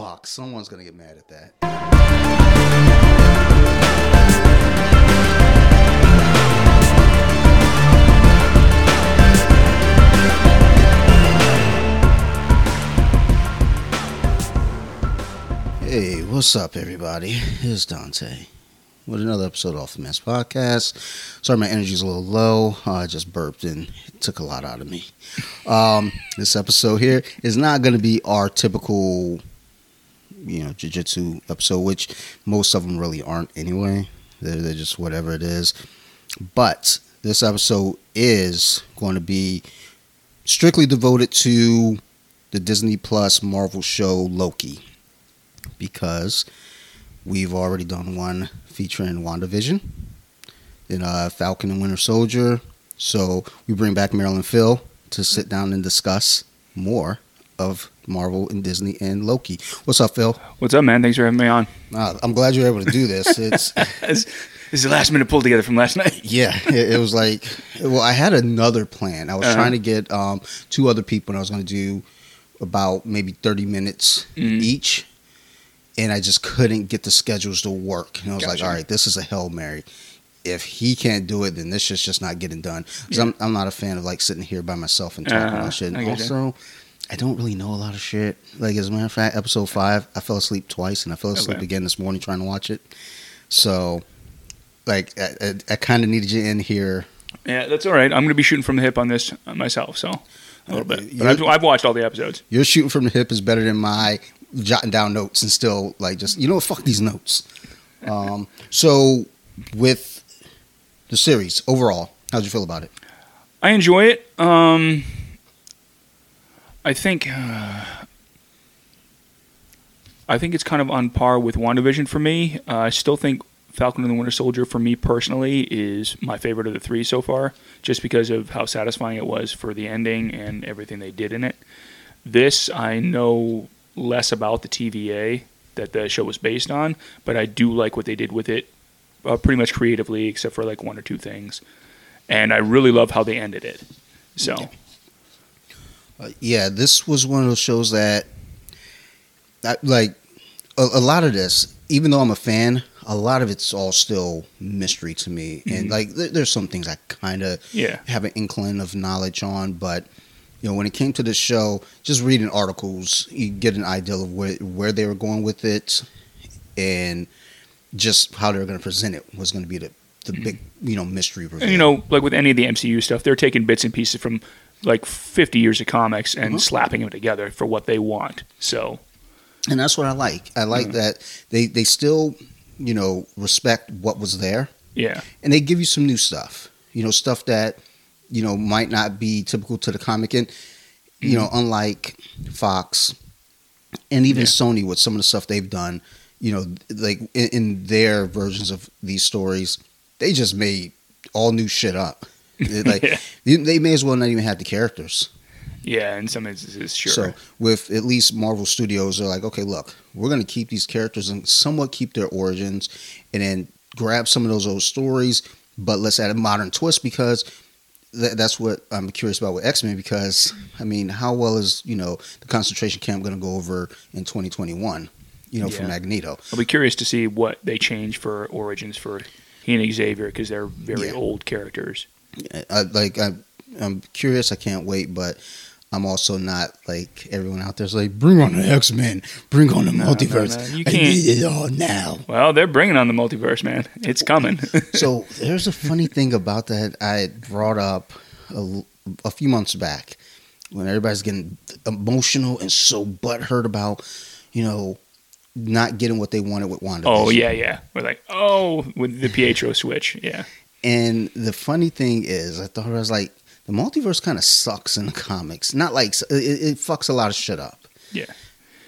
Fuck, someone's gonna get mad at that. Hey, what's up, everybody? It's Dante with another episode off the Mess Podcast. Sorry, my energy's a little low. Uh, I just burped and it took a lot out of me. Um, this episode here is not going to be our typical, you know, jiu-jitsu episode, which most of them really aren't anyway. They're, they're just whatever it is. But this episode is going to be strictly devoted to the Disney Plus Marvel show Loki because we've already done one featuring WandaVision, then uh, Falcon and Winter Soldier. So we bring back Marilyn Phil to sit down and discuss more of Marvel and Disney and Loki. What's up, Phil? What's up, man? Thanks for having me on. Uh, I'm glad you're able to do this. It's this is the last minute pull together from last night. yeah, it, it was like well, I had another plan. I was Uh-huh. trying to get um, two other people, and I was going to do about maybe 30 minutes Mhm. each. And I just couldn't get the schedules to work. And I was like, all right, this is a Hail Mary. If he can't do it, then this shit's just not getting done. Because Yeah. I'm, I'm not a fan of like sitting here by myself and talking Uh-huh. about shit. And I get also, I don't really know a lot of shit. Like, as a matter of fact, episode five, I fell asleep twice and I fell asleep Okay. again this morning trying to watch it. So, like, I, I, I kind of needed you in here Yeah, that's all right. I'm going to be shooting from the hip on this uh, myself, so a little bit. But I've, I've watched all the episodes. Your shooting from the hip is better than my jotting down notes and still like just you know fuck these notes. Um, so with the series overall, how'd you feel about it? I enjoy it. Um, I think uh, I think it's kind of on par with WandaVision for me. Uh, I still think Falcon and the Winter Soldier for me personally is my favorite of the three so far, just because of how satisfying it was for the ending and everything they did in it. This I know less about the TVA that the show was based on, but I do like what they did with it, uh, pretty much creatively, except for like one or two things. And I really love how they ended it. So Uh, yeah, this was one of those shows that, I, like, a, a lot of this, even though I'm a fan, a lot of it's all still mystery to me. And Mhm. like, there, there's some things I kind of yeah, have an inkling of knowledge on, but you know, when it came to the show, just reading articles, you get an idea of where where they were going with it, and just how they were going to present it was going to be the the big you know mystery reveal. and you know, like with any of the MCU stuff, they're taking bits and pieces from like 50 years of comics and Mhm. slapping them together for what they want. So and that's what I like. I like Mhm. that they they still you know respect what was there, yeah, and they give you some new stuff. You know, stuff that you know might not be typical to the comic, and you know, unlike Fox and even Yeah. Sony with some of the stuff they've done, you know, like in, in their versions of these stories, they just made all new shit up. It, like Yeah. they, may as well not even have the characters. yeah, in some instances, sure. So with at least Marvel Studios, they're like, okay, look, we're going to keep these characters and somewhat keep their origins, and then grab some of those old stories, but let's add a modern twist because th- that's what I'm curious about with X Men. Because I mean, how well is you know the concentration camp going to go over in 2021? You know, for Magneto. I'll be curious to see what they change for origins for he and Xavier because they're very Yeah. old characters. I, like I, I'm curious. I can't wait, but. I'm also not like everyone out there's like, bring on the X Men, bring on the No, no, multiverse. no, you can't. need it all now. Well, they're bringing on the multiverse, man. It's coming. so there's a funny thing about that I brought up a, a few months back when everybody's getting emotional and so butthurt about, you know, not getting what they wanted with Wanda. oh yeah, yeah. We're like, oh, with the Pietro switch. Yeah, And the funny thing is, I thought I was like, the multiverse kind of sucks in the comics. Not like it, it fucks a lot of shit up. Yeah.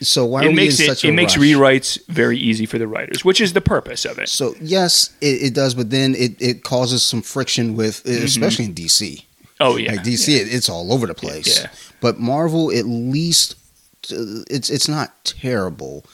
So why it makes it such a it makes rush? rewrites very easy for the writers, which is the purpose of it. So yes, it, it does, but then it, it causes some friction with, Mm-hmm. especially in DC. Oh yeah, Like DC, it, it's all over the place. Yeah. But Marvel, at least, uh, it's it's not terrible,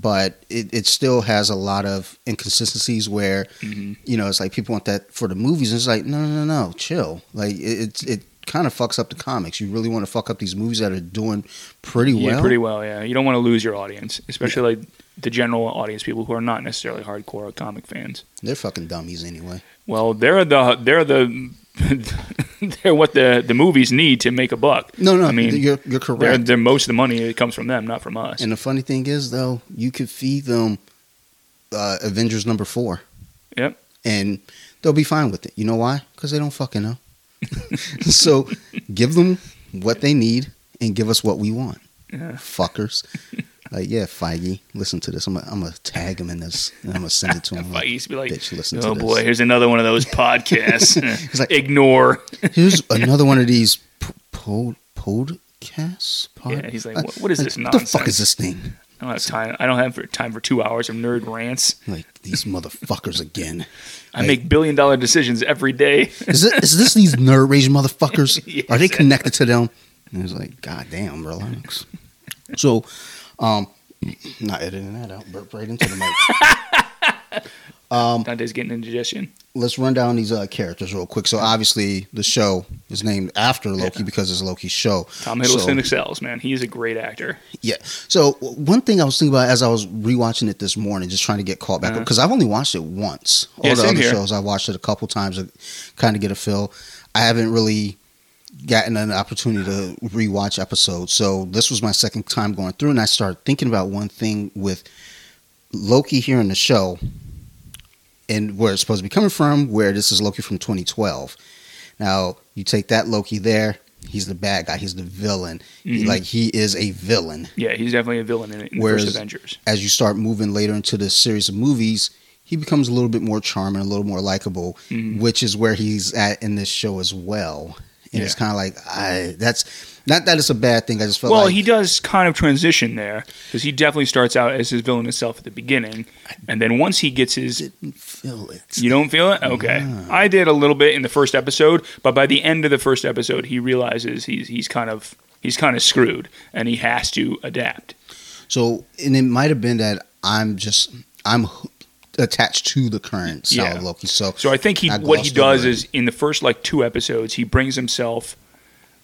but it, it still has a lot of inconsistencies where hmm you know it's like people want that for the movies. And it's like no, no, no, no, chill. Like it, it's it kind of fucks up the comics. You really want to fuck up these movies that are doing pretty Yeah, well. pretty well. Yeah, you don't want to lose your audience, especially like the general audience, people who are not necessarily hardcore comic fans. They're fucking dummies anyway. Well, they're the they're the they're what the the movies need to make a buck. No, no, I mean, you're you're They're, correct. they're most of the money it comes from them, not from us. And the funny thing is, though, you could feed them uh, Avengers number four. Yep. And they'll be fine with it. You know why? Because they don't fucking know. so give them what they need and give us what we want. Yeah. Fuckers. Like, yeah, Feige, listen to this. I'm gonna, I'm gonna tag him in this, and I'm gonna send it to him. I used to be like, Bitch, listen to oh this." boy, here's another one of those podcasts. He's like- Ignore. Here's another one of these p- pod podcasts. Pod- Yeah, he's like, what- what is this What the fuck is this thing? I don't have time. I don't have for, time for two hours of nerd rants. Like these motherfuckers again. I Like, make billion dollar decisions every day. Is this, is this these nerd rage motherfuckers? Yes. Are they connected to them? And it was like, God damn, relax. So, um, not editing that out. Burp right into the mic. Dante's getting indigestion. Let's run down these uh, characters real quick. So, obviously, the show is named after Loki Yeah. because it's Loki's show. Tom Hiddleston So- excels, man. He's a great actor. Yeah. So one thing I was thinking about as I was rewatching it this morning, just trying to get caught back Uh-huh. because I've only watched it once. All Yeah, the other here. shows I watched it a couple times to kind of get a feel. I haven't really gotten an opportunity to rewatch episodes. So this was my second time going through, and I started thinking about one thing with Loki here in the show, and where it's supposed to be coming from. Where this is Loki from 2012. Now you take that Loki there. He's the bad guy. He's the villain. He- Mhm. like he is a villain Yeah, he's definitely a villain in, in the Whereas- first Avengers. as you start moving later into the series of movies, he becomes a little bit more charming, a little more likable, Mhm. which is where he's at in this show as well. And it's kind of like I that's not that it's a bad thing. I just felt Well, like he does kind of transition there because he definitely starts out as his villain himself at the beginning, and then once he gets his didn't feel it. You don't feel it? Okay. No. I did a little bit in the first episode, but by the end of the first episode, he realizes he's he's kind of he's kind of screwed, and he has to adapt. So, and it might have been that I'm just I'm attached to the current style Yeah. of Loki. So, So I think he I what he does is in the first like two episodes, he brings himself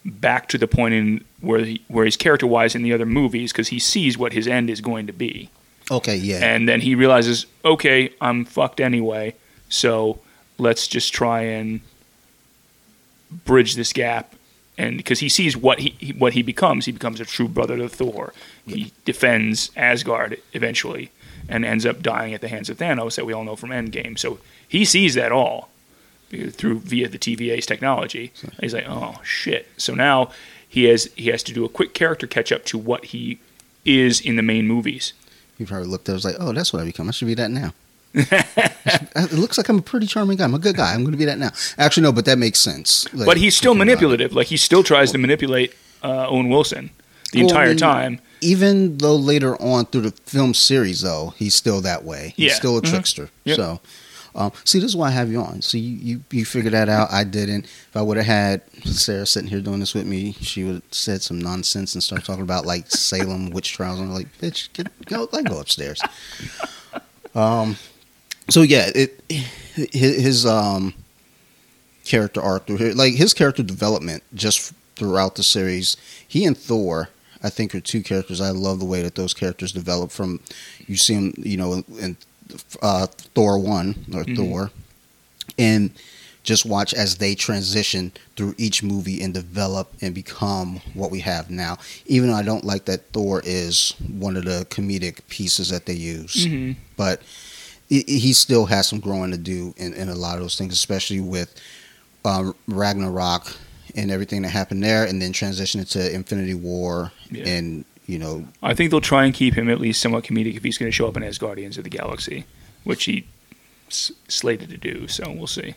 back to the point in where he, where he's character wise in the other movies because he sees what his end is going to be, okay, yeah, and then he realizes, okay, I'm fucked anyway, so let's just try and bridge this gap. And because he sees what he he- what he becomes, he becomes a true brother to Thor. He defends Asgard eventually, and ends up dying at the hands of Thanos, that we all know from Endgame. So he sees that all through via the TVA's technology. He's like, oh shit. So now he has he has to do a quick character catch up to what he is in the main movies. he probably looked at it was like, oh, that's what I become. I should be that now. it looks like I'm a pretty charming guy. I'm a good guy. I'm going to be that now. Actually, no, but that makes sense. Like, but he's still thinking about it. manipulative. Like he still tries to manipulate uh, Owen Wilson the Well, I entire mean, time. Even though later on through the film series, though, he's still that way. He's Yeah. still a Mhm. trickster. Yep. So, um, see, this is why I have you on. See, you, you, you figured that out. I didn't. If I would have had Sarah sitting here doing this with me, she would have said some nonsense and start talking about like Salem witch trials. And I'm like, bitch, get, go, like, go upstairs. Um, so yeah, it his, his um character arc, through- here, like his character development, just throughout the series. He and Thor, I think, are two characters. I love the way that those characters develop. From you see them, you know, in uh, Thor one or Mhm. Thor, and just watch as they transition through each movie and develop and become what we have now. Even though I don't like that Thor is one of the comedic pieces that they use hmm but he he still has some growing to do in, in a lot of those things, especially with um, Ragnarok and everything that happened there, and then transitioning to Infinity War, Yeah. and you know, I think they'll try and keep him at least somewhat comedic if he's going to show up in as Guardians of the Galaxy, which he s- slated to do. So we'll see,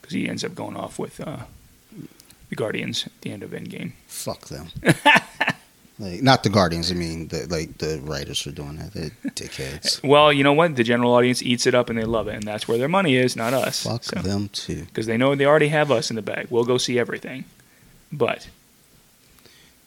because he ends up going off with uh, the Guardians at the end of Endgame. fuck them. like not the Guardians, I mean, the, like the writers for doing that, they're dickheads. Well, you know what? The general audience eats it up and they love it, and that's where their money is, not us. Fuck them too. Because they know they already have us in the bag. We'll go see everything. But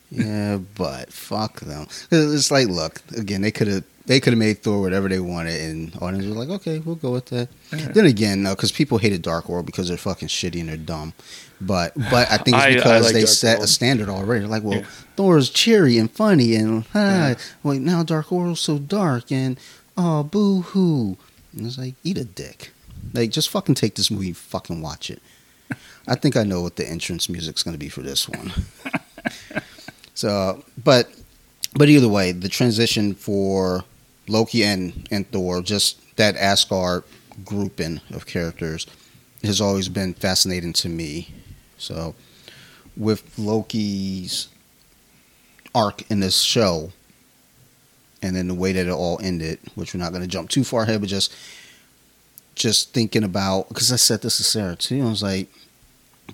Yeah, but fuck them. It's like, look, again, they could have they could have made Thor whatever they wanted, and audience was like, okay, we'll go with that. Yeah. Then again, no, because people hated Dark World because they're fucking shitty and they're dumb. But but I think it's I- I because like they Dark set a standard already. Like, well, Yeah. Thor's cheery and funny, and ah, Yeah. well now Dark World's so dark, and oh boo hoo. And it's like, eat a dick. Like, just fucking take this movie, fucking watch it. I think I know what the entrance music's going to be for this one. so, but but either way, the transition for Loki and and Thor, just that Asgard grouping of characters, has always been fascinating to me. So, with Loki's arc in this show, and then the way that it all ended, which we're not going to jump too far ahead, but just just thinking about because I said this to Sarah too. I was like,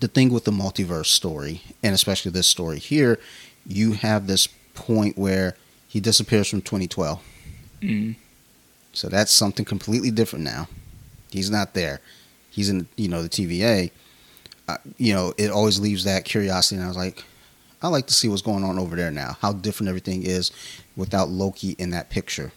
the thing with the multiverse story, and especially this story here, you have this point where he disappears from 2012. Mm. So that's something completely different now. He's not there. He's in, you know, the TVA. Uh, you know, it always leaves that curiosity. And I was like, I like to see what's going on over there now. How different everything is without Loki in that picture.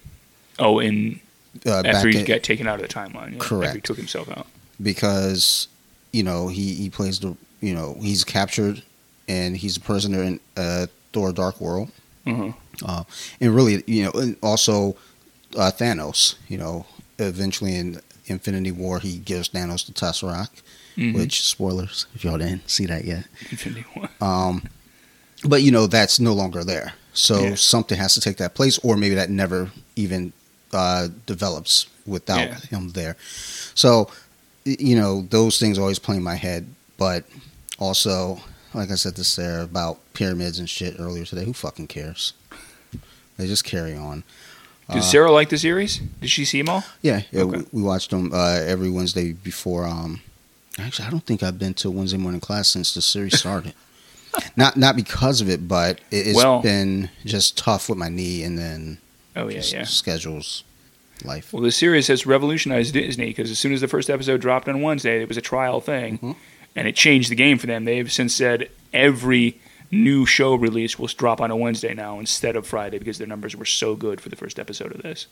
Oh, in Uh, after he got taken out of the timeline. Yeah, Correct. After he took himself out. because you know he he plays the you know he's captured and he's a prisoner in uh, Thor: Dark World. Uh-huh. Uh, and really, you know, and also uh, Thanos. You know, eventually in Infinity War, he gives Thanos the Tesseract, Mhm. which spoilers if y'all didn't see that yet. Um, but you know, that's no longer there. So Yeah. something has to take that place, or maybe that never even uh, develops without Yeah. him there. So you know, those things always play in my head. But also, like I said to Sarah about pyramids and shit earlier today, who fucking cares? They just carry on. Did Uh, Sarah like the series? Did she see them all? Yeah, yeah Okay. we, we watched them uh, every Wednesday before. Um, actually, I don't think I've been to a Wednesday morning class since the series started. not not because of it, but it, it's Well- been just tough with my knee and then Oh yeah, yeah. schedules, life. Well, the series has revolutionized Disney because as soon as the first episode dropped on Wednesday, it was a trial thing, Mhm. and it changed the game for them. They've since said every new show release will drop on a Wednesday now instead of Friday because their numbers were so good for the first episode of this.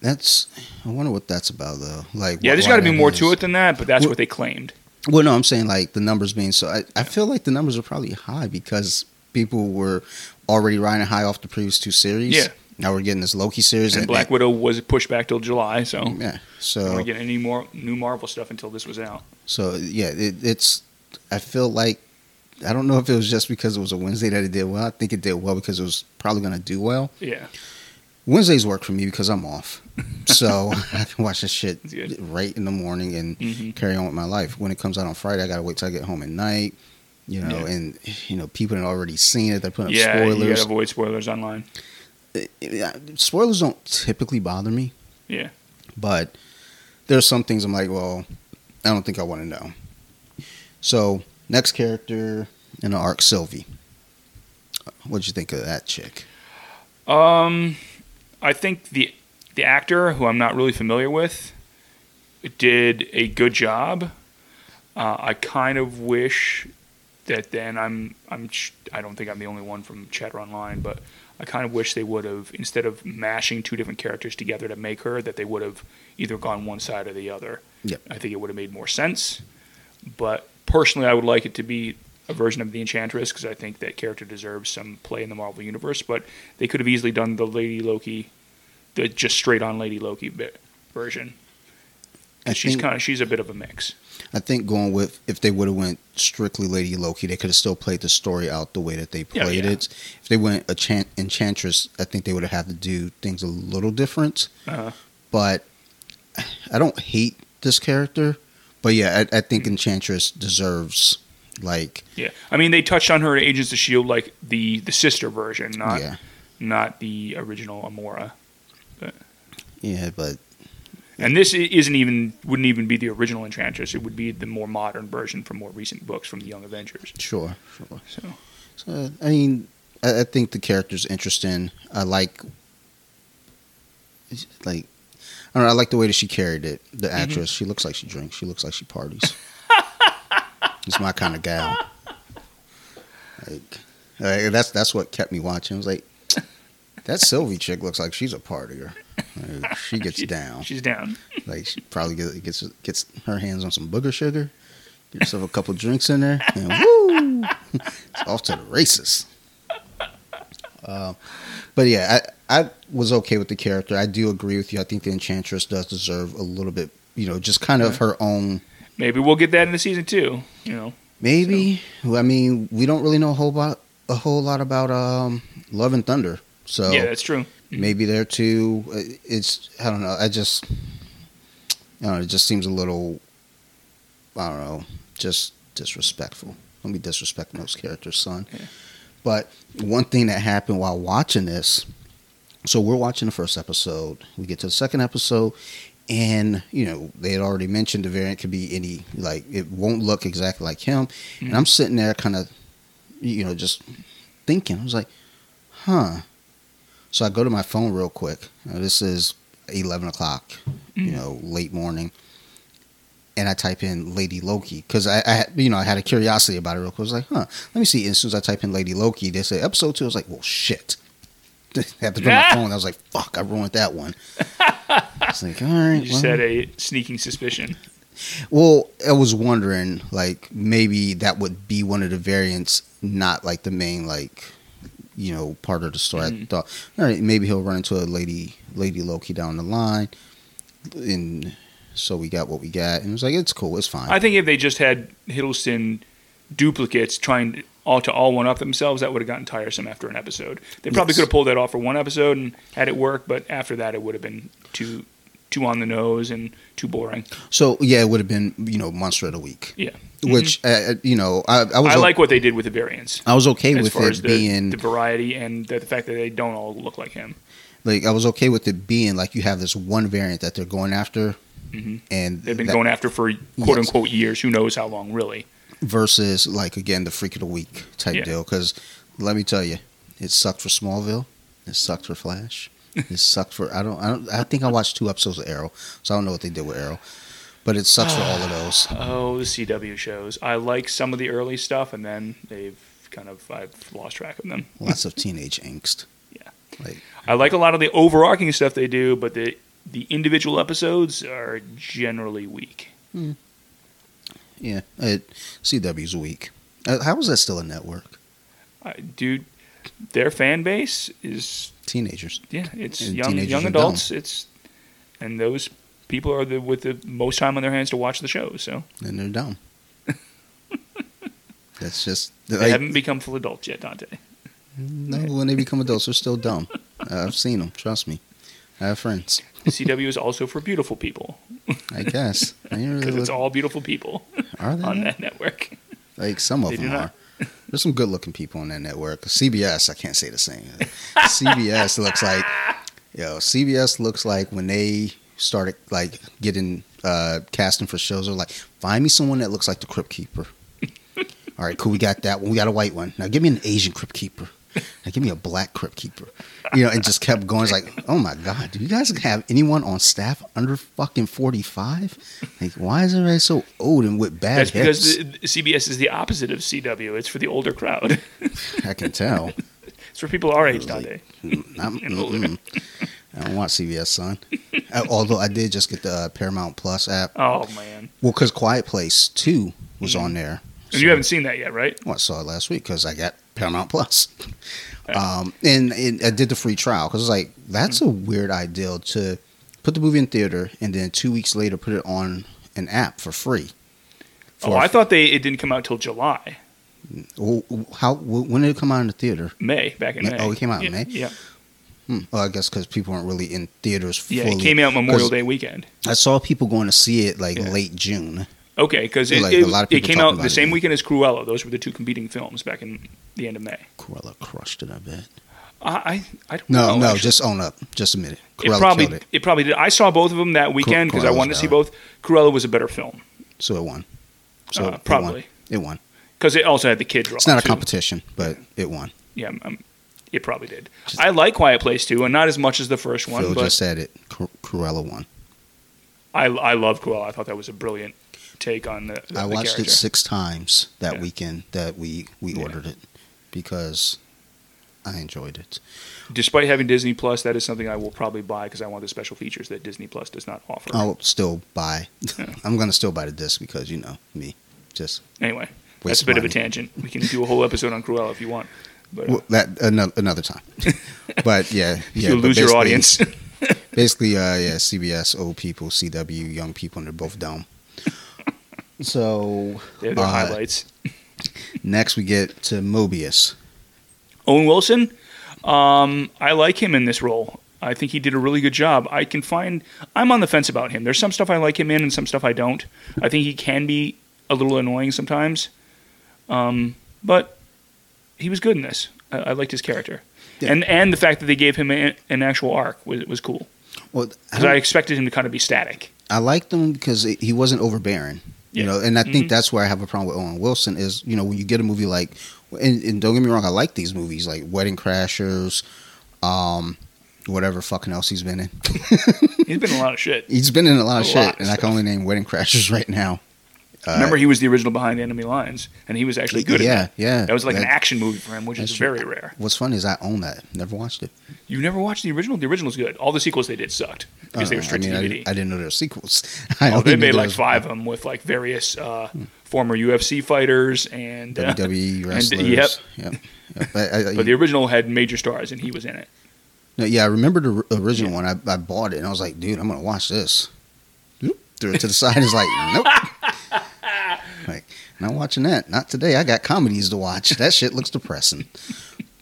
That's I wonder what that's about though. Like Yeah, there's got to be more is. to it than that, but that's Well- what they claimed. Well, no, I'm saying like the numbers being so. I, I feel like the numbers are probably high because people were already riding high off the previous two series. Yeah. Now we're getting this Loki series And Black Widow was pushed back till July, so Yeah. So don't get any more new Marvel stuff until this was out. So yeah, it, it's. I feel like I don't know if it was just because it was a Wednesday that it did well. I think it did well because it was probably going to do well. Yeah, Wednesdays work for me because I'm off, so I can watch this shit right in the morning and hmm carry on with my life. When it comes out on Friday, I got to wait till I get home at night. You know, Yeah. and you know people had already seen it. They're putting up yeah. You spoilers. gotta avoid spoilers online. Yeah, spoilers don't typically bother me, Yeah, but there's some things I'm like, well, I don't think I want to know. So next character in the arc, Sylvie. What'd you think of that chick? Um, I think the the actor, who I'm not really familiar with, did a good job. Uh, I kind of wish that then I'm I'm I don't think I'm the only one from Chatter Online, but I kind of wish they would have instead of mashing two different characters together to make her, that they would have either gone one side or the other. Yep. I think it would have made more sense. But personally, I would like it to be a version of the Enchantress because I think that character deserves some play in the Marvel universe. But they could have easily done the Lady Loki, the just straight on Lady Loki bit version. I she's kind of she's a bit of a mix. I think going with if they would have went strictly Lady Loki, they could have still played the story out the way that they played yeah. it. If they went a chan- Enchantress, I think they would have had to do things a little different. Uh, But I don't hate this character, but yeah, I, I think Enchantress deserves like yeah, I mean they touched on her in Agents of Shield like the the sister version, not yeah, not the original Amora. Yeah, but And this isn't even wouldn't even be the original Enchantress. It would be the more modern version from more recent books from the Young Avengers. sure, sure. So So I mean, I, I think the character's interesting. I like, like, I don't know. I like the way that she carried it. The Mm-hmm. actress, she looks like she drinks. She looks like she parties. it's my kind of gal. Like, like, that's that's what kept me watching. I was like, that Sylvie chick looks like she's a partier. Uh, she gets She- down. She's down. Like she probably gets gets her hands on some booger sugar, get herself a couple drinks in there, and woo, it's off to the races. Uh, but yeah, I I was okay with the character. I do agree with you. I think the Enchantress does deserve a little bit, you know, just kind of her own. Maybe we'll get that in the season two. You know, Maybe I mean we don't really know a whole lot a whole lot about um, Love and Thunder, so yeah, that's true. Maybe there too. uh, It's I don't know. I just I don't know. It just seems a little I don't know, just disrespectful. Don't be disrespecting those characters, son. Yeah. But one thing that happened while watching this, so we're watching the first episode. We get to the second episode, and you know they had already mentioned the variant could be any like it won't look exactly like him. And I'm sitting there, kind of, you know, just thinking. I was like, huh. So I go to my phone real quick. Now, this is eleven o'clock, you Mm. know, late morning, and I type in Lady Loki because I, I, had- you know, I had a curiosity about it real quick. I was like, huh, let me see. And as soon as I type in Lady Loki, they say episode two. I was like, well, shit. I had to go to my phone. I was like, fuck, I ruined that one. It's like, all right. You just well. had a sneaking suspicion. Well, I was wondering, like, maybe that would be one of the variants, not like the main, like, you know, part of the story. I Mhm. thought, all right, maybe he'll run into a lady, Lady Loki down the line, and so we got what we got, and it was like, it's cool, it's fine. I think if they just had Hiddleston duplicates trying to all to all one up themselves, that would have gotten tiresome after an episode. They probably Yes. could have pulled that off for one episode and had it work, but after that, it would have been too too on the nose and too boring. so yeah, it would have been, you know, monster of the week, Yeah, which, uh, you know, I, I was, I o- like what they did with the variants. I was okay with it the, being the variety and the, the fact that they don't all look like him. like, I was okay with it being like you have this one variant that they're going after, hmm and They've been that- going after for quote Yes. unquote years. Who knows how long, really? versus like again the freak of the week type Yeah. deal. Because let me tell you, it sucked for Smallville. It sucked for Flash. it sucked for I don't I don't I think I watched two episodes of Arrow, so I don't know what they did with Arrow, but it sucks for all of those. Oh, the CW shows. I like some of the early stuff, and then they've kind of I've lost track of them. Lots of teenage angst. Yeah. like I like a lot of the overarching stuff they do, but the the individual episodes are generally weak. yeah, it, CW's weak. Uh, how is that still a network? I, dude, their fan base is Teenagers. yeah, it's And young young are adults. It's and those people are the with the most time on their hands to watch the show. So and they're dumb. That's just they like, haven't become full adults yet, Dante. no. When they become adults, they're still dumb. I've seen them. Trust me. I have friends. CW is also for beautiful people I guess. Ain't really because it's all beautiful people are they? on now? that network. Like some of They them not. are. There's some good-looking people on that network. CBS, I can't say the same. CBS looks like, yo, CBS looks like when they started like getting uh, casting for shows. They're like, find me someone that looks like the Crypt Keeper. All right, cool. We got that one. We got a white one. Now give me an Asian Crypt Keeper. Now give me a black Crypt Keeper. You know, and just kept going. It's like, oh my god, do you guys have anyone on staff under fucking forty five? Like, why is everybody so old and with bad That's hips? because CBS is the opposite of CW. It's for the older crowd. I can tell. it's for people our age, Dante. Mm, I'm- And older. mm-mm. I don't want CBS, son. Although I did just get the uh, Paramount Plus app. Oh man, Well, because Quiet Place 2 was Mhm. on there. and you haven't seen that yet, right? Well, I saw it last week because I got Paramount Plus. Um, and, and I did the free trial because it's like, that's a weird idea to put the movie in theater and then two weeks later put it on an app for free. oh, I thought they it didn't come out till July, Well, How, when did it come out in the theater? May, back in May- May. oh, it came out in yeah, May? Yeah, Hmm. Well, I guess because people weren't really in theaters yeah. fully. It came out Memorial Day weekend. I saw people going to see it like Yeah. late June. Okay, because it, Like, it, a lot of it came out the same yeah. weekend as Cruella. Those were the two competing films back in the end of May. Cruella crushed it, I bet. I I, I don't No, know. no, actually. just own up. Just admit it. it probably it, it probably did. I saw both of them that weekend because I wanted to see both. Cruella was a better film so it won. So Uh, it won. probably. It won. because it also had the kid draw. It's not a too. competition, but it won. Yeah, um, it probably did. Just- I like Quiet Place too, and not as much as the first one, Phil but just said it. Cru- Cruella won. I I love Cruella. I thought that was a brilliant take on the. the I the watched it six times that Yeah. weekend that we we Yeah. ordered it because I enjoyed it. Despite having Disney Plus, that is something I will probably buy because I want the special features that Disney Plus does not offer. I'll still buy. Yeah. I'm gonna still buy the disc because you know me. Just Anyway, that's a bit of a tangent. We can do a whole episode on Cruella if you want. But uh, well, that another, another time. but yeah, yeah. you'll lose your audience. Basically, uh, yeah, CBS, old people, CW, young people, and they're both dumb. So They're their uh, highlights. next we get to Mobius. Owen Wilson, um, I like him in this role. I think he did a really good job. I can find I'm on the fence about him. There's some stuff I like him in and some stuff I don't. I think he can be a little annoying sometimes, um, but he was good in this. I, I liked his character, Yeah. and and the fact that they gave him a, an actual arc was was cool Well, because I don't- expected him to kind of be static. I liked him because it, he wasn't overbearing. You Yeah. know, and I think Mhm. that's where I have a problem with Owen Wilson is you know when you get a movie like, and, and don't get me wrong, I like these movies like Wedding Crashers, um, whatever fucking else he's been in. He's been in a lot of shit. He's been in a lot of A shit, lot of and I can only name Wedding Crashers right now. Uh, Remember, he was the original behind Enemy Lines, and he was actually good. yeah, at that. yeah. That was like an action movie for him, which is true. very rare. What's funny is I own that. Never watched it. You never watched the original? The original's good. All the sequels they did sucked because they were Uh, straight I mean, to I, DVD. didn't- I didn't know there were sequels. I oh, they made like five of them with like various uh, former UFC fighters and. Uh, WWE wrestlers. yep. Yep. Yep. I- I- but the original had major stars, and he was in it. No, yeah, I remember the original Yeah. one. I, I bought it and I was like, dude, I'm gonna watch this. Threw it to the side. It's like, nope. Like, not watching that. Not today. I got comedies to watch. That shit looks depressing.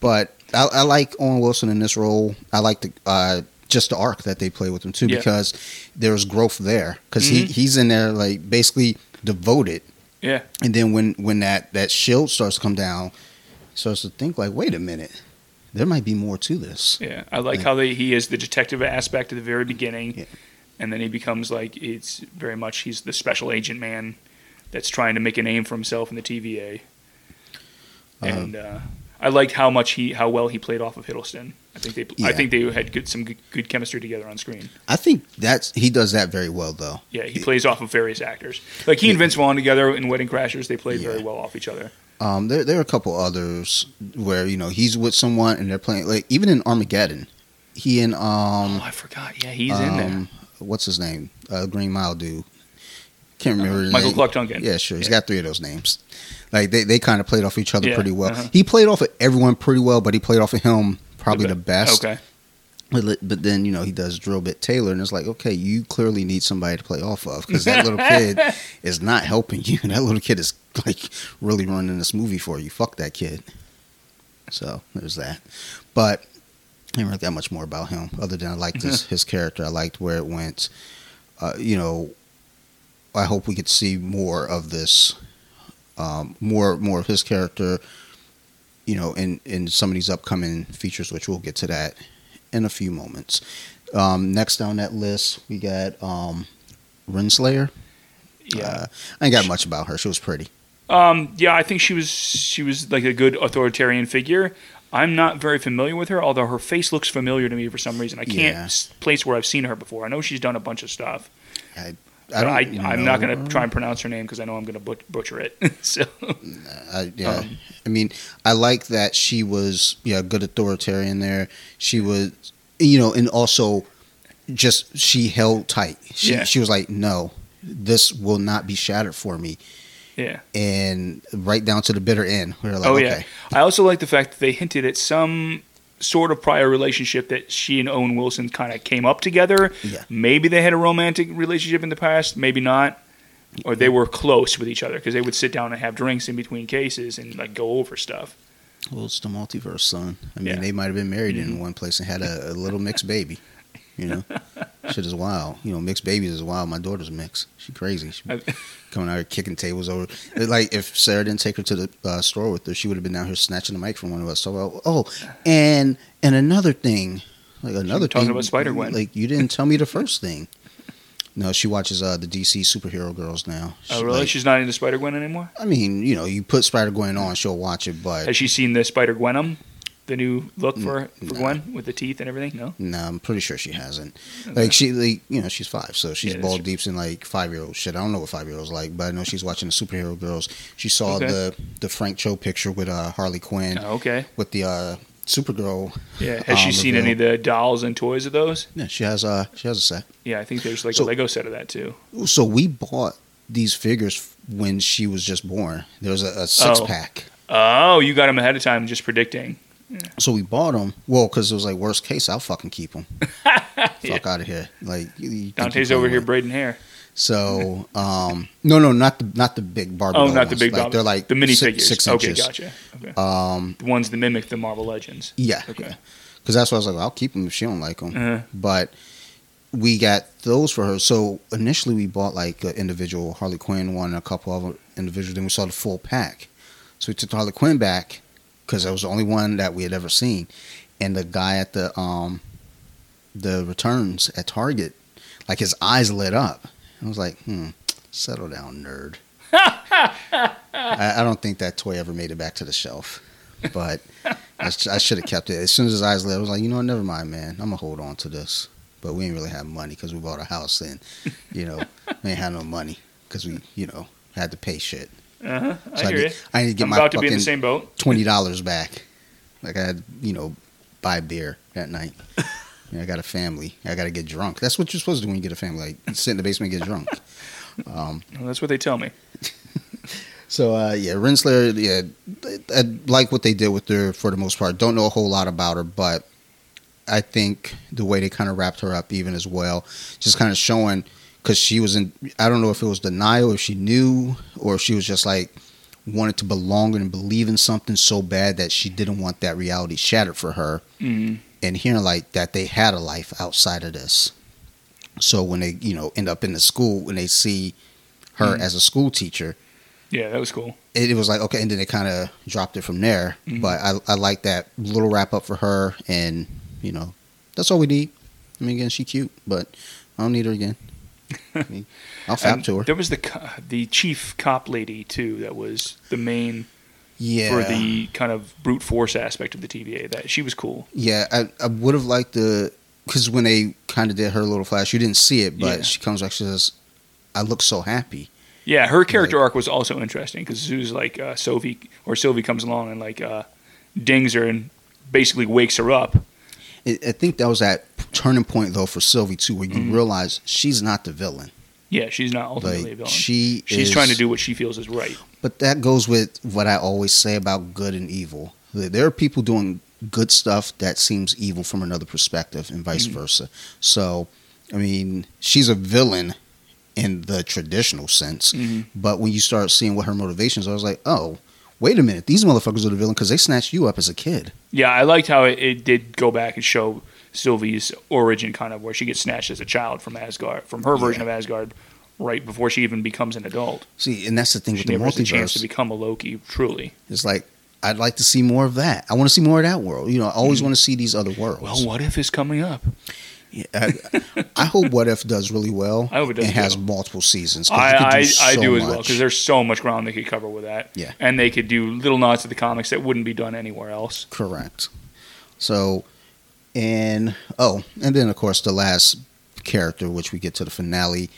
But I, I like Owen Wilson in this role. I like the uh, just the arc that they play with him too, Yeah. because there's growth there. Because he Mhm. he's in there like basically devoted, Yeah, and then when when that that shield starts to come down, starts to think like, wait a minute, there might be more to this. yeah. I like Yeah. how they, he is the detective aspect at the very beginning, Yeah. and then he becomes like it's very much he's the special agent man that's trying to make a name for himself in the TVA. Um, And uh, I liked how much he how well he played off of Hiddleston. I think they I think they had good, some good, good chemistry together on screen. I think that's he does that very well though. Yeah, he plays off of various actors. Like he and Vince Vaughn together in Wedding Crashers, they played very well off each other. Um, there there are a couple others where you know he's with someone and they're playing like even in Armageddon, he and um oh, I forgot. Yeah, he's in there. um, What's his name? Uh, Green Mile dude. Can't remember. his Michael name. Clarke Duncan. Yeah, sure. He's Yeah. got three of those names. Like they, they kind of played off each other Yeah, pretty well. uh-huh. He played off of everyone pretty well, but he played off of him probably The the, best. Okay. But, but then you know he does Drill Bit Taylor, and it's like, okay, you clearly need somebody to play off of because that little kid is not helping you. That little kid is like really running this movie for you. Fuck that kid. So there's that. But I didn't really that much more about him other than I liked his his character. I liked where it went. Uh, you know, I hope we could see more of this, um, more more of his character. You know, in in some of these upcoming features, which we'll get to that in a few moments. Um, next on that list, we got um, Renslayer. Yeah. Uh, I ain't got much about her. She was pretty. Um, yeah, I think she was she was like a good authoritarian figure. I'm not very familiar with her, although her face looks familiar to me for some reason. I can't Yeah. place where I've seen her before. I know she's done a bunch of stuff. I, I, I, don't I'm not going to try and pronounce her name because I know I'm going to but- butcher it. so I, yeah, Um, I mean, I like that she was yeah good authoritarian there. She was, you know, and also just she held tight. She Yeah. she was like, no, this will not be shattered for me, yeah. and right down to the bitter end. We were like, oh okay, yeah. I also like the fact that they hinted at some sort of prior relationship that she and Owen Wilson kind of came up together. Yeah. Maybe they had a romantic relationship in the past, maybe not. Or they were close with each other because they would sit down and have drinks in between cases and like go over stuff. well, it's the multiverse, son. I mean, Yeah. they might have been married Mhm. in one place and had a, a little mixed baby. You know, shit is wild. You know, mixed babies is wild. My daughter's mixed. She crazy. She coming out here kicking tables over. Like if Sarah didn't take her to the uh, store with her, she would have been out here snatching the mic from one of us. So oh, and and another thing, like another talking thing, about Spider-Gwen. Like you didn't tell me the first thing. No, she watches uh, the DC superhero girls now. Oh She, really? like- She's not into Spider Gwen anymore. I mean, you know, you put Spider Gwen on, she'll watch it, but Has she seen the Spider Gwenum, the new look for for no. Gwen with the teeth and everything? No. no, I'm pretty sure she hasn't. Okay. Like she, like you know, she's five, so she's Yeah, ball deeps in like five year old shit. I don't know what five year olds like, but I know she's watching the superhero girls. She saw Okay. the the Frank Cho picture with uh, Harley Quinn Oh, okay. with the uh, Supergirl. Yeah. Has she um, seen reveal. any of the dolls and toys of those? Yeah, she has a she has a set. Yeah, I think there's like So- a Lego set of that too. So we bought these figures when she was just born. There was a, a six Oh. pack. Oh, you got them ahead of time, just predicting. So we bought them. Well, because it was like worst case, I'll fucking keep them. Fuck out of here. Like you, you Dante's over here braiding hair. So um, no, no, not the not the big Barbie. Oh, not the big like, Bob. They're like the minifigures. six, six okay, inches. gotcha. Okay. Um, the ones that mimic the Marvel Legends. yeah, Okay. Because that's why I was like, I'll keep them if she don't like them. Uh-huh. But we got those for her. So initially we bought like an individual Harley Quinn one, and a couple other individuals. Then we saw the full pack. So we took the Harley Quinn back because that was the only one that we had ever seen. And the guy at the um the returns at Target, like his eyes lit up. I was like, hmm, settle down, nerd. I, I don't think that toy ever made it back to the shelf, but I, I should have kept it. As soon as his eyes lit, I was like, you know, what, never mind, man. I'm gonna hold on to this. But we ain't really have money because we bought a house and, you know, we ain't had no money because we, you know, had to pay shit. Uh huh. I So I, hear need, you. I need to get I'm my about to be in the fucking same boat. twenty dollars back. Like I had, you know, buy beer that night. Yeah, I got a family. I got to get drunk. That's what you're supposed to do when you get a family. Like sit in the basement and get drunk. Um, Well, that's what they tell me. so uh, yeah, Renslayer. Yeah, I, I like what they did with her for the most part. Don't know a whole lot about her, but I think the way they kind of wrapped her up, even as well, just kind of showing because she was in. I don't know if it was denial, if she knew, or if she was just like wanted to belong and believe in something so bad that she didn't want that reality shattered for her. Mm. and hearing like that they had a life outside of this. So when they, you know, end up in the school when they see her Mhm. as a school teacher, Yeah, that was cool. it, it was like okay, and then they kind of dropped it from there. Mhm. But I, I like that little wrap up for her, and you know, that's all we need. I mean, again, she cute, but I don't need her again. I mean, I'll fap to her. There was the the chief cop lady too. That was the main Yeah, for the kind of brute force aspect of the TVA. That she was cool. yeah. I, I would have liked the because when they kind of did her little flash, you didn't see it, but Yeah. she comes back. She says, "I look so happy." Yeah, her character arc was also interesting because it was like uh, Sylvie or Sylvie comes along and like uh, dings her and basically wakes her up. I I think that was that turning point though for Sylvie too, where you Mhm. realize she's not the villain. Yeah, she's not ultimately a villain. she, she's is- trying to do what she feels is right. But that goes with what I always say about good and evil. There are people doing good stuff that seems evil from another perspective, and vice Mhm. versa. So, I mean, she's a villain in the traditional sense, Mhm. but when you start seeing what her motivations are, I was like, oh, wait a minute, these motherfuckers are the villain because they snatched you up as a kid. Yeah, I liked how it, it did go back and show Sylvie's origin, kind of where she gets snatched as a child from Asgard, from her version of Asgard, right before she even becomes an adult. See, and that's the thing She with the has a chance to become a Loki, truly. It's like I'd like to see more of that. I want to see more of that world. You know, I always hmm. want to see these other worlds. Well, what if is coming up? Yeah, I, I hope What If does really well. I hope it does and has multiple seasons. I, I, so I do as well because there's so much ground they could cover with that. Yeah. and they could do little nods to the comics that wouldn't be done anywhere else. correct. So, and oh, and then of course the last character, which we get to the finale,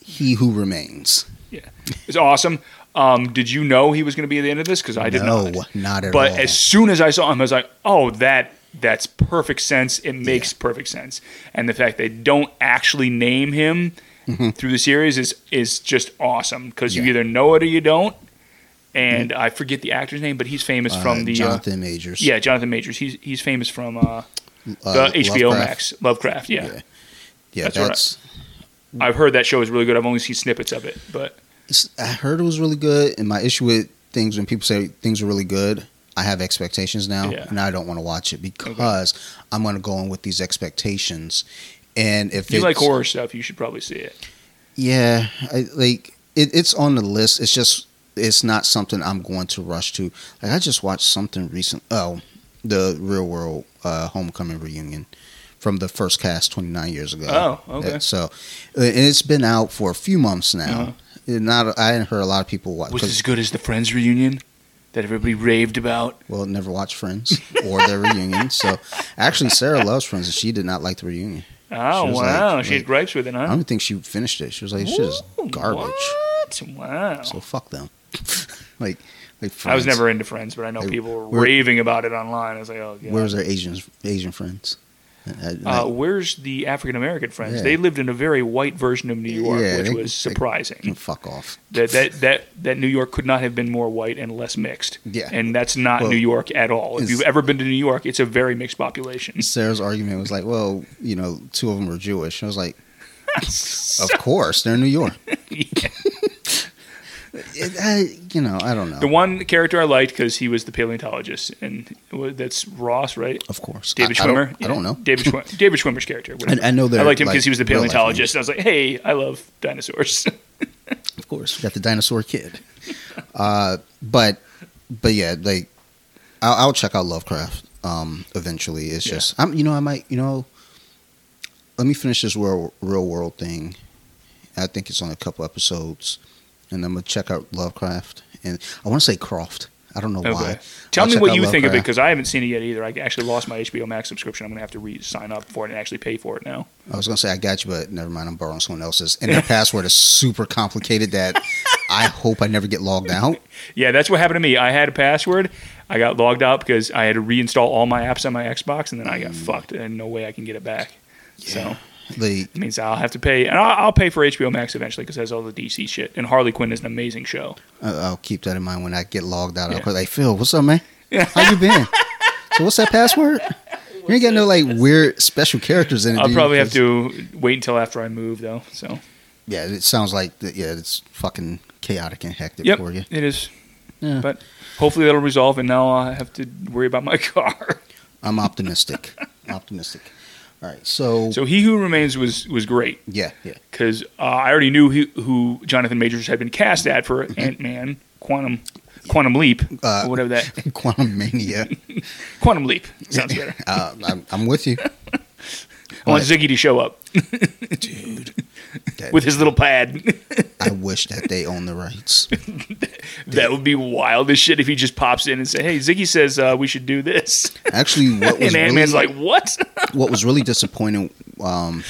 he who remains. Yeah, it's awesome. Um, did you know he was going to be at the end of this? Because I didn't. no, not. not at But all. But as soon as I saw him, I was like, "Oh, that that's perfect sense. It makes perfect sense." And the fact they don't actually name him through the series is is just awesome because you Mm-hmm. Either know it or you don't. And I forget the actor's name, but he's famous Uh, from the uh, Jonathan Majors. yeah Jonathan Majors. He's he's famous from uh, Uh, the HBO Lovecraft. Max Lovecraft. Yeah. Yeah. Yeah, That's what I, I've heard that show is really good. I've only seen snippets of it, but I heard it was really good, and my issue with things when people say things are really good, I have expectations now, Yeah. and I don't want to watch it because I'm going to go in with these expectations, and if if you it's, like horror stuff, you should probably see it. yeah, I, like it, it's on the list. It's just it's not something I'm going to rush to. Like I just watched something recent. Oh, the Real World uh, Homecoming reunion from the first cast 29 years ago. Oh, okay. So, uh, and it's been out for a few months now. Uh-huh. And Not I hadn't heard a lot of people watch. Was it as good as the Friends reunion that everybody raved about? well, never watched Friends or their reunion. So, actually, Sarah loves Friends, and she did not like the reunion. Oh She wow, like- she had like- gripes with it, huh? I don't think she finished it. She was like, "Shit is garbage." What? Wow. So fuck them. like, Like I was never into Friends, but I know people were where- raving about it online. I was like, oh, yeah. Where's their Asian Asian friends? Uh, Uh, where's the African American friends? Yeah. They lived in a very white version of New York, Yeah, which they- was they- surprising. fuck off. that, that that that New York could not have been more white and less mixed. Yeah. and that's not Well, New York at all. If you've ever been to New York, it's a very mixed population. Sarah's argument was like, well, you know, two of them were Jewish. I was like, of course, they're in New York. Yeah. It, I, you know, I don't know. The one character I liked because he was the paleontologist, and that's Ross, right? of course, David I, I don't- Schwimmer. I don't know. David Schwimmer, David Schwimmer's character. I, I know that I liked him because he was the paleontologist. I was like, hey, I love dinosaurs. Of course, got the dinosaur kid. Uh, but but yeah, like I'll, I'll check out Lovecraft um, eventually. It's Yeah. just I'm you know I might you know let me finish this real real world thing. I think it's only a couple episodes, and I'm gonna check out Lovecraft. And I want to say Croft. I don't know okay. why. Tell I'll me what you think of it because I haven't seen it yet either. I actually lost my HBO Max subscription. I'm gonna have to re-sign up for it and actually pay for it now. I was gonna say I got you, but never mind. I'm borrowing someone else's, and their password is super complicated. That I hope I never get logged out. Yeah, that's what happened to me. I had a password. I got logged out because I had to reinstall all my apps on my Xbox, and then I got mm. fucked, and no way I can get it back. So The it means I'll have to pay, and I'll, I'll pay for HBO Max eventually because it has all the DC shit. And Harley Quinn is an amazing show. Uh, I'll keep that in mind when I get logged out. Yeah. call like Phil, what's up, man? How you been? so what's that password? You ain't got no like weird special characters in it. I'll probably have to wait until after I move, though. So Yeah, it sounds like that- yeah, it's fucking chaotic and hectic yep, for you. it is. Yeah. But hopefully that'll resolve, and now I have to worry about my car. I'm optimistic. optimistic. All right, so, So He Who Remains was was great. yeah, yeah. because uh, I already knew who, who Jonathan Majors had been cast at for Ant Man, Quantum, Quantum Leap, Uh, or whatever that Quantum Mania. Quantum Leap sounds better. Uh, I'm, I'm with you, I want Ziggy to show up dude. That- with his little pad. I wish that they own the rights. that would be wild as shit if he just pops in and say, "Hey, Ziggy says uh, we should do this," Actually, what was and Ant Man's really, like, "What?" what was really disappointing, um,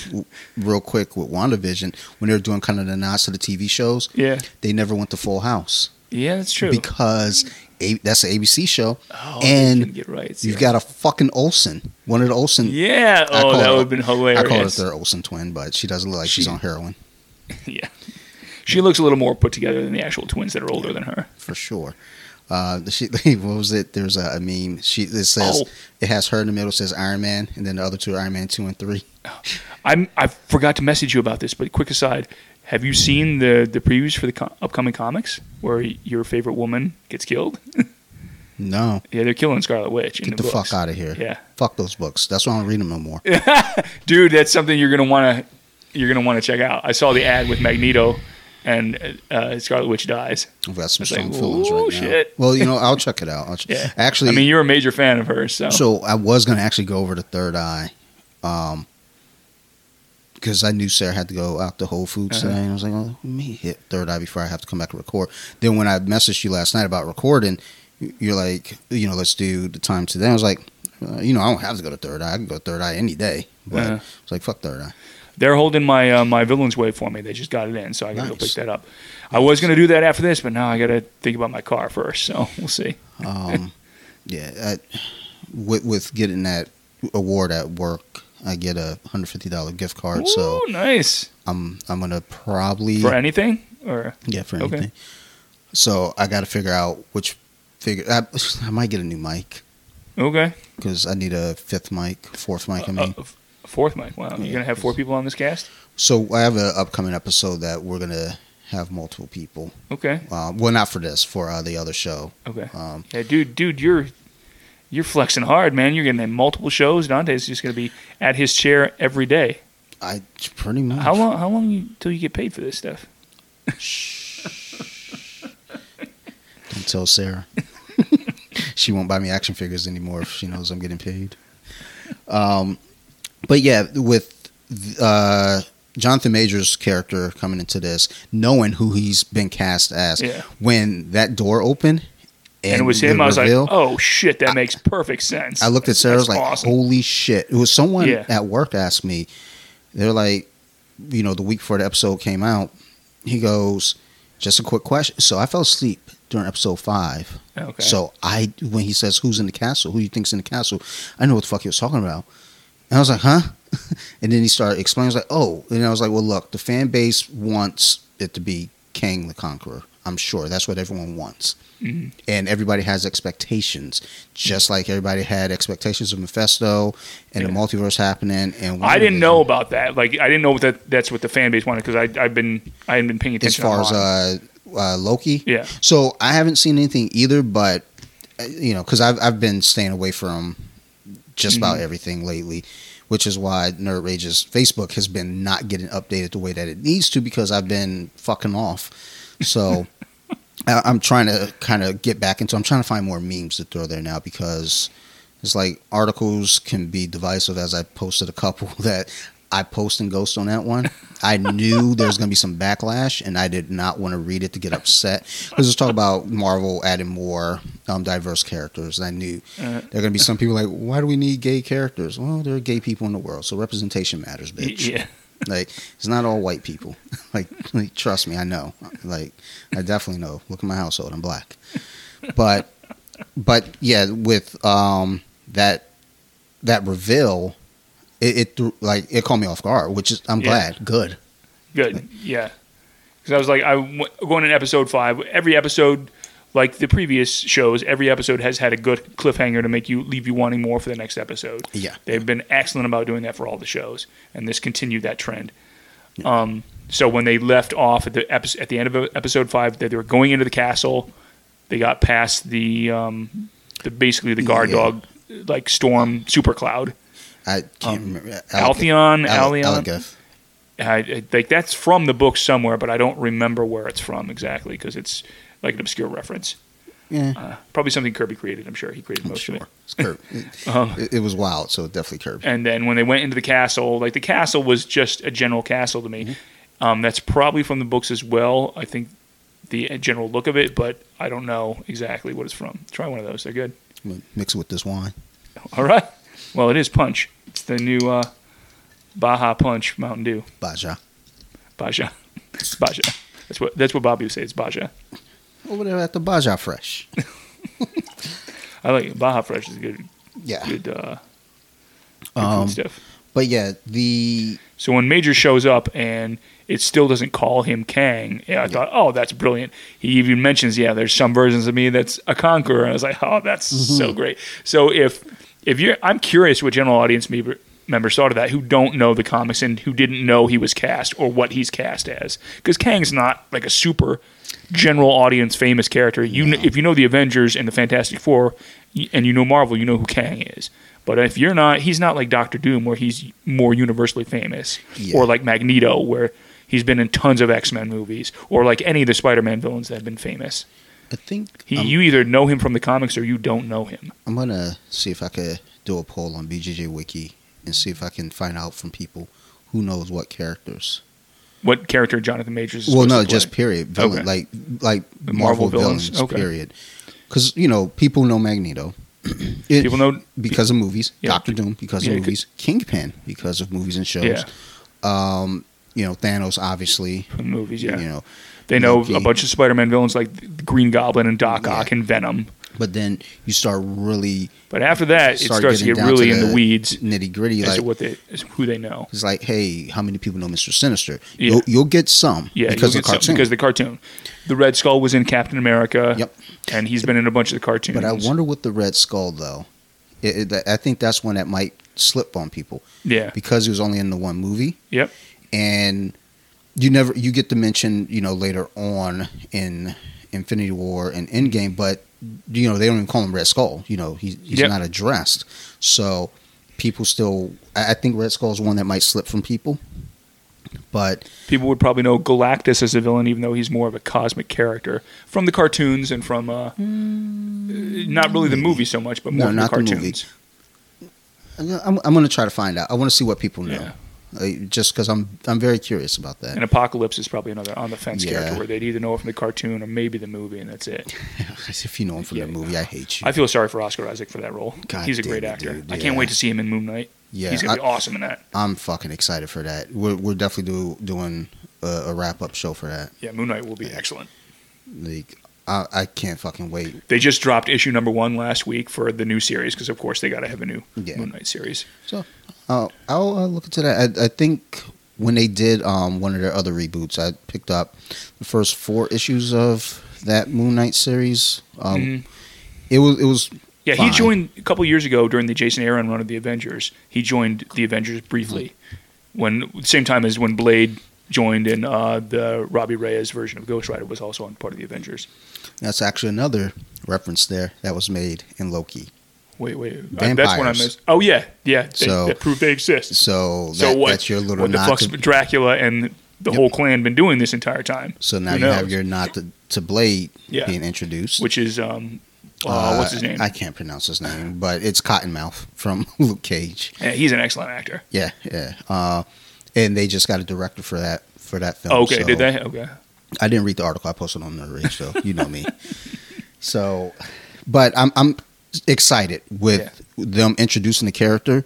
real quick with WandaVision, when they were doing kind of the nods to the TV shows, yeah, they never went to Full House yeah, that's true. because a- that's an ABC show, oh, and get rights. you've yeah. got a fucking Olsen, one of the Olsen. yeah. I Oh, that would have been hilarious. I call her their Olsen twin, but she doesn't look like she's on heroin yeah, she looks a little more put together than the actual twins that are older than her. for sure. Uh, she, what was it? There's a, a meme. She it says Oh. it has her in the middle. Says Iron Man, and then the other two are Iron Man two and three. I'm, I forgot to message you about this, but quick aside: Have you seen the the previews for the co- upcoming comics where your favorite woman gets killed? No, yeah, they're killing Scarlet Witch. get the, the, fuck out of here. Yeah, Fuck those books. That's why I don't read them no more. dude, that's something you're gonna want to you're gonna want to check out. I saw the ad with Magneto, and uh, Scarlet Witch dies. I've got some It's like, strong feelings right now. shit. Well, you know, I'll check it out. I'll ch- Yeah, Actually, I mean, you're a major fan of hers, so, so I was gonna actually go over to Third Eye, um, because I knew Sarah had to go out to Whole Foods Uh-huh. today, and I was like, well, let me hit Third Eye before I have to come back and record. Then when I messaged you last night about recording, you're like, you know, let's do the time today. I was like, uh, you know, I don't have to go to Third Eye. I can go to Third Eye any day. But Uh-huh. it's like, fuck Third Eye. they're holding my uh, my Villains Way for me. They just got it in, so I gotta go pick that up. I was gonna do that after this, but now I gotta think about my car first. So we'll see. Um, yeah, I, with with getting that award at work, I get a hundred fifty dollar gift card. So nice I'm I'm gonna probably for anything or yeah for okay. anything. So I got to figure out which figure. I, I might get a new mic okay. because I need a fifth mic, fourth mic. I Uh, mean, uh, fourth mic. Wow, Yeah, you're gonna have four people on this cast. so I have an upcoming episode that we're gonna have multiple people. Okay, Uh, well, not for this, for uh, the other show. okay. Um, Yeah, dude, dude, you're you're flexing hard, man. You're have multiple shows. Dante's just gonna be at his chair every day. I pretty much. How long? How long you, till you get paid for this stuff? Don't tell Sarah. she won't buy me action figures anymore if she knows I'm getting paid. Um, but yeah, with uh, Jonathan Majors' character coming into this, knowing who he's been cast as, Yeah. when that door opened and, And, it was him. I was reveal, like, oh shit, that makes perfect sense. I looked at Sarah. I was like, awesome. "Holy shit!" It was someone Yeah. at work asked me. They're like, you know, the week before the episode came out, he goes, just a quick question. So I fell asleep during episode five. Okay. So I, when he says, "Who's in the castle? Who you think's in the castle?" I know what the fuck he was talking about, and I was like, "Huh?" and then he started explaining. I was like, "Oh," and I was like, "Well, look, the fan base wants it to be Kang the Conqueror. I'm sure that's what everyone wants." Mhm. And everybody has expectations, just like everybody had expectations of Mephisto and the multiverse happening. And I didn't know about that. Like I didn't know that that's what the fan base wanted because I I've been I hadn't been paying attention as far as uh, uh, Loki. yeah. So I haven't seen anything either, but uh, you know, because I've I've been staying away from just about Mhm. everything lately, which is why Nerd Rage's Facebook has been not getting updated the way that it needs to because I've been fucking off. So I- I'm trying to kind of get back into. I'm trying to find more memes to throw there now because it's like articles can be divisive. As I posted a couple that I post and ghost on that one. I knew there was going to be some backlash, and I did not want to read it to get upset because it's talk about Marvel adding more um, diverse characters. And I knew Uh, there are going to be some people like, why do we need gay characters? Well, there are gay people in the world, so representation matters, bitch. yeah. Like it's not all white people. like, like trust me, I know. Like I definitely know. Look at my household. I'm black. But but yeah, with um that that reveal, it, it threw, like it caught me off guard, which is I'm Yeah. glad. Good. Good. Yeah. Because I was like, I w- going in episode five. Every episode, like the previous shows, every episode has had a good cliffhanger to make you leave you wanting more for the next episode. Yeah. They've been excellent about doing that for all the shows, and this continued that trend. Um, so when they left off at the epi- at the end of episode five, that they were going into the castle, they got past the um, the basically the guard Yeah. dog like storm super cloud. I can't Um, remember. Altheon, Ale- Allion, Alagath. I, I, like that's from the book somewhere, but I don't remember where it's from exactly because it's like an obscure reference. Yeah. Uh, probably something Kirby created. I'm sure he created I'm most of it. It's Kirby. It, Um, it, it was wild, so definitely Kirby. and then when they went into the castle, like the castle was just a general castle to me. Mm-hmm. Um, that's probably from the books as well. I think the general look of it, but I don't know exactly what it's from. Try one of those; they're good. Mix it with this wine. All right. Well, it is Punch. It's the new uh, Baja Punch Mountain Dew. Baja. Baja. Baja. That's what that's what Bobby would say. It's Baja. Over there at the Baja Fresh. I like it. Baja Fresh is good. Yeah. Good, uh, good Um, stuff. but yeah, the So when Major shows up and it still doesn't call him Kang, yeah, I thought, oh, that's brilliant. He even mentions, yeah, there's some versions of me that's a conqueror, and I was like, oh, that's Mm-hmm. so great. So if if you're, I'm curious what general audience member, members thought of that who don't know the comics and who didn't know he was cast or what he's cast as, because Kang's not like a super general audience famous character. You kn- if you know the Avengers and the Fantastic Four, and you know Marvel, you know who Kang is. But if you're not, he's not like Doctor Doom, where he's more universally famous, Yeah. or like Magneto, where he's been in tons of X Men movies, or like any of the Spider Man villains that have been famous. I think He, you either know him from the comics or you don't know him. I'm gonna see if I could do a poll on BJJ Wiki and see if I can find out from people who knows what characters. What character Jonathan Majors? Is well, no, just period. Villain, Okay. like like The Marvel, Marvel villains? villains. Okay. Period. Because you know people know Magneto. It- people know. because of movies. Yeah. Doctor Doom because Yeah, of it could- movies. Kingpin because of movies and shows. Yeah, Um, you know Thanos obviously. from movies. Yeah, You know, they know Loki. a bunch of Spider Man villains like Green Goblin and Doc. Ock and Venom. But then you start really But after that, it starts to get really to in the the weeds nitty gritty. Like what they, who they know. it's like, hey, how many people know Mister Sinister? Yeah. You'll, you'll get some Yeah, because of the cartoon. because of the cartoon. The Red Skull was in Captain America. Yep. and he's been in a bunch of the cartoons. But I wonder with the Red Skull though. It, it, I think that's one that might slip on people Yeah. because he was only in the one movie. Yep. and you never you get to mention you know later on in Infinity War and Endgame, but you know they don't even call him Red Skull. You know he's he's Yep. not addressed, so people still. I I think Red Skull is one that might slip from people, but People would probably know Galactus as a villain, even though he's more of a cosmic character from the cartoons and from uh, not really the movie so much, but No, more from the not the movie. cartoons. I'm, I'm going to try to find out. I want to see what people know, Yeah. Uh, just because I'm I'm very curious about that. And Apocalypse is probably another on the fence Yeah. character where they'd either know it from the cartoon or maybe the movie, and that's it. if you know him from Yeah. the movie, I hate you. I feel sorry for Oscar Isaac for that role. God he's a great actor. dude. I can't wait to see him in Moon Knight. yeah, he's gonna be I, awesome in that. I'm fucking excited for that. We're we're definitely do, doing a, a wrap up show for that. Yeah, Moon Knight will be excellent. Like, I, I can't fucking wait. They just dropped issue number one last week for the new series because, of course, they got to have a new Yeah. Moon Knight series. So, uh, I'll uh, look into that. I, I think when they did um, one of their other reboots, I picked up the first four issues of that Moon Knight series. Um, Mhm. It was it was Yeah, fine. he joined a couple years ago during the Jason Aaron run of the Avengers. He joined the Avengers briefly, when same time as when Blade joined, and uh, the Robbie Reyes version of Ghost Rider was also on part of the Avengers. That's actually another reference there that was made in Loki. Wait, wait, uh, that's what I Vampires. missed. Oh yeah, yeah, they, So- that prove they exist. So, that, so what? that's your little what the fuck's to, Dracula and the Yep. whole clan been doing this entire time? So now Who you have your not to, to Blade Yeah. being introduced. Which is um, uh, what's his name? I can't pronounce his name, but it's Cottonmouth from Luke Cage. yeah, he's an excellent actor. Yeah, yeah. Uh, and they just got a director for that for that film. okay, so- did they? Okay. I didn't read the article. I posted on the Rage, so you know me. So, but I'm I'm excited with them introducing the character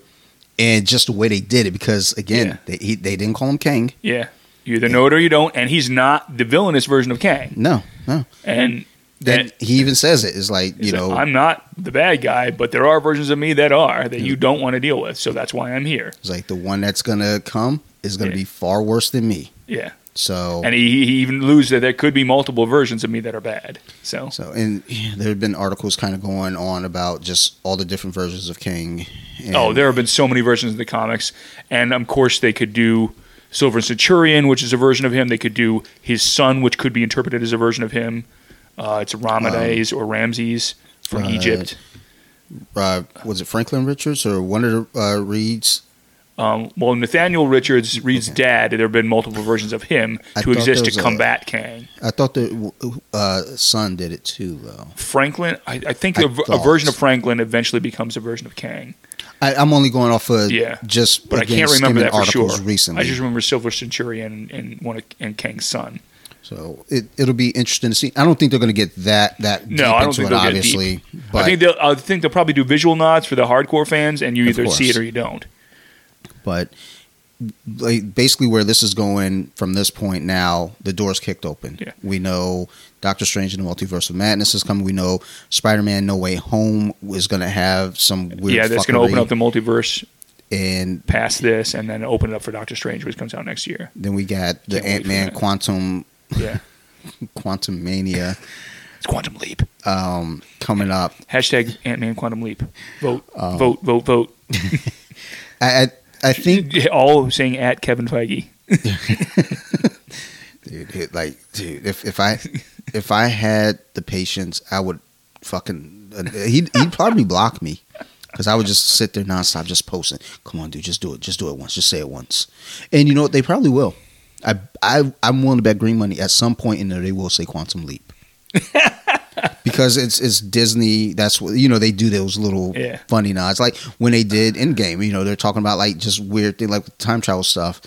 and just the way they did it because again, Yeah. they he, they didn't call him Kang. Yeah, you either know it or you don't, and he's not the villainous version of Kang. No, no. And Then he even says. It's like you He's like, know, I'm not the bad guy, but there are versions of me that are that you don't want to deal with. So that's why I'm here. it's like the one that's gonna come is gonna Yeah. be far worse than me. Yeah, So and he, he even alludes that there could be multiple versions of me that are bad. So So, and there have been articles kind of going on about just all the different versions of Kang. Oh, there have been so many versions of the comics, and of course they could do Silver Centurion, which is a version of him. They could do his son, which could be interpreted as a version of him. Uh, it's Ramades or Ramses from uh, Egypt. Uh, was it Franklin Richards or one of the uh, Reeds? Um, well, Nathaniel Richards Reed's Okay. dad. There have been multiple versions of him I to exist to was a- combat Kang. I thought the uh, son did it too, though. Franklin, I, I think I a, a version of Franklin eventually becomes a version of Kang. I, I'm only going off of Yeah. just But I can't remember that for sure. recently. I just remember Silver Centurion and one of, and Kang's son. so it, it'll be interesting to see. I don't think they're going to get that that No, deep I don't into think it, obviously. But I think they'll I think they'll probably do visual nods for the hardcore fans, and you either see it or you don't. But like basically where this is going from this point now, the door's kicked open. Yeah. We know Doctor Strange and the Multiverse of Madness is coming. We know Spider Man No Way Home is going to have some weird. yeah, that's going to open up the multiverse and past this, and then open it up for Doctor Strange, which comes out next year. then we got the Ant Man. Quantum Yeah, Quantum Mania it's Quantum Leap. um, coming up. Hashtag Ant Man Quantum Leap. Vote, Um, vote, vote, vote. I I, I think All saying at Kevin Feige. dude, like dude, if if I if I had the patience, I would fucking uh, he'd he'd probably block me because I would just sit there nonstop, just posting. Come on, dude, just do it, just do it once, just say it once. And you know what? They probably will. I I I'm willing to bet green money at some point in there they will say Quantum Leap. because it's it's Disney. That's what you know. They do those little Yeah. funny nods, like when they did Endgame. You know, they're talking about like just weird thing, like time travel stuff,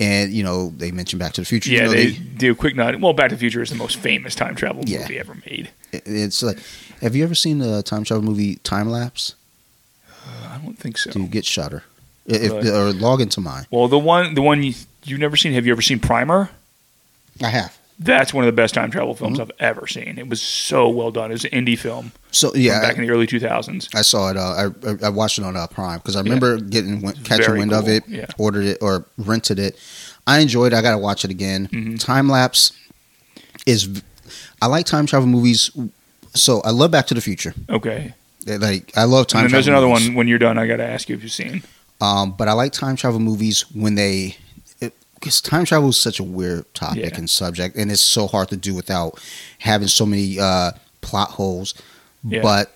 and you know they mentioned Back to the Future. Yeah, you know, they, do a quick nod. Well, Back to the Future is the most famous time travel Yeah. movie ever made. It's like, have you ever seen the time travel movie Time Lapse? Uh, I don't think so. Dude, get Shutter, if, or log into mine. Well, the one, the one you, you've never seen. Have you ever seen Primer? I have. That's one of the best time travel films Mm-hmm. I've ever seen. It was so well done. It was an indie film So yeah, back I, in the early 2000s. I saw it. Uh, I- I watched it on uh, Prime because I remember getting catching Very wind of it, yeah. ordered it or rented it. I enjoyed. it. I got to watch it again. Mhm. Time lapse is. I like time travel movies. So I love Back to the Future. Okay. Like I love time. and then there's another movies. one. When you're done, I got to ask you if you've seen. Um, but I like time travel movies when they, because time travel is such a weird topic Yeah. and subject, and it's so hard to do without having so many uh, plot holes. Yeah. But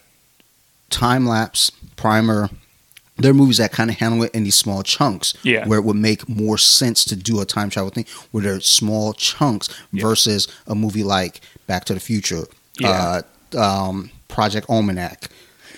time lapse, primer, they're movies that kind of handle it in these small chunks, Yeah. where it would make more sense to do a time travel thing, where they're small chunks Yeah. versus a movie like Back to the Future, Yeah. uh, um, Project Almanac.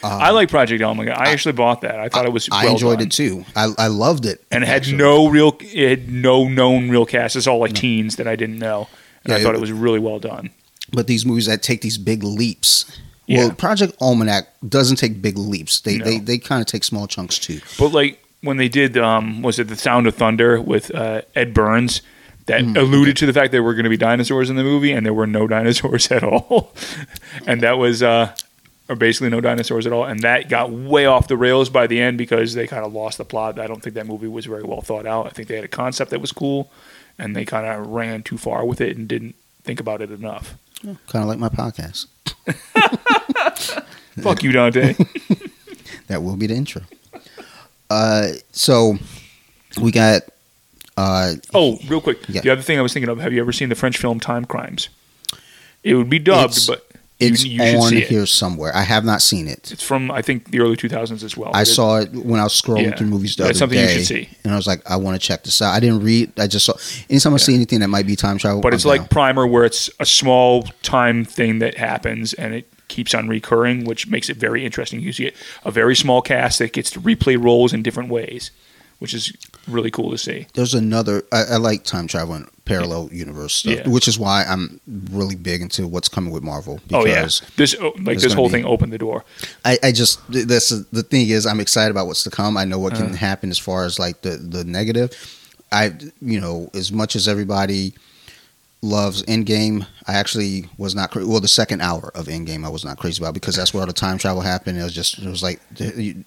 Uh, I like Project Omega. I actually bought that. I thought it was. I enjoyed done. it too. I, I loved it, and it had actually. no real. It had no known real cast. It's all like teens that I didn't know. And Yeah, I thought it- it was really well done. but these movies that take these big leaps. Yeah. Well, Project Almanac doesn't take big leaps. They No. they, they kind of take small chunks too. But like when they did, um, was it the Sound of Thunder with uh, Ed Burns? that alluded to the fact there were going to be dinosaurs in the movie, and there were no dinosaurs at all. and that was, uh, or basically no dinosaurs at all. And that got way off the rails by the end because they kind of lost the plot. I don't think that movie was very well thought out. I think they had a concept that was cool, and they kind of ran too far with it and didn't think about it enough. Kind of like my podcast. Fuck you, Dante. That will be the intro. Uh, so we got uh, oh, real quick. Yeah. The other thing I was thinking of: Have you ever seen the French film Time Crimes? It would be dubbed, It's- but it's you, you on see it. here somewhere. I have not seen it. It's from I think the early 2000s as well. I It- saw it when I was scrolling Yeah. through movies the That's other something you should see. and I was like, I want to check this out. I didn't read. I just saw. Anytime I see anything that might be time travel, but I'm it's like down. Primer, where it's a small time thing that happens and it keeps on recurring, which makes it very interesting. You see a very small cast that gets to replay roles in different ways, which is really cool to see. there's another. I, I like time travel and parallel universe stuff, Yeah. which is why I'm really big into what's coming with Marvel. Oh yeah, Because this oh, like this whole be- thing opened the door. I, I just th- that's the thing is I'm excited about what's to come. I know what can uh-huh. happen as far as like the the negative. I you know as much as everybody loves Endgame, I actually was not cra- well the second hour of Endgame I was not crazy about because that's where all the time travel happened. It was just it was like you-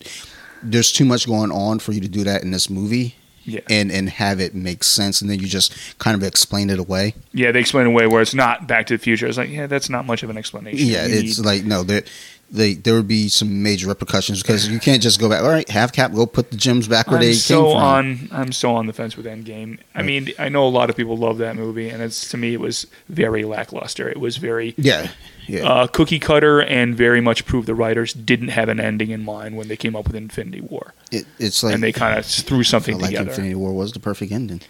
there's too much going on for you to do that in this movie. Yeah. And and have it make sense, and then you just kind of explain it away. Yeah, they explain a way where it's not Back to the Future. It's like, yeah, that's not much of an explanation. Yeah, it's need- like no, there, they there would be some major repercussions because you can't just go back. All right, have Cap go put the gems back where I'm they so came from. on. I'm so on the fence with Endgame. I mean, I know a lot of people love that movie, and it's to me it was very lackluster. It was very yeah, yeah, uh, cookie cutter and very much proved the writers didn't have an ending in mind when they came up with Infinity War, it, it's like and they kind of threw something like together. Infinity War was the perfect ending.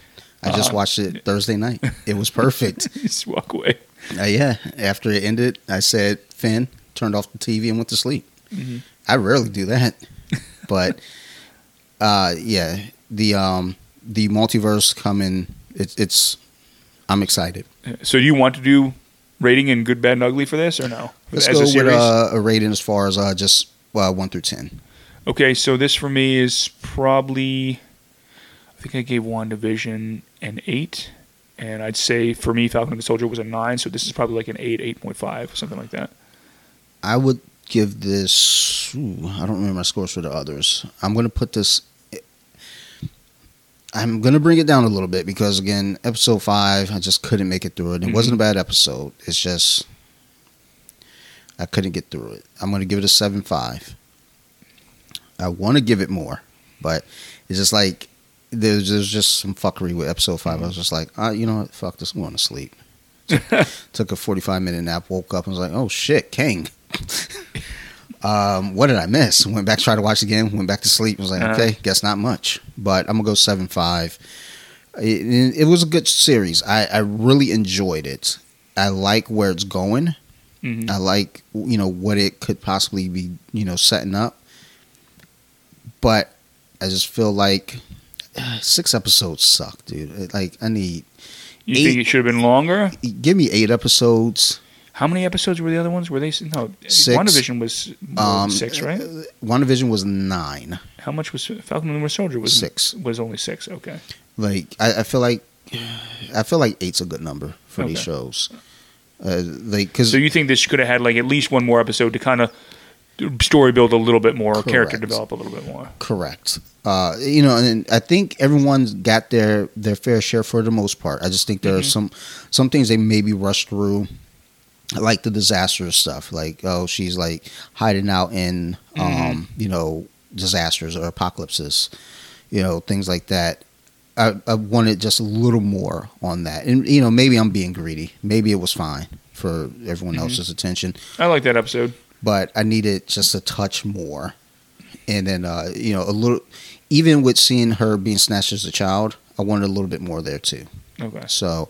I just Uh-huh. watched it Thursday night. It was perfect. Just walk away. uh, yeah, after it ended, I said, "Finn," turned off the TV and went to sleep. Mm-hmm. I rarely do that, but uh, yeah, the um the multiverse coming. It's it's. I'm excited. So, do you want to do rating in good, bad, and ugly for this, or no? Let's As go a with uh, a rating as far as uh, just uh, one through ten. Okay, so this for me is probably, I think I gave WandaVision an eight, and I'd say for me Falcon and the Soldier was a nine, so this is probably like an eight, eight point five, something like that. I would give this. Ooh, I don't remember my scores for the others. I'm going to put this. I'm going to bring it down a little bit because again, episode five, I just couldn't make it through it. It wasn't a bad episode. It's just I couldn't get through it. I'm going to give it a seven five. I want to give it more, but it's just like there's there's just some fuckery with episode 5 I was just like, uh, you know what, fuck this, I'm going to sleep. Took a 45 minute nap, woke up, and was like, oh shit, Kang. um, what did I miss? Went back, tried to watch again, went back to sleep. Was like, Uh-huh. okay, guess not much. But I'm gonna go seven five. It, it was a good series. I, I really enjoyed it. I like where it's going. hmm I like you know what it could possibly be you know setting up. But I just feel like uh, six episodes suck, dude. Like I need You Eight- think it should have been longer? give me eight episodes. How many episodes were the other ones? Were they no? Six. WandaVision was Um, six, right? WandaVision was nine. How much was Falcon and the Winter Soldier? Was Six. Was only six. Okay. Like I, I feel like I feel like eight's a good number for these shows. Uh, like because So you think this could have had like at least one more episode to kind of story build a little bit more, character develop a little bit more. correct. Uh, you know, and I think everyone's got their their fair share for the most part. I just think there are Mhm. some some things they maybe rushed through. Like the disastrous stuff like oh she's like hiding out in um you know disasters or apocalypses you know things like that. I, I wanted just a little more on that. And you know maybe i'm being greedy. Maybe it was fine for everyone Mhm. else's attention. I like that episode. but i needed just a touch more. And then uh you know a little even with seeing her being snatched as a child i wanted a little bit more there too. Okay. so,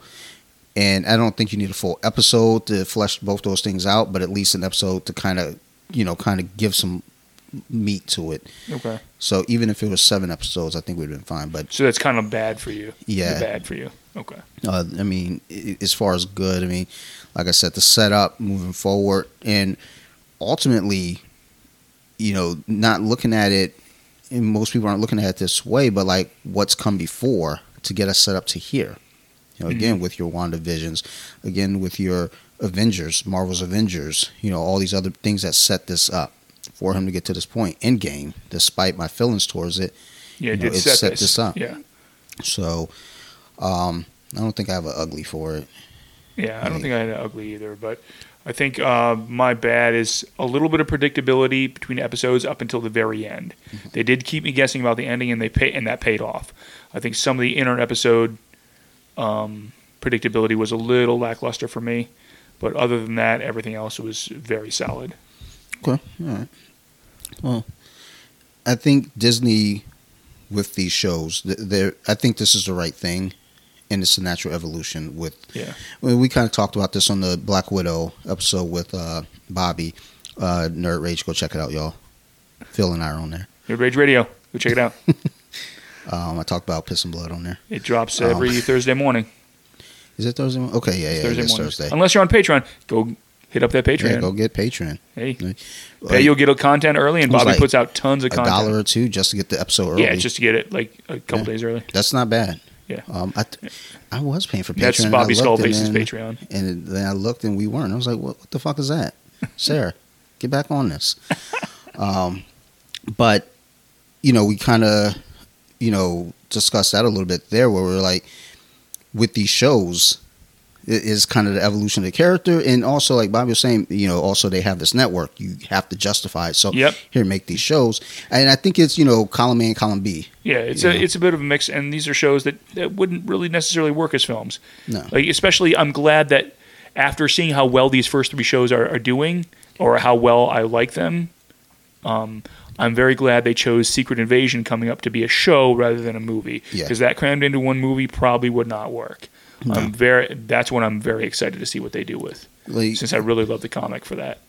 and I don't think you need a full episode to flesh both those things out, but at least an episode to kind of, you know, kind of give some meat to it. Okay. So even if it was seven episodes, I think we'd have been fine. But So that's kind of bad for you. Yeah. Bad for you. Okay. uh, I mean, as far as good, I mean, like I said, the setup moving forward, and ultimately, you know, not looking at it, and most people aren't looking at it this way, but like what's come before to get us set up to here. You know, again with your WandaVisions, again with your Avengers, Marvel's Avengers, you know, all these other things that set this up for him to get to this point Endgame, despite my feelings towards it. Yeah, it know, did it set, set this. this up. Yeah, So um I don't think I have an ugly for it. yeah. I don't think I had an ugly either, but I think uh, my bad is a little bit of predictability between episodes up until the very end. Mm-hmm. They did keep me guessing about the ending, and they pay, and that paid off. I think some of the inner episode um, predictability was a little lackluster for me, but other than that, everything else was very solid. Okay. All right. Well, I think Disney with these shows, th- they're, I think this is the right thing, and it's a natural evolution. With Yeah. we kind of talked about this on the Black Widow episode with uh, Bobby, uh, Nerd Rage. Go check it out, y'all. Phil and I are on there. Nerd Rage Radio. Go check it out. Um, I talked about Piss and Blood on there. It drops every Thursday morning. Is it Thursday? morning? Okay, yeah, yeah, Thursday it is morning. Thursday. Unless you're on Patreon, go hit up that Patreon. Yeah, go get Patreon. hey, Like, pay, you'll get a content early, and Bobby like puts out tons of a content. dollar or two just to get the episode early. Yeah, just to get it like a couple Yeah. days early. That's not bad. Yeah. Um, I, th- I was paying for Patreon. That's and Bobby Skullface's Patreon. And then I looked and we weren't. I was like, what, what the fuck is that? Sarah, get back on this. um, but, you know, we kind of, you know, discuss that a little bit there where we're like, with these shows, it is kind of the evolution of the character. And also, like Bobby was saying, you know, also they have this network. You have to justify it. So Yep. here, make these shows. And I think it's, you know, column A and column B. Yeah, it's a it's a bit of a mix, and these are shows that, that wouldn't really necessarily work as films. No. Like especially, I'm glad that after seeing how well these first three shows are, are doing, or how well I like them, um, I'm very glad they chose Secret Invasion coming up to be a show rather than a movie. Yeah. Because that crammed into one movie probably would not work. I'm very. That's what I'm very excited to see what they do with. Like, Since I really love the comic for that.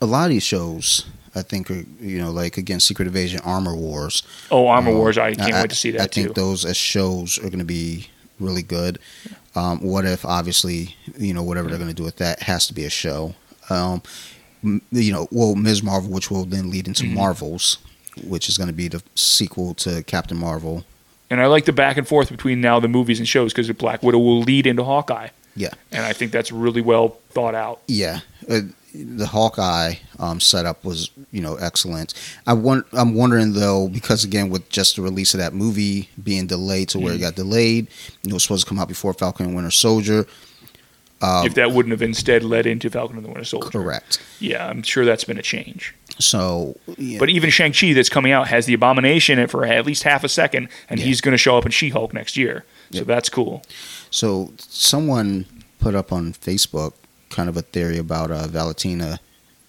a lot of these shows, I think, are you know, like again, Secret Invasion, Armor Wars. Oh, Armor Um, Wars! I can't wait to see that I too. think those as shows are going to be really good. Um, what if, obviously, you know, whatever they're going to do with that has to be a show. Um, you know, well, Ms. Marvel, which will then lead into Mhm. Marvels, which is going to be the sequel to Captain Marvel. And I like the back and forth between now the movies and shows because Black Widow will lead into Hawkeye. Yeah. And I think that's really well thought out. Yeah, uh, the Hawkeye um, setup was you know excellent. I want, I'm wondering though because again with just the release of that movie being delayed to where it got delayed, you know, it was supposed to come out before Falcon and Winter Soldier. Um, if that wouldn't have instead led into Falcon and the Winter Soldier. correct. Yeah, I'm sure that's been a change. So, yeah, But even Shang-Chi that's coming out has the Abomination in it for at least half a second, and Yeah. he's going to show up in She-Hulk next year. So Yep. that's cool. so someone put up on Facebook kind of a theory about uh, Valentina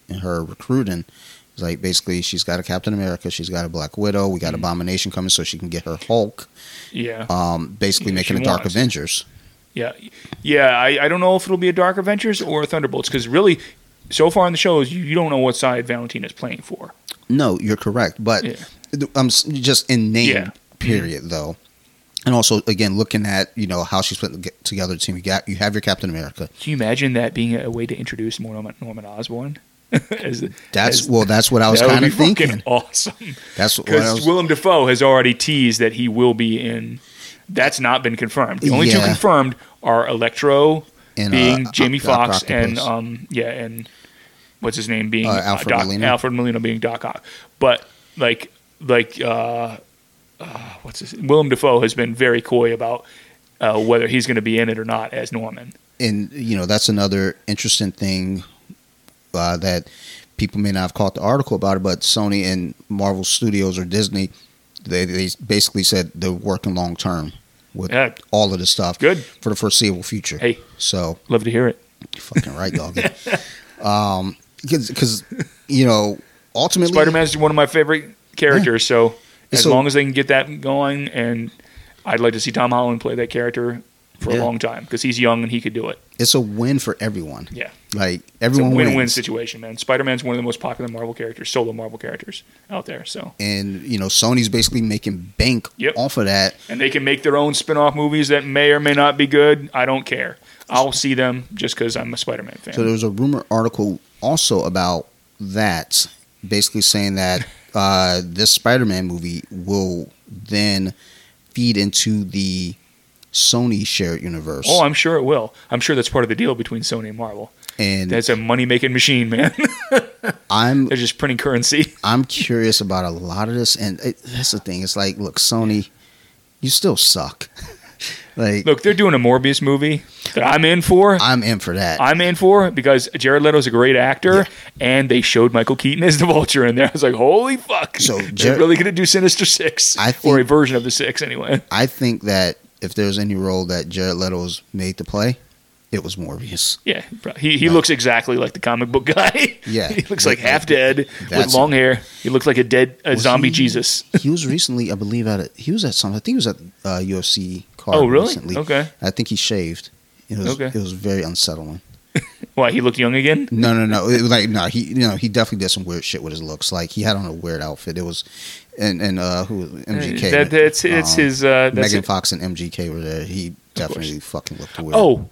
and her recruiting. It's like basically she's got a Captain America, she's got a Black Widow, we got Mhm. Abomination coming, so she can get her Hulk. Yeah. Um, basically Yeah, making she a Dark. Avengers. Yeah, yeah. I, I don't know if it'll be a Dark Avengers or a Thunderbolts because really, so far in the shows, you, don't know what side Valentina's playing for. No, you're correct, but Yeah. I'm just in name Yeah. period though, and also again looking at you know how she's put together the team. You got you have your Captain America. Can you imagine that being a way to introduce Norman, Norman Osborn? As- That's as- well, that's what I was kind of thinking. awesome. That's Because. Willem Dafoe has already teased that he will be in. That's not been confirmed. The only two confirmed are Electro And, being uh, Jamie Foxx and um yeah and what's his name being Uh, Alfred Doc, Molina. Alfred Molina being Doc Ock. But like like uh, uh what's his Willem Dafoe has been very coy about uh, whether he's going to be in it or not as Norman. and you know that's another interesting thing uh, that people may not have caught the article about it, but Sony and Marvel Studios or Disney, they they basically said they're working long term with Yeah, all of this stuff good. for the foreseeable future. Hey, So love to hear it. You're fucking right, dog. um, because you know, ultimately, Spider Man's one of my favorite characters, so as So- long as they can get that going, and I'd like to see Tom Holland play that character for Yeah. a long time because he's young and he could do it. it's a win for everyone. Yeah, Like it's a everyone win-win wins. situation, man. Spider Man's one of the most popular Marvel characters, solo Marvel characters out there. So, and you know, Sony's basically making bank Yep. off of that. and they can make their own spin-off movies that may or may not be good. I don't care. I'll see them just because I'm a Spider Man fan. So there was a rumor article also about that, basically saying that uh, this Spider-Man movie will then feed into the Sony shared universe. Oh, I'm sure it will. I'm sure that's part of the deal between Sony and Marvel. and That's a money making machine, man. I'm They're just printing currency. I'm curious about a lot of this, and it, that's the thing. It's like, look, Sony, you still suck. like, Look, they're doing a Morbius movie that I'm in for. I'm in for that. I'm in for because Jared Leto's a great actor, Yeah. and they showed Michael Keaton as the Vulture in there. I was like, holy fuck! So, they're Jared- really gonna do Sinister Six, I or a version of the Six anyway. I think that if there's any role that Jared Leto was made to play, it was Morbius. Yeah, he he looks exactly like the comic book guy. Yeah. he looks like half dead with long hair. He looks like a dead a zombie he- Jesus. He was recently, I believe, at a, he was at some. I think he was at uh, UFC card Oh, really? recently. Okay. I think he shaved. It was Okay. it was very unsettling. Why he looked young again? No, no, no. It was like no, he you know he definitely did some weird shit with his looks. Like he had on a weird outfit. It was, and and uh who MGK. That, that's it's um, his. Uh, that's Megan it. Fox and MGK were there. He definitely fucking looked weird. Oh,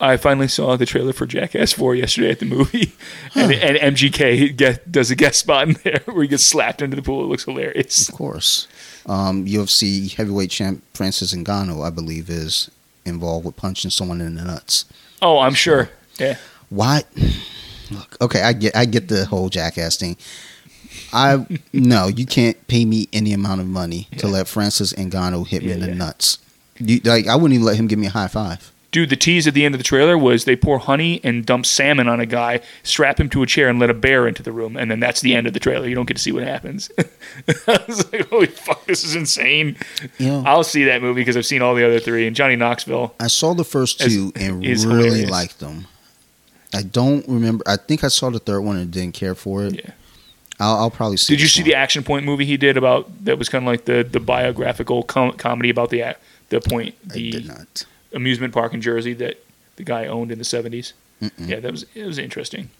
I finally saw the trailer for Jackass 4 yesterday at the movie, and, and MGK get, does a guest spot in there where he gets slapped into the pool. It looks hilarious. of course. Um, UFC heavyweight champ Francis Ngannou, I believe, is involved with punching someone in the nuts. Oh, I'm sure. Yeah. Why? Look, okay, I get I get the whole jackass thing. I no, you can't pay me any amount of money to Yeah. let Francis Ngannou hit me Yeah, in the yeah. nuts. You, like I wouldn't even let him give me a high five. Dude, the tease at the end of the trailer was they pour honey and dump salmon on a guy, strap him to a chair, and let a bear into the room, and then that's the end of the trailer. You don't get to see what happens. I was like, holy fuck, this is insane. You know, I'll see that movie because I've seen all the other three. And Johnny Knoxville, I saw the first two and really hilarious. liked them. I don't remember. I think I saw the third one and didn't care for it. Yeah. I'll, I'll probably see. Did you see one. the Action Point movie he did about that was kind of like the the biographical com- comedy about the the point the amusement park in Jersey that the guy owned in the 70s. Mm-mm. Yeah, that was it was interesting.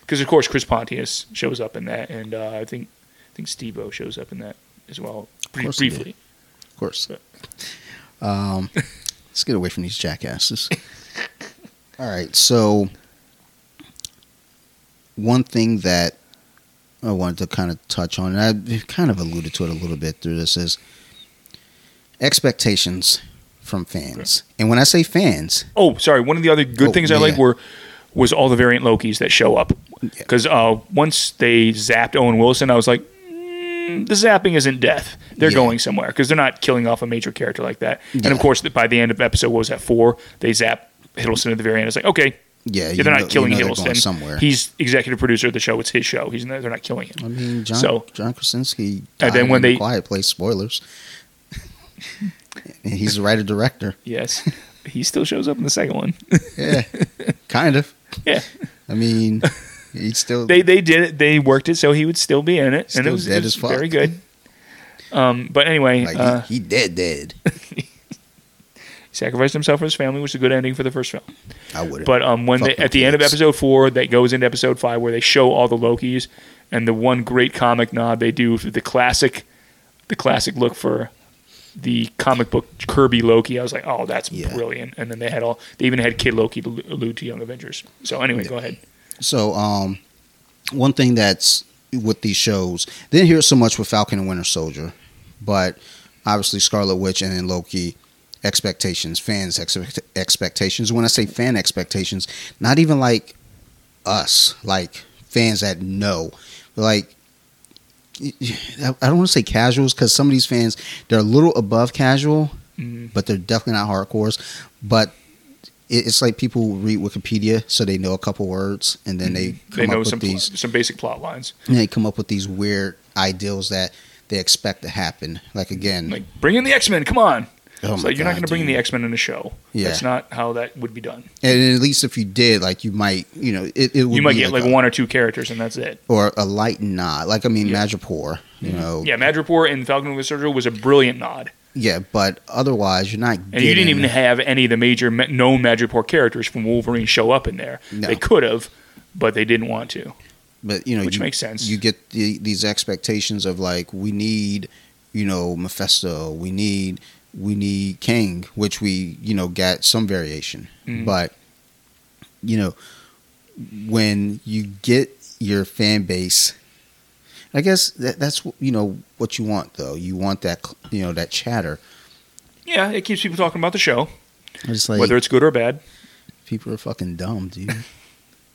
Because of course Chris Pontius shows up in that, and uh, I think I think Steve-O shows up in that as well, briefly. Of course. But- Um, let's get away from these jackasses. All right, so one thing that I wanted to kind of touch on, and I kind of alluded to it a little bit through this, is expectations from fans. And when I say fans, Oh, sorry. One of the other good Oh, things I yeah. like were was all the variant Lokis that show up. Yeah. Because uh, once they zapped Owen Wilson, I was like, mm, the zapping isn't death. They're Yeah. going somewhere because they're not killing off a major character like that. And of course, by the end of episode, what was that four? They zap Hiddleston at the very end. It's like, okay, yeah, they're know- not killing you know Hiddleston. somewhere. He's executive producer of the show. It's his show. He's not, they're not killing him. I mean, John, So- John Krasinski And then when in The they- Quiet Place, spoilers. he's the writer director. Yes, he still shows up in the second one. Yeah, kind of. yeah, I mean, he still. they they did it. They worked it so he would still be in it, and it was, dead it was as fuck. very good. Um, but anyway, like uh, he, he dead dead. sacrificed himself for his family, which is a good ending for the first film. I would. But um, when they, at the end of episode four, that goes into episode five, where they show all the Lokis, and the one great comic nod they do for the classic, the classic look for the comic book Kirby Loki. I was like, oh, that's Yeah. brilliant. And then they had all, they even had Kid Loki to allude to Young Avengers. So anyway, go ahead. So, um, one thing that's with these shows, didn't hear so much with Falcon and Winter Soldier, but obviously Scarlet Witch and then Loki. Expectations, fans' expect- expectations. When I say fan expectations, not even like us, like fans that know, like I don't want to say casuals because some of these fans they're a little above casual, Mm, but they're definitely not hardcores. But it's like people read Wikipedia, so they know a couple words, and then they they come know up with some these. some basic plot lines, and they come up with these weird ideals that they expect to happen. Like again, like bring in the X Men. Come on. Oh like you're not going to bring dude. the X Men in a show. Yeah. That's not how that would be done. And at least if you did, like you might, you know, it, it would You might get like a, one or two characters, and that's it. or a light nod. Like I mean, Yeah. Madripoor, you mm-hmm. know, Yeah, Madripoor in Falcon and Soldier was a brilliant nod. yeah. But otherwise, you're not. And you didn't even have any of the major ma- known Madripoor characters from Wolverine show up in there. No. They could have, but they didn't want to. But you know, Which you, makes sense. You get the, these expectations of like we need, you know, Mephisto. We need we need Kang, which we you know got some variation. Mhm. But you know, when you get your fan base, I guess that, that's you know what you want though. You want that you know that chatter. Yeah, it keeps people talking about the show, I just like whether it's good or bad. people are fucking dumb, dude.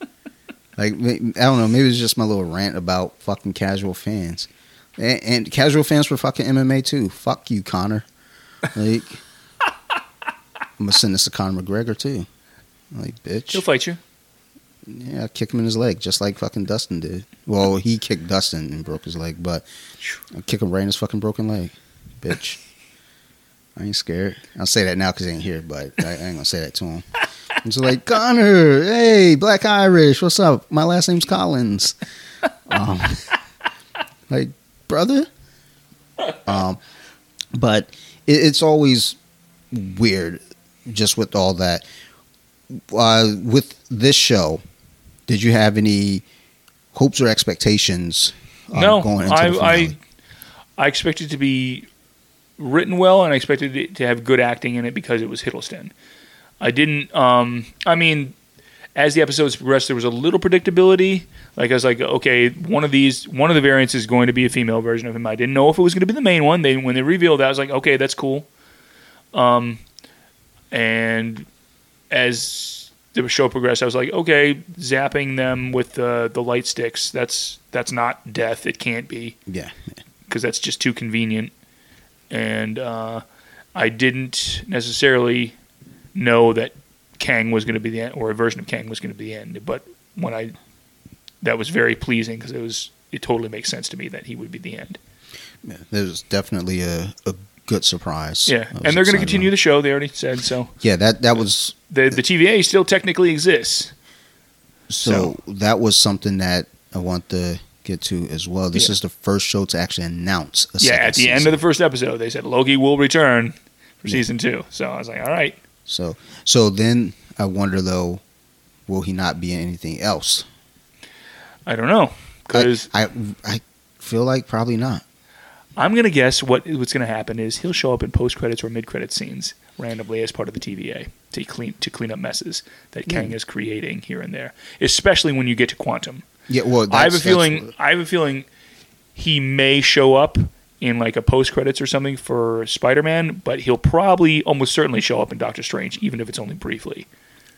like I don't know, maybe it's just my little rant about fucking casual fans, and, and casual fans for fucking MMA too. Fuck you, Conor. Like I'm gonna send this to Conor McGregor too. Like bitch. He'll fight you. Yeah, I kick him in his leg just like fucking Dustin did. Well, he kicked Dustin and broke his leg, but I kick him right in his fucking broken leg, bitch. I ain't scared. I'll say that now because he ain't here, but I, I ain't gonna say that to him. I'm just like Conor, hey, Black Irish, what's up? My last name's Collins. Um, like brother. Um, but it's always weird, just with all that. Uh, with this show, did you have any hopes or expectations? um, no, going into I, the I? I expected to be written well, and I expected it to have good acting in it because it was Hiddleston. I didn't. Um, I mean, as the episodes progressed, there was a little predictability. Like I was like, okay, one of these, one of the variants is going to be a female version of him. I didn't know if it was going to be the main one. They when they revealed that, I was like, okay, that's cool. Um, and as the show progressed, I was like, okay, zapping them with the the light sticks. That's that's not death. It can't be yeah, because that's just too convenient. And uh, I didn't necessarily know that Kang was going to be the end, or a version of Kang was going to be the end. But when I, that was very pleasing because it was it totally makes sense to me that he would be the end. yeah, there was definitely a, a good surprise. Yeah, and they're going to continue the show. They already said so. Yeah, that that was The the TVA still technically exists. so, that was something that I want to get to as well. This Yeah. is the first show to actually announce. A yeah, at the end of the first episode, they said Loki will return for Yeah. season two. So I was like, all right. So so then I wonder though, will he not be in anything else? I don't know because I, I I feel like probably not. I'm gonna guess what what's gonna happen is he'll show up in post credits or mid credit scenes randomly as part of the TVA to clean to clean up messes that Yeah. Kang is creating here and there, especially when you get to Quantum. Yeah, well, I have a feeling what- I have a feeling he may show up in like a post credits or something for Spider Man, but he'll probably almost certainly show up in Doctor Strange, even if it's only briefly.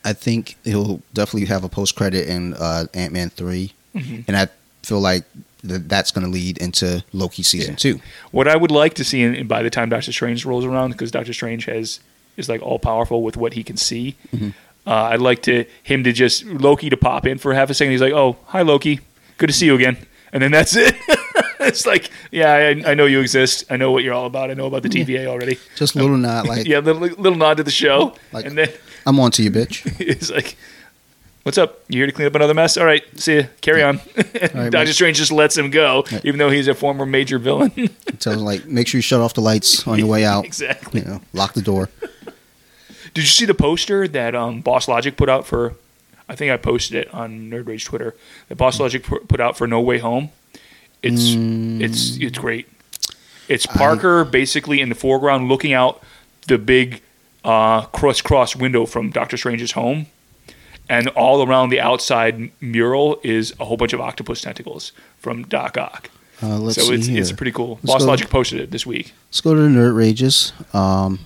I think he'll definitely have a post credit in uh, Ant Man 3 Mhm. and I feel like th- that's going to lead into Loki season Yeah. two. What I would like to see, and by the time Doctor Strange rolls around, because Doctor Strange has is like all powerful with what he can see. Mhm. Uh, I'd like to him to just Loki to pop in for half a second. He's like, "Oh, hi Loki, good to see you again," and then that's it. it's like, yeah, I, I know you exist. I know what you're all about. I know about the TVA already. Just a little nod, like yeah, little, little nod to the show, Like- and then I'm on to you, bitch. it's like. What's up? You here to clean up another mess? All right, see you. Carry on. right, Doctor. Strange just lets him go, Right. even though he's a former major villain. Tells him like, make sure you shut off the lights on your way out. exactly. You know, lock the door. Did you see the poster that um, Boss Logic put out for? I think I posted it on Nerd Rage Twitter. That Boss Logic put out for No Way Home. It's it's it's great. It's Parker basically in the foreground looking out the big uh, cross cross window from Doctor Strange's home, and all around the outside mural is a whole bunch of octopus tentacles from Doc Ock. Uh, let's so see it's here. it's pretty cool. Let's go- Logic posted it this week, Let's go to the Nerd Rages um,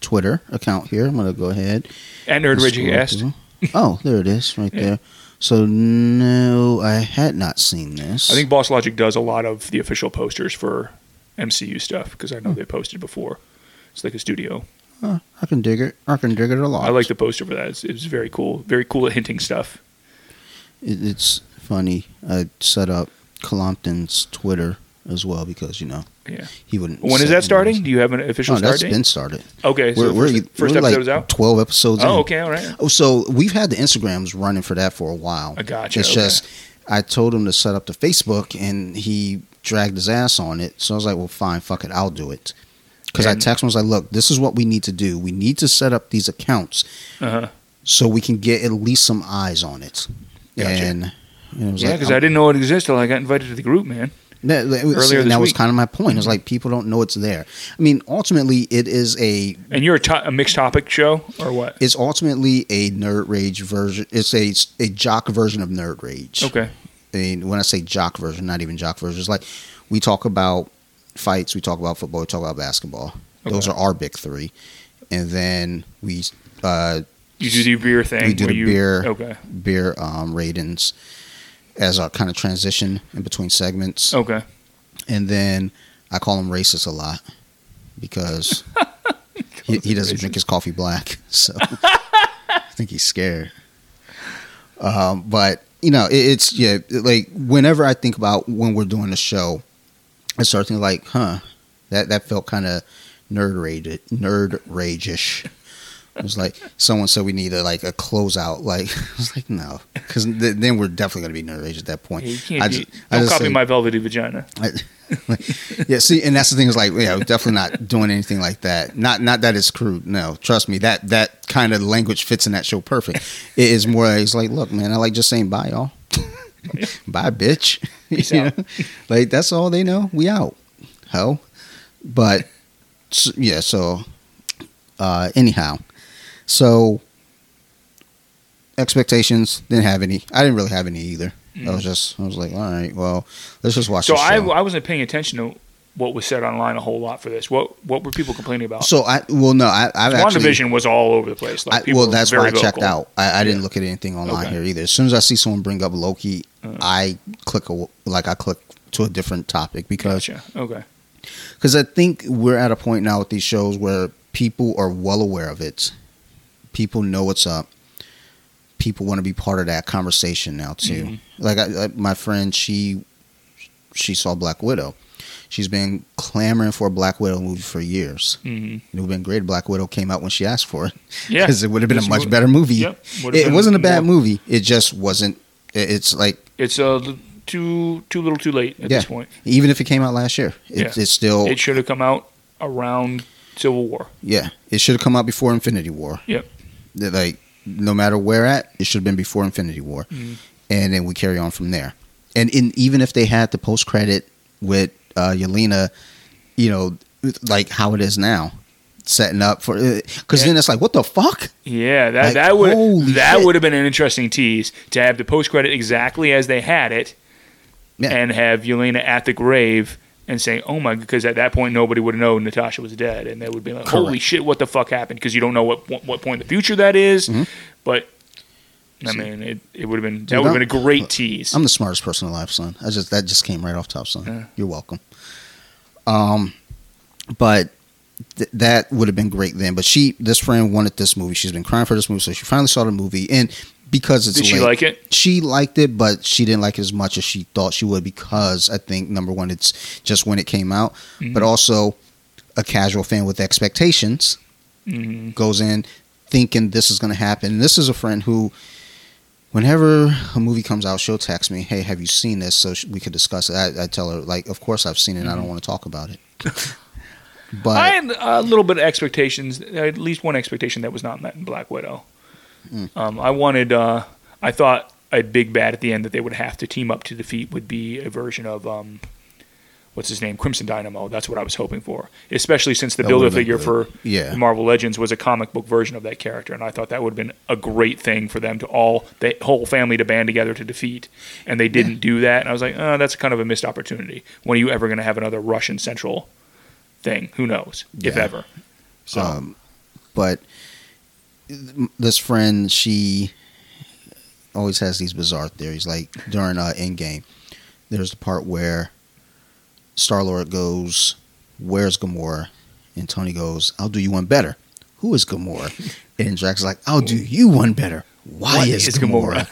Twitter account here. I'm going to go ahead. and Nerd Rage asked. Oh, there it is, right Yeah. there. So no, I had not seen this. I think Boss Logic does a lot of the official posters for MCU stuff because I know they posted before. It's like a studio. Huh, I can dig it. I can dig it a lot. I like the poster for that. It's, it's very cool. Very cool at hinting stuff. It, it's funny. I set up Colompton's Twitter as well because you know Yeah. he wouldn't. When is that starting? Do you have an official Oh, start that's date? been started. okay, so we're the we're, first, first we're episode like is out. Twelve episodes. Oh, in. okay, all right. Oh, so we've had the Instagrams running for that for a while. I gotcha, It's okay. just I told him to set up the Facebook, and he dragged his ass on it. So I was like, "Well, fine, fuck it, I'll do it." Because I And- texted him, I was like, "Look, this is what we need to do. We need to set up these accounts Uh-huh. so we can get at least some eyes on it." Gotcha. And, and it was Yeah, like, because I didn't know it existed till I got invited to the group, man. that, that was, Earlier and that was week. Mm-hmm. kind of my point. It was like people don't know it's there. I mean, ultimately, it is a And you're a, to- a mixed topic show or what? it's ultimately a nerd rage version. It's a a jock version of nerd rage. Okay. I mean, when I say jock version, not even jock version, it's like we talk about fights, we talk about football, we talk about basketball. Those are our big three, and then we uh, You do the beer thing. We do the you, beer. Okay. beer um, ratings as our kind of transition in between segments, Okay. and then I call him racist a lot because he, he doesn't drink his coffee black, so I think he's scared. Um, but you know, it, it's yeah, like whenever I think about when we're doing the show, I start thinking like, huh, that that felt kind of nerd rage, nerd rage-ish. It was like someone said we needed like a closeout. Like I was like, no, because th- then we're definitely gonna be nerd rage at that point. Can't I just- I don't copy say- my velvety vagina. I, like, yeah, see, and that's the thing is like, yeah, we're definitely not doing anything like that. Not not that it's crude. No, trust me, that that kind of language fits in that show perfect. It is more. like, It's like, look, man, I like just saying bye, y'all. bye, bitch. You know? Like that's all they know. We out. Hell, but yeah. So uh, anyhow, so expectations didn't have any. I didn't really have any either. I was just I was like, all right, well, let's just watch. Mm. So I, show. I wasn't paying attention to what was said online a whole lot for this. What what were people complaining about? So I well no I I've actually WandaVision was all over the place. Like I, well that's why I checked out. I, I didn't look at anything online Okay. here either. As soon as I see someone bring up Loki, Uh. I click a, like I click to a different topic because Gotcha. Okay. because I think we're at a point now with these shows where people are well aware of it. People know what's up. People want to be part of that conversation now too. Mhm. Like I, I, my friend, she she saw Black Widow. She's been clamoring for a Black Widow movie for years. hmm It would have been great. if Black Widow came out when she asked for it Yeah. because it would have been a much better movie. Yep. It wasn't a bad more- movie. It just wasn't. It's like It's uh, too too little, too late at Yeah. this point. even if it came out last year, it, Yeah. it's still It should have come out around Civil War. yeah. It should have come out before Infinity War. Yep. Like no matter where at, it should have been before Infinity War, Mhm. and then we carry on from there. And in even if they had the post credit with uh, Yelena, you know, like how it is now, setting up for because Yeah. then it's like what the fuck. Yeah, that Like, that would that shit. would have been an interesting tease to have the post credit exactly as they had it, Yeah. and have Yelena at the grave and saying, "Oh my," because at that point nobody would have known Natasha was dead, and they would be like, "Holy shit, what the fuck happened?" Because you don't know what what, what point in the future that is. Mhm. But I mean, it, it would have been that would have been a great tease. I'm the smartest person alive, son. I just that just came right off top, son. Yeah. You're welcome. Um, but th- that would have been great then. But she, this friend, wanted this movie. She's been crying for this movie, so she finally saw the movie, and because it's Did she late- like it? She liked it, but she didn't like it as much as she thought she would because I think number one, it's just when it came out, Mhm. but also a casual fan with expectations hmm goes in thinking this is going to happen. And this is a friend who, whenever a movie comes out, she'll text me, "Hey, have you seen this?" So we could discuss it. I, I tell her, like, "Of course I've seen it. and I don't want to talk about it." but I had a little bit of expectations, at least one expectation that was not met in Black Widow. Mm. Um, I wanted, uh, I thought a big bad at the end that they would have to team up to defeat would be a version of, um, what's his name, Crimson Dynamo. That's what I was hoping for, especially since the builder figure good. for yeah, Marvel Legends was a comic book version of that character, and I thought that would have been a great thing for them to all, the whole family to band together to defeat, and they didn't do that. And I was like, oh, that's kind of a missed opportunity. When are you ever going to have another Russian central thing? Who knows, if ever. So um, but this friend, she always has these bizarre theories. Like during uh, Endgame, there's the part where Star Lord goes, "Where's Gamora?" and Tony goes, "I'll do you one better." Who is Gamora? and is like, "I'll do you one better." Why What is, is Gamora?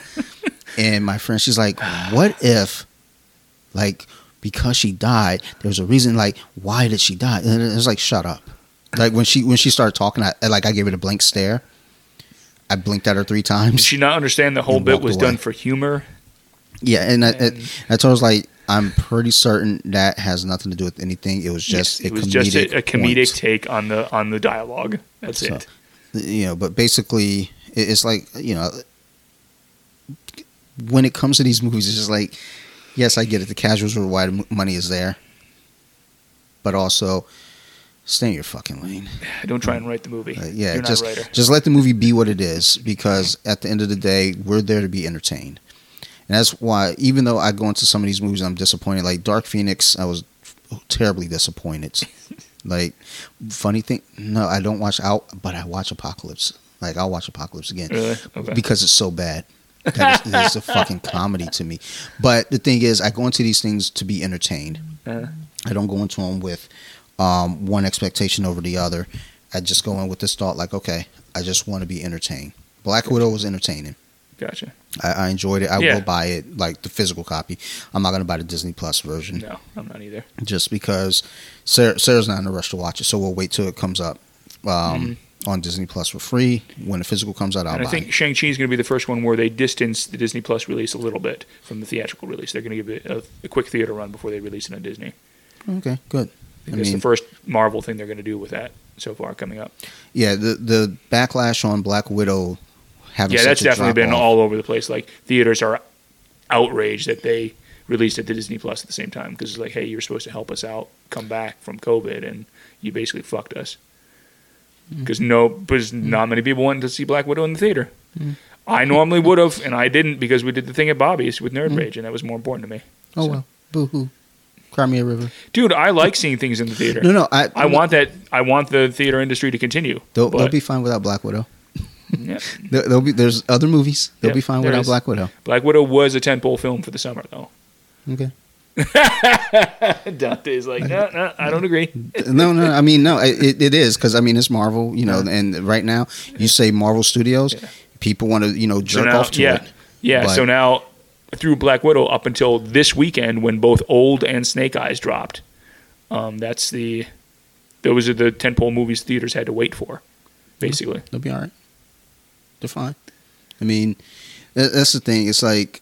and my friend, she's like, "What if, like, because she died, there's a reason. Like, why did she die?" And it's like, "Shut up." Like when she when she started talking, I like I gave it a blank stare. I blinked at her three times. Did she not understand the whole bit was away. done for humor? Yeah, and I, And- I told her I was like, I'm pretty certain that has nothing to do with anything. It was just it a was comedic just a, a comedic point. take on the on the dialogue. That's So, it. you know. But basically, it's like you know, when it comes to these movies, it's just like, yes, I get it. The casuals are why money is there, but also stay in your fucking lane. Don't try and write the movie. Uh, yeah, You're not just a writer. just let the movie be what it is because at the end of the day, we're there to be entertained. And that's why even though I go into some of these movies I'm disappointed, like Dark Phoenix, I was terribly disappointed. Like, funny thing, no, I don't watch out, but I watch Apocalypse. Like, I'll watch Apocalypse again Really? Okay. because it's so bad. That is, it's a fucking comedy to me. But the thing is, I go into these things to be entertained. Uh, I don't go into them with um, one expectation over the other. I just go in with this thought, like, okay, I just want to be entertained. Black Widow was entertaining. gotcha. I, I enjoyed it. I Yeah. will buy it, like the physical copy. I'm not going to buy the Disney Plus version No, I'm not either. just because Sarah, Sarah's not in a rush to watch it. So we'll wait till it comes up um, on Disney Plus for free. When the physical comes out, I'll and I buy think it. Shang Chi is going to be the first one where they distance the Disney Plus release a little bit from the theatrical release. They're going to give it a, a quick theater run before they release it on Disney. Okay, good. I I mean- the first Marvel thing they're going to do with that so far coming up. Yeah, the the backlash on Black Widow having yeah, that's a definitely been drop-off- all over the place. Like theaters are outraged that they released it to Disney Plus at the same time because it's like, hey, you're supposed to help us out, come back from COVID, and you basically fucked us. Mm-hmm. Because no, because mm-hmm. not many people wanted to see Black Widow in the theater. Mm. I normally would have, and I didn't because we did the thing at Bobby's with Nerd Rage, and that was more important to me. Oh So- well, boo hoo. Cry me a river. Dude, I like seeing things in the theater. No, no, I I want that. I want the theater industry to continue. They'll, they'll be fine without Black Widow. yeah. There'll be there's other movies. They'll be fine without is. Black Widow. Black Widow was a tentpole film for the summer, though. Okay. Dante's like, no, no, I don't agree. no, no. I mean, no. It, it is because I mean it's Marvel, you know, and right now you say Marvel Studios, Yeah. people want to you know jerk now- off to yeah. it. Yeah, But- so now through Black Widow up until this weekend when both Old and Snake Eyes dropped, um, that's the those are the tentpole movies theaters had to wait for, basically. They'll be all right. They're fine. I mean, that's the thing. It's like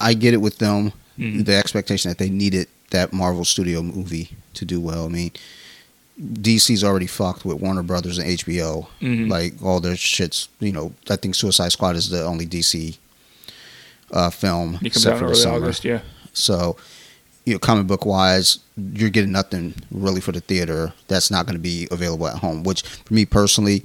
I get it with them, Mhm. the expectation that they needed that Marvel Studio movie to do well. I mean, DC's already fucked with Warner Brothers and HBO. Mhm. Like all their shits. You know, I think Suicide Squad is the only DC uh, film except for the summer. August, yeah. So, you know, comic book wise, you're getting nothing really for the theater that's not going to be available at home. Which, for me personally,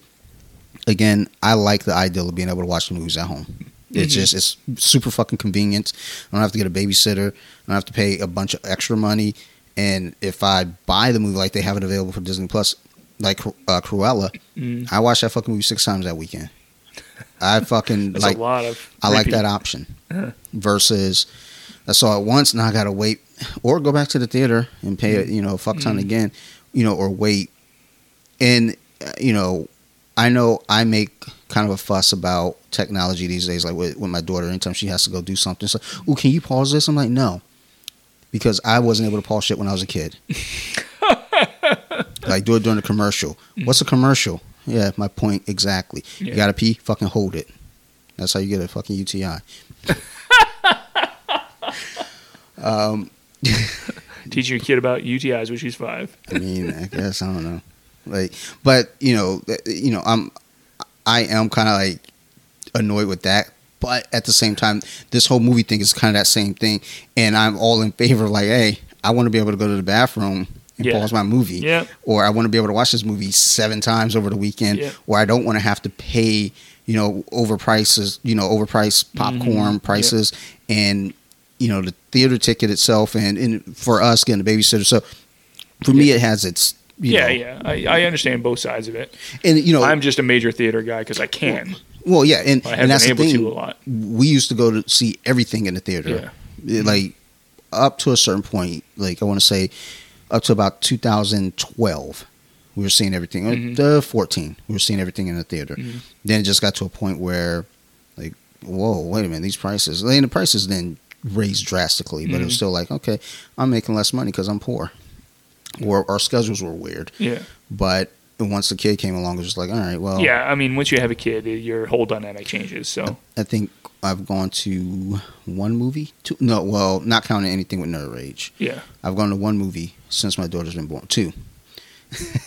again, I like the idea of being able to watch the movies at home. It's Mhm. just it's super fucking convenient. I don't have to get a babysitter. I don't have to pay a bunch of extra money. And if I buy the movie like they have it available for Disney Plus, like uh, Cruella, Mm. I watch that fucking movie six times that weekend. I fucking like a lot of. I like that option Uh-huh. versus I saw it once now I gotta wait or go back to the theater and pay Mm. you know a fuck ton Mhm. again you know or wait and uh, you know I know I make kind of a fuss about technology these days like with, with my daughter anytime she has to go do something so oh can you pause this? I'm like no. Because I wasn't able to pause shit when I was a kid. Like do it during a commercial. What's a commercial? Yeah my point exactly. Yeah. you gotta pee fucking hold it. That's how you get a fucking UTI um Teaching your kid about UTIs when she's five. I mean, I guess I don't know. Like, but you know, you know, I'm, I am kind of like annoyed with that. But at the same time, this whole movie thing is kind of that same thing, and I'm all in favor of like, hey, I want to be able to go to the bathroom and Yeah. pause my movie, Yeah. or I want to be able to watch this movie seven times over the weekend, Yeah. or I don't want to have to pay, you know, over prices, you know, overpriced popcorn Mhm. prices, and you know, the theater ticket itself, and, and for us getting a babysitter. So for me, it has its, yeah, know, yeah. I, I understand both sides of it. and you know, I'm just a major theater guy because I can. well, yeah, and, I and that's been the thing. to a lot. We used to go to see everything in the theater, Yeah. like up to a certain point. Like I want to say, up to about 2012, we were seeing everything. Mhm. The 14, we were seeing everything in the theater. Mhm. Then it just got to a point where, like, whoa, wait a minute, these prices. And the prices then raised drastically, but it was Mhm. still like, okay, I'm making less money because I'm poor, or our schedules were weird. Yeah. But once the kid came along, it was just like, all right, well, Yeah, I mean, once you have a kid, your whole dynamic changes. So I think I've gone to one movie. Two, no, well, not counting anything with Nerd Rage. yeah. I've gone to one movie since my daughter's been born. Two.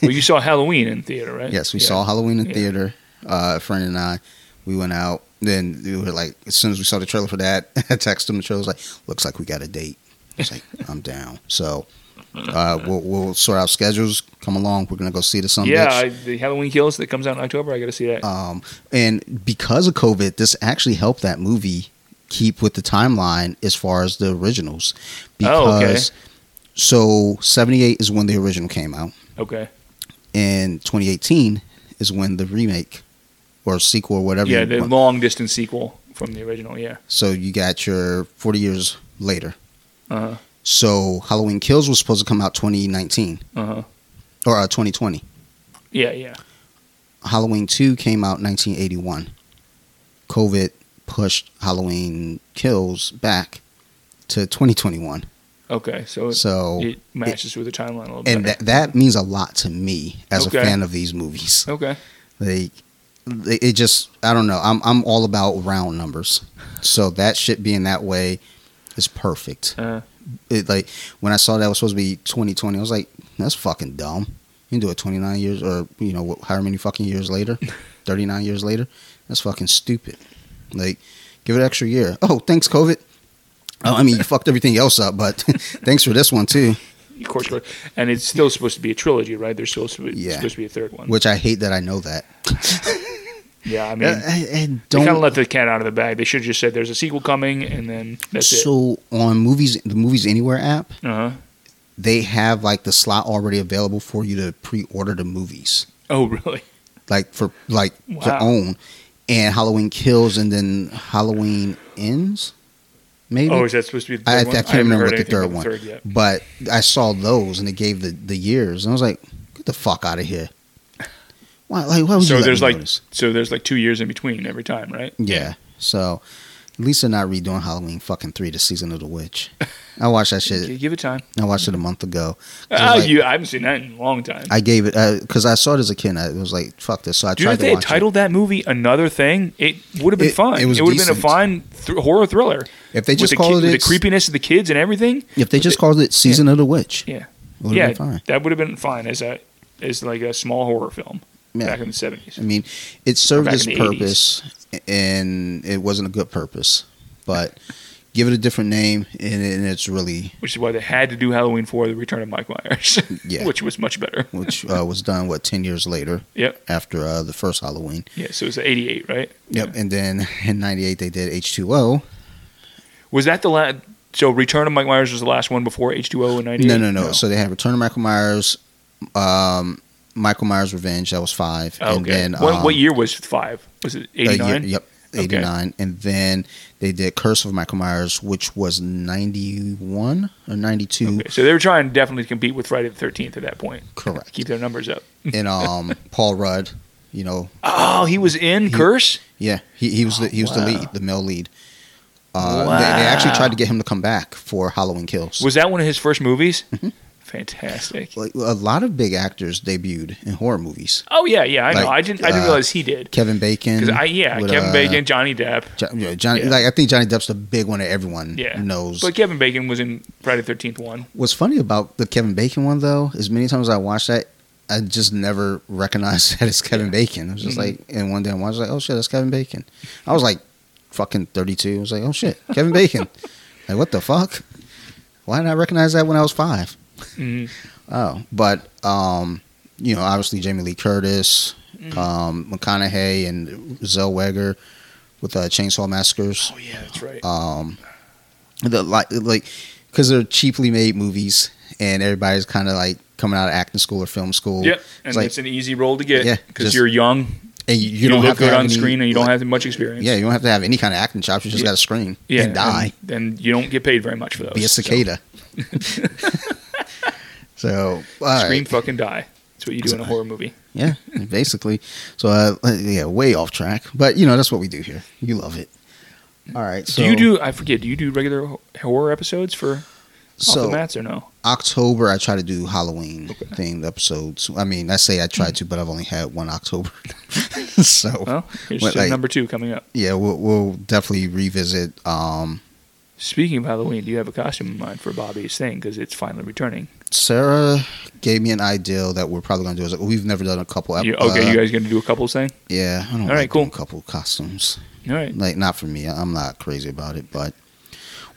Well, you saw Halloween in theater, right? Yes, we Yeah. saw Halloween in Yeah. theater. Uh, a friend and I, we went out. Then we were like, as soon as we saw the trailer for that, I texted him. The trailer was like, looks like we got a date. It's like, I'm down. So uh, we'll, we'll sort out schedules. Come along. We're gonna go see the some Yeah, bitch. I, the Halloween Kills that comes out in October. I got to see that. Um, and because of COVID, this actually helped that movie keep with the timeline as far as the originals. Oh, okay. Because So 78 is when the original came out, Okay. and 2018 is when the remake or sequel or whatever. Yeah, the want- long distance sequel from the original. Yeah. So you got your 40 years later. Uh huh. So Halloween Kills was supposed to come out 2019 Uh huh. or uh, 2020. Yeah. Yeah. Halloween 2 came out 1981. COVID pushed Halloween Kills back to 2021. Okay. So, it- So it matches with the timeline a little bit. and better. that that means a lot to me as Okay. a fan of these movies. okay. Like it it just I don't know. I'm I'm all about round numbers. So that shit being that way is perfect. Uh, It like when I saw that it was supposed to be 2020, I was like, that's fucking dumb. You can do it 29 years or you know however many fucking years later, 39 years later. That's fucking stupid. Like give it an extra year. Oh, thanks COVID. Oh, I mean, you fucked everything else up, but thanks for this one too. of course, and it's still supposed to be a trilogy, right? There's still supposed to be, Yeah. supposed to be a third one. Which I hate that I know that. yeah, I mean, And- and they kind don't of let the cat out of the bag. They should have just said there's a sequel coming, and then that's it. so on movies the movies anywhere app Uh huh. they have like the slot already available for you to pre-order the movies Oh, really? like for like to own and halloween kills and then halloween ends maybe Oh, is that supposed to be the I, I third one? can't haven't remember what the third one the Third but i saw those and they gave the the years and i was like get the fuck out of here why like why So there's like know this? so there's like two years in between every time, right? yeah so at least they're not redoing halloween fucking 3 the season of the witch i watched that shit give it time. i watched it a month ago. I Oh, like- you, I haven't seen that in a long time. I gave it uh, because I saw it as a kid. I was like, "Fuck this!" So I tried if to they had watch titled that movie another thing, it would have been It- fun. it was would have been a fine th- horror thriller. If they just called it, the creepiness of the kids and everything. if they just called it "Season of the Witch," Yeah, yeah, fine. that would have been fine as a as like a small horror film Yeah. back in the seventies. I mean, it served its the 80s. purpose, and it wasn't a good purpose. But give it a different name, and, and it's really Which is why they had to do Halloween for the Return of Mike Myers, Yeah. which was much better. which uh, was done what ten years later Yep. after uh, the first Halloween. Yeah. So it was eighty eight, right? Yep, and then in '98 they did H two O. Was that the last? So Return of Mike Myers was the last one before H two O in ninety eight. No, no, no. So they had Return of Michael Myers, um, Michael Myers Revenge. That was five, Oh, and okay. then what, um, what year was five? Was it Uh, eighty nine? yep, Okay. 89. And then they did Curse of Michael Myers, which was 91 or 92. Okay, so they were trying definitely to compete with Friday the Thirteenth at that point. Correct. Keep their numbers up. And um, Paul Rudd, you know, Oh, he was in He- Curse. yeah, he, he was the, he was the lead, the male lead. Uh, they, they actually tried to get him to come back for Halloween Kills. Was that one of his first movies? Mm-hmm. Fantastic. like, a lot of big actors debuted in horror movies. Oh yeah, yeah, I know. I didn't. I didn't uh, realize he did. Kevin Bacon. I yeah, with, Kevin uh, Bacon, Johnny Depp. Jo- know, Johnny, Yeah. like I think Johnny Depp's the big one that everyone Yeah, knows. But Kevin Bacon was in Friday the Thirteenth one. What's funny about the Kevin Bacon one though is many times I watch that, I just never recognized that it's Kevin Bacon. I was just Mhm. like, and one day I watched like, oh shit, that's Kevin Bacon. I was like, fucking thirty two. I was like, oh shit, Kevin Bacon. like what the fuck? Why did I recognize that when I was five? Mhm. Oh, but um, you know, obviously Jamie Lee Curtis, Mhm. um, McConaughey, and Zellweger with uh, Chainsaw Massacres. Oh yeah, that's right. Um, the like like because they're cheaply made movies, and everybody's kind of like coming out of acting school or film school. yep, and it's like- it's an easy role to get Yeah, because you're young. and you, you, You, don't look have to good have on any- screen, and you don't have much experience. Yeah, you don't have to have any kind of acting chops. You just Yeah. got to scream yeah, and die. Then you don't get paid very much for those. Be a cicada. so, right. Scream, fucking die. That's what you do in a horror movie. yeah, basically. So, uh, yeah, way off track, but you know that's what we do here. You love it. All right. So do you do? I forget. Do you do regular horror episodes for off so the mats or no? October? I try to do Halloween Okay. themed episodes. I mean, I say I tried to, but I've only had one October. so Well, here's like- number two coming up. yeah, we'll, we'll definitely revisit. Um, Speaking of Halloween, do you have a costume in mind for Bobby's thing? Because it's finally returning. Sarah gave me an idea that we're probably going to do. Is we've never done a couple. ep- You, okay, uh, you guys going to do a couples thing? Yeah, I don't All like right, cool. couple costumes. All right. Like not for me. I'm not crazy about it, but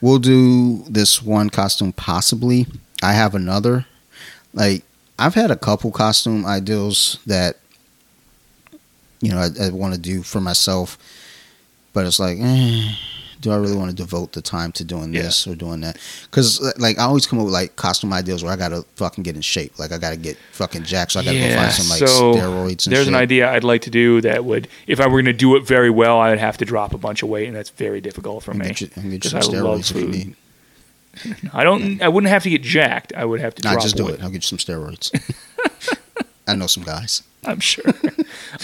we'll do this one costume possibly. I have another. Like I've had a couple costume ideals that you know I, I want to do for myself, but it's like, eh, do I really want to devote the time to doing this or doing that? Because like I always come up with like costume ideas where I gotta fucking get in shape. Like I gotta get fucking jacked. So I gotta go find some like so steroids. And there's shit. an idea I'd like to do that would, if I were going to do it very well, I'd have to drop a bunch of weight, and that's very difficult for me. I get some I love steroids if you food. I don't. I wouldn't have to get jacked. I would have to Nah, drop just do weight. it. I'll get you some steroids. I know some guys. I'm sure.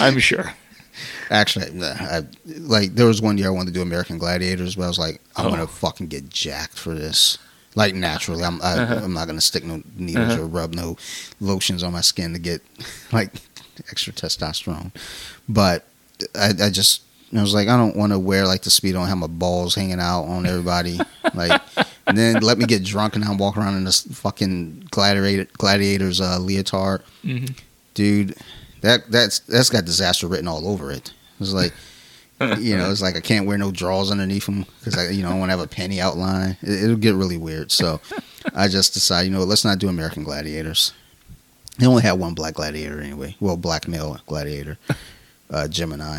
I'm sure. Actually, nah, I, like there was one year I wanted to do American Gladiators, but I was like, I'm Oh. gonna fucking get jacked for this. Like naturally, I'm I, Uh-huh. I'm not gonna stick no needles Uh-huh. or rub no lotions on my skin to get like extra testosterone. But I, I just I was like, I don't want to wear like the speedo and have my balls hanging out on everybody. like, and then let me get drunk and I'm walking around in this fucking gladiator gladiators uh, leotard hmm dude that that's that's got disaster written all over it it's like you know it's like i can't wear no drawers underneath them because i you know i want to have a penny outline it, it'll get really weird so i just decided you know let's not do american gladiators they only had one black gladiator anyway well black male gladiator uh gemini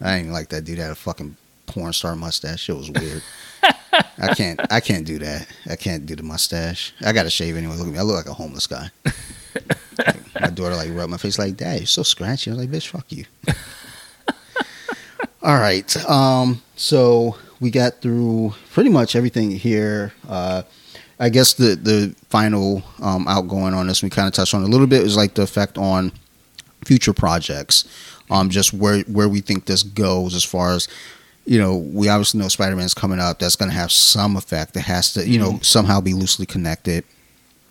i ain't like that dude had a fucking porn star mustache it was weird I can't. I can't do that. I can't do the mustache. I got to shave anyway. Look at me. I look like a homeless guy. My daughter like rubbed my face like, "Dad, you're so scratchy." I was like, "Bitch, fuck you." All right. Um. So we got through pretty much everything here. Uh, I guess the the final um, outgoing on this we kind of touched on a little bit is like the effect on future projects. Um, just where where we think this goes as far as you know, we obviously know Spider Man's coming up. That's going to have some effect. It has to, you know, somehow be loosely connected.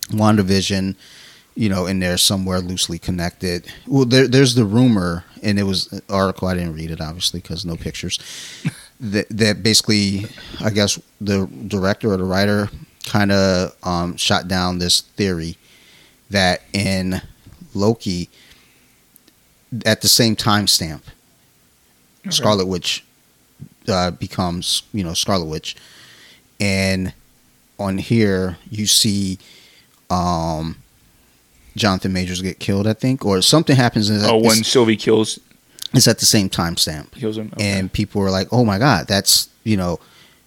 WandaVision, you know, in there somewhere loosely connected. Well, there, there's the rumor, and it was an article. I didn't read it, obviously, because no pictures. that, that basically, I guess, the director or the writer kind of um, shot down this theory that in Loki, at the same timestamp, Okay. Scarlet Witch uh, becomes, you know, Scarlet Witch, and on here you see um, Jonathan Majors get killed, I think, or something happens. Oh, when it's, Sylvie kills it's at the same timestamp, kills him, okay. and people are like, "Oh my god, that's you know,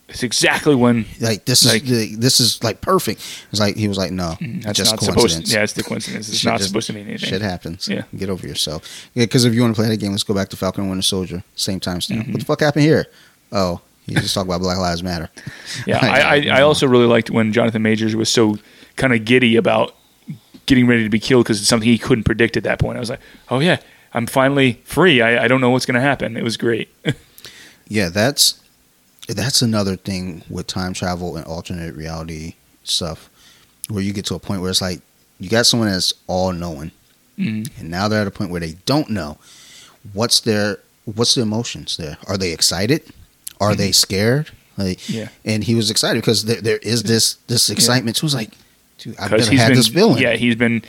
it's exactly when like this Like- is this is like perfect." It's like he was like, "No, mm, that's just not coincidence." supposed. Yeah, it's the coincidence. It's not just- supposed to mean anything. Shit happens. Yeah. Get over yourself. Yeah, because if you want to play that game, let's go back to Falcon and Winter Soldier. Same timestamp. Mhm. What the fuck happened here? Oh, you just talk about Black Lives Matter. Yeah, I, I, I also really liked when Jonathan Majors was so kind of giddy about getting ready to be killed because it's something he couldn't predict at that point. I was like, oh yeah, I'm finally free. I, I don't know what's going to happen. It was great. Yeah, that's that's another thing with time travel and alternate reality stuff, where you get to a point where it's like you got someone that's all knowing, Mhm. and now they're at a point where they don't know what's their what's the emotions there. Are they excited? Are they scared? Like, Mm-hmm. Yeah. and he was excited because there, there is this this excitement. So it was like, dude, I've Because never he's had been, this feeling. yeah, he's been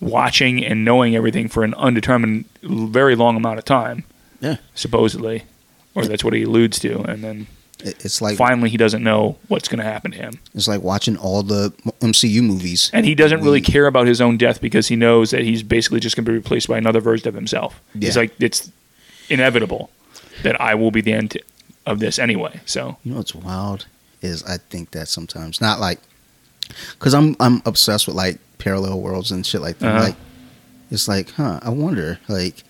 watching and knowing everything for an undetermined, very long amount of time. Yeah. supposedly, or that's what he alludes to, and then It's like finally he doesn't know what's going to happen to him. it's like watching all the MCU movies. And he doesn't really mm. care about his own death because he knows that he's basically just going to be replaced by another version of himself. He's Yeah. like, it's inevitable that I will be the end of this anyway. So, You know what's wild is I think that sometimes not like because I'm I'm obsessed with like parallel worlds and shit like that. Uh-huh. Like it's like, huh? I wonder. Like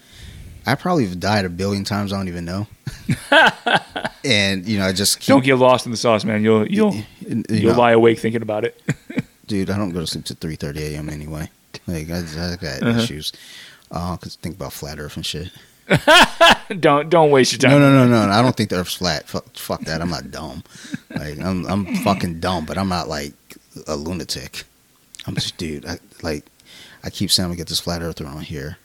I probably have died a billion times. I don't even know. and you know, I just keep, don't get lost in the sauce, man. You'll you'll you you'll lie awake thinking about it. dude. I don't go to sleep till three thirty a.m. anyway. Like I, I got Uh-huh. issues. Uh, cause think about flat Earth and shit. don't don't waste your time. No, no, no, no, no. I don't think the Earth's flat. Fuck, fuck that. I'm not dumb. Like I'm, I'm fucking dumb, but I'm not like a lunatic. I'm just, dude. I like. I keep saying we get this flat earther on here.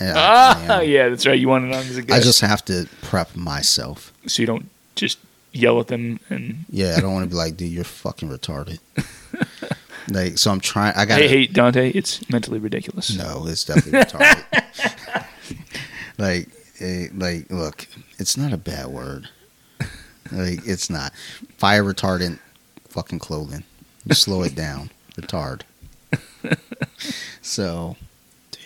And I- I Ah, yeah, that's right. You want it on as a I guest, just have to prep myself. so you don't just yell at them and Yeah, I don't want to be like, dude, you're fucking retarded. like, so I'm trying. I got. hey, hey, Dante, it's mentally ridiculous. No, it's definitely retarded. like, eh, like, look, it's not a bad word. Like, it's not fire retardant. Fucking clothing. You slow it down. Retard. so, dude,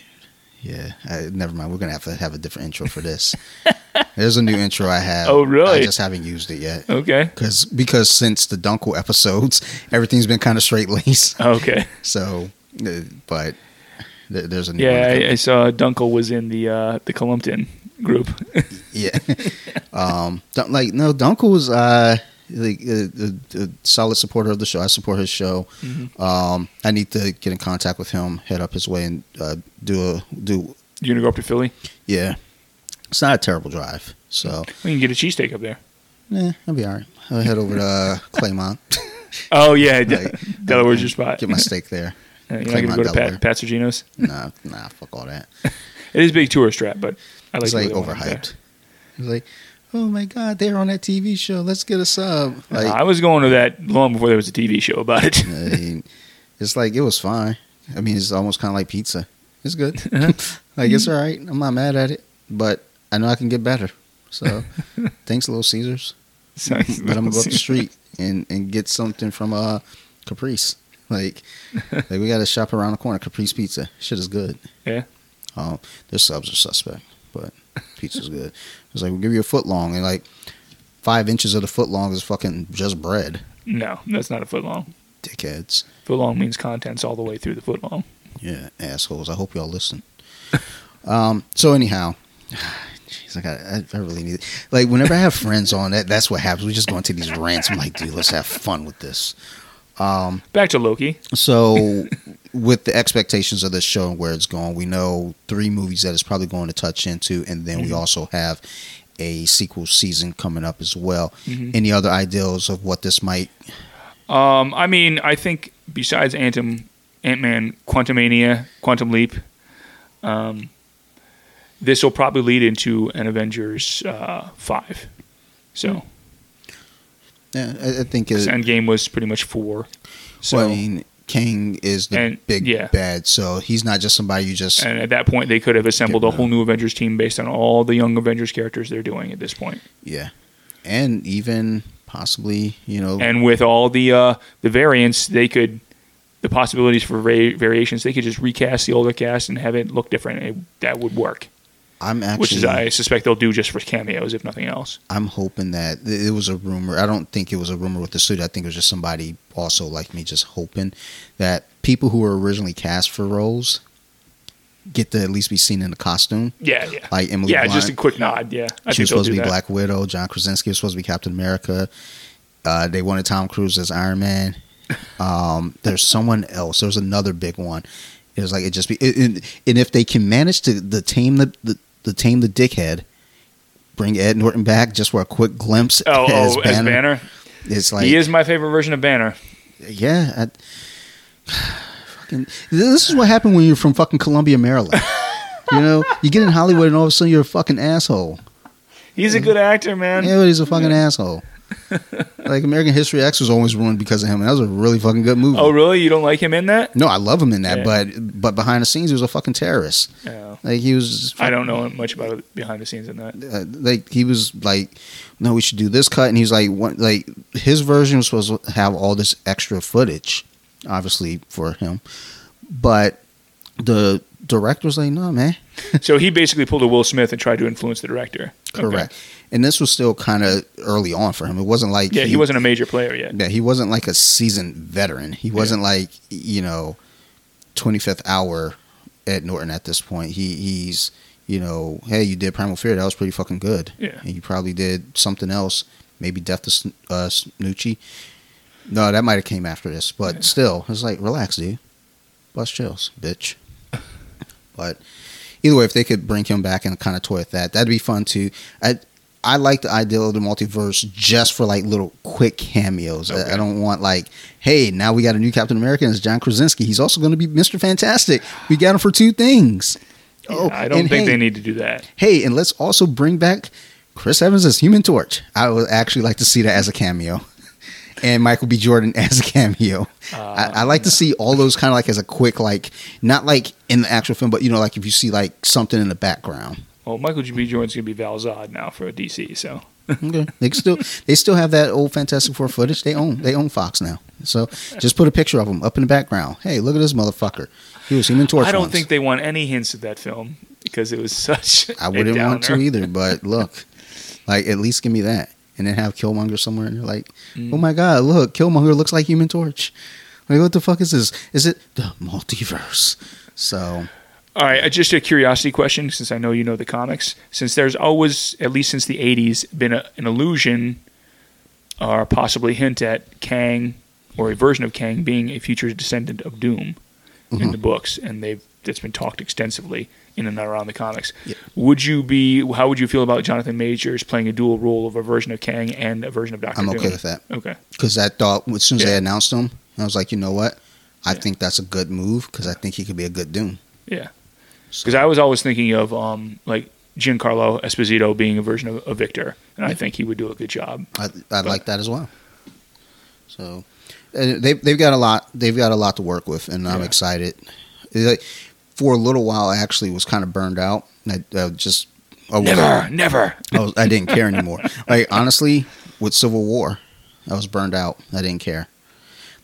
yeah. I, never mind. We're gonna have to have a different intro for this. There's a new intro I have. Oh, really? I just haven't used it yet. Okay. Because because since the Dunkel episodes, everything's been kind of straight laced. Okay. So, uh, but th- there's a new Yeah. I, I saw Dunkel was in the uh, the Columpton group. Yeah. um, like no, Dunkel was uh like a, a, a solid supporter of the show. I support his show. Mm-hmm. Um, I need to get in contact with him, head up his way, and uh, do a do. You gonna go up to Philly? Yeah, it's not a terrible drive. So, We can get a cheesesteak up there. yeah, I'll be all right. I'll head over to uh, Claymont, Oh yeah, Like, Delaware's your spot. get my steak there. Uh, You're not gonna go to Delaware. Pat, Pat Sergino's. Nah, nah, fuck all that. It is a big tourist trap, but I like It's the like they went up there. overhyped. It's like, oh my god, they're on that TV show. Let's get a sub. Like, I was going to that long before there was a TV show about it. I mean, it's like it was fine. I mean, it's almost kind of like pizza. It's good. like it's all right. I'm not mad at it, but I know I can get better. So, thanks, Little Caesars. But I'm gonna go up the street and and get something from uh Caprice. Like, like we got to shop around the corner. Caprice Pizza. Shit is good. Yeah. Um, their subs are suspect, but pizza's good. It's like we'll give you a foot long, and like five inches of the foot long is fucking just bread. No, that's not a foot long. Dickheads. Foot long means contents all the way through the foot long. Yeah, assholes. I hope y'all listen. um. So anyhow, jeez, I got. I, I really need. Like whenever I have friends on, that that's what happens. We just go into these rants. I'm like, dude, let's have fun with this. Um. Back to Loki. So, with the expectations of this show and where it's going, we know three movies that it's probably going to touch into, and then we also have a sequel season coming up as well. Mhm. Any other ideals of what this might? Um, I mean, I think besides Ant Ant Man, Quantumania, Quantum Leap, um, this will probably lead into an Avengers uh, five. So Yeah, I, I think it, Endgame was pretty much four. So well, I mean, Kang is the And- big yeah. bad, so he's not just somebody you just. and at that point, they could have assembled a whole new Avengers team based on all the young Avengers characters they're doing at this point. Yeah, and even possibly, you know, And with all the uh, the variants, they could the possibilities for va- variations. They could just recast the older cast and have it look different. It, that would work. I'm actually, which is I suspect they'll do just for cameos, if nothing else. I'm hoping that it was a rumor. I don't think it was a rumor with the suit. I think it was just somebody also like me, just hoping that people who were originally cast for roles get to at least be seen in the costume. Yeah, yeah, Like Emily yeah. Blunt. Just a quick nod. Yeah, I she was supposed to be that. Black Widow. John Krasinski was supposed to be Captain America. Uh, they wanted Tom Cruise as Iron Man. Um, there's someone else. There's another big one. It was like it just be, it, it- and if they can manage to the tame the, the the tame the dickhead, bring Ed Norton back just for a quick glimpse Oh, as, oh, Banner, as Banner. It's like he is my favorite version of Banner. yeah. I, fucking, this is what happened when you're from fucking Columbia, Maryland. you know, you get in Hollywood and all of a sudden you're a fucking asshole. He's a good actor, man. Yeah, but he's a fucking asshole. like American History X was always ruined because of him. and That was a really fucking good movie. Oh, really? You don't like him in that? No, I love him in that, Yeah. but but behind the scenes he was a fucking terrorist. No. Like he was. just I don't know much about behind the scenes in that. uh, like he was like, no, we should do this cut, and he's like, what? Like his version was supposed to have all this extra footage, obviously for him, but the director was like, no, man, So he basically pulled a Will Smith and tried to influence the director. Okay. correct. And this was still kind of early on for him. It wasn't like Yeah, he wasn't a major player yet. Yeah, he wasn't like a seasoned veteran. He wasn't like you know, twenty fifth hour Ed Norton at this point. He he's you know, hey, you did Primal Fear. That was pretty fucking good. Yeah. And you probably did something else, maybe Death to uh, Smoochy. No, that might have came after this, but Yeah. still, it's like relax, dude. Bust chills, bitch. But either way, if they could bring him back and kind of toy with that, that'd be fun too. I I like the idea of the multiverse just for like little quick cameos. I, Okay. I don't want like, hey, now we got a new Captain America and it's John Krasinski. He's also going to be Mister Fantastic. We got him for two things. Oh, I don't think hey, they need to do that. Hey, and let's also bring back Chris Evans as Human Torch. I would actually like to see that as a cameo. And Michael B. Jordan as a cameo. I, I like to uh, see all those kind of like as a quick, like not like in the actual film, but you know, like if you see like something in the background. Well, Michael. B. Jordan's gonna be Val Zod now for a DC. So Okay, they still they still have that old Fantastic Four footage. They own they own Fox now. So just put a picture of him up in the background. Hey, look at this motherfucker. He was Human Torch. I don't once. think they want any hints of that film because it was such. I wouldn't want to either. But look, Like at least give me that, and then have Killmonger somewhere, and you're like, Mm. oh my god, look, Killmonger looks like Human Torch. Like what the fuck is this? Is it the multiverse? So All right, uh, just a curiosity question, since I know you know the comics. Since there's always, at least since the '80s, been a, an illusion or possibly hint at Kang or a version of Kang being a future descendant of Doom in the books, and they've that's been talked extensively in and around the comics. Yeah. Would you be? How would you feel about Jonathan Majors playing a dual role of a version of Kang and a version of Doctor I'm Doom? okay with that Okay. because I thought as soon as they announced him, I was like, you know what? I Yeah. think that's a good move because I think he could be a good Doom. Yeah. So- Because I was always thinking of um, like Giancarlo Esposito being a version of, of Victor, and I think he would do a good job. I, I'd like that as well. So they've they've got a lot they've got a lot to work with, and I'm excited. Like, for a little while, I actually was kind of burned out. I uh, just I wasn't- Never, never. I, was, I didn't care anymore. like honestly, with Civil War, I was burned out. I didn't care.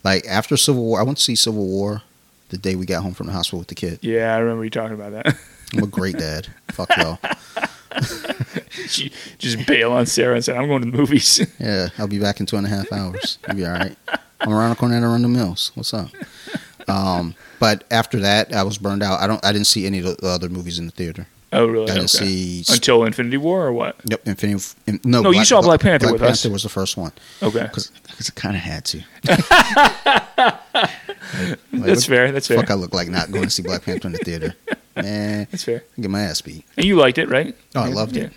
Like after Civil War, I went to see Civil War the day we got home from the hospital with the kid. Yeah, I remember you talking about that. I'm a great dad. Fuck y'all. she just bail on Sarah and said, "I'm going to the movies." Yeah, I'll be back in two and a half hours. You'll be all right. I'm around the corner to run the mills. What's up? Um, but after that, I was burned out. I don't. I didn't see any of the other movies in the theater. oh, really? I didn't Okay. see. Until Infinity War or what? Yep, Infinity. in- no, No, you saw Black Panther Black with Panther us. Panther was the first one Okay, because I kind of had to. Like, that's fair. That's fair. Fuck, I look like not going to see Black Panther in the theater. Man, That's fair. get my ass beat. And you liked it, right? Oh, I Yeah. loved it.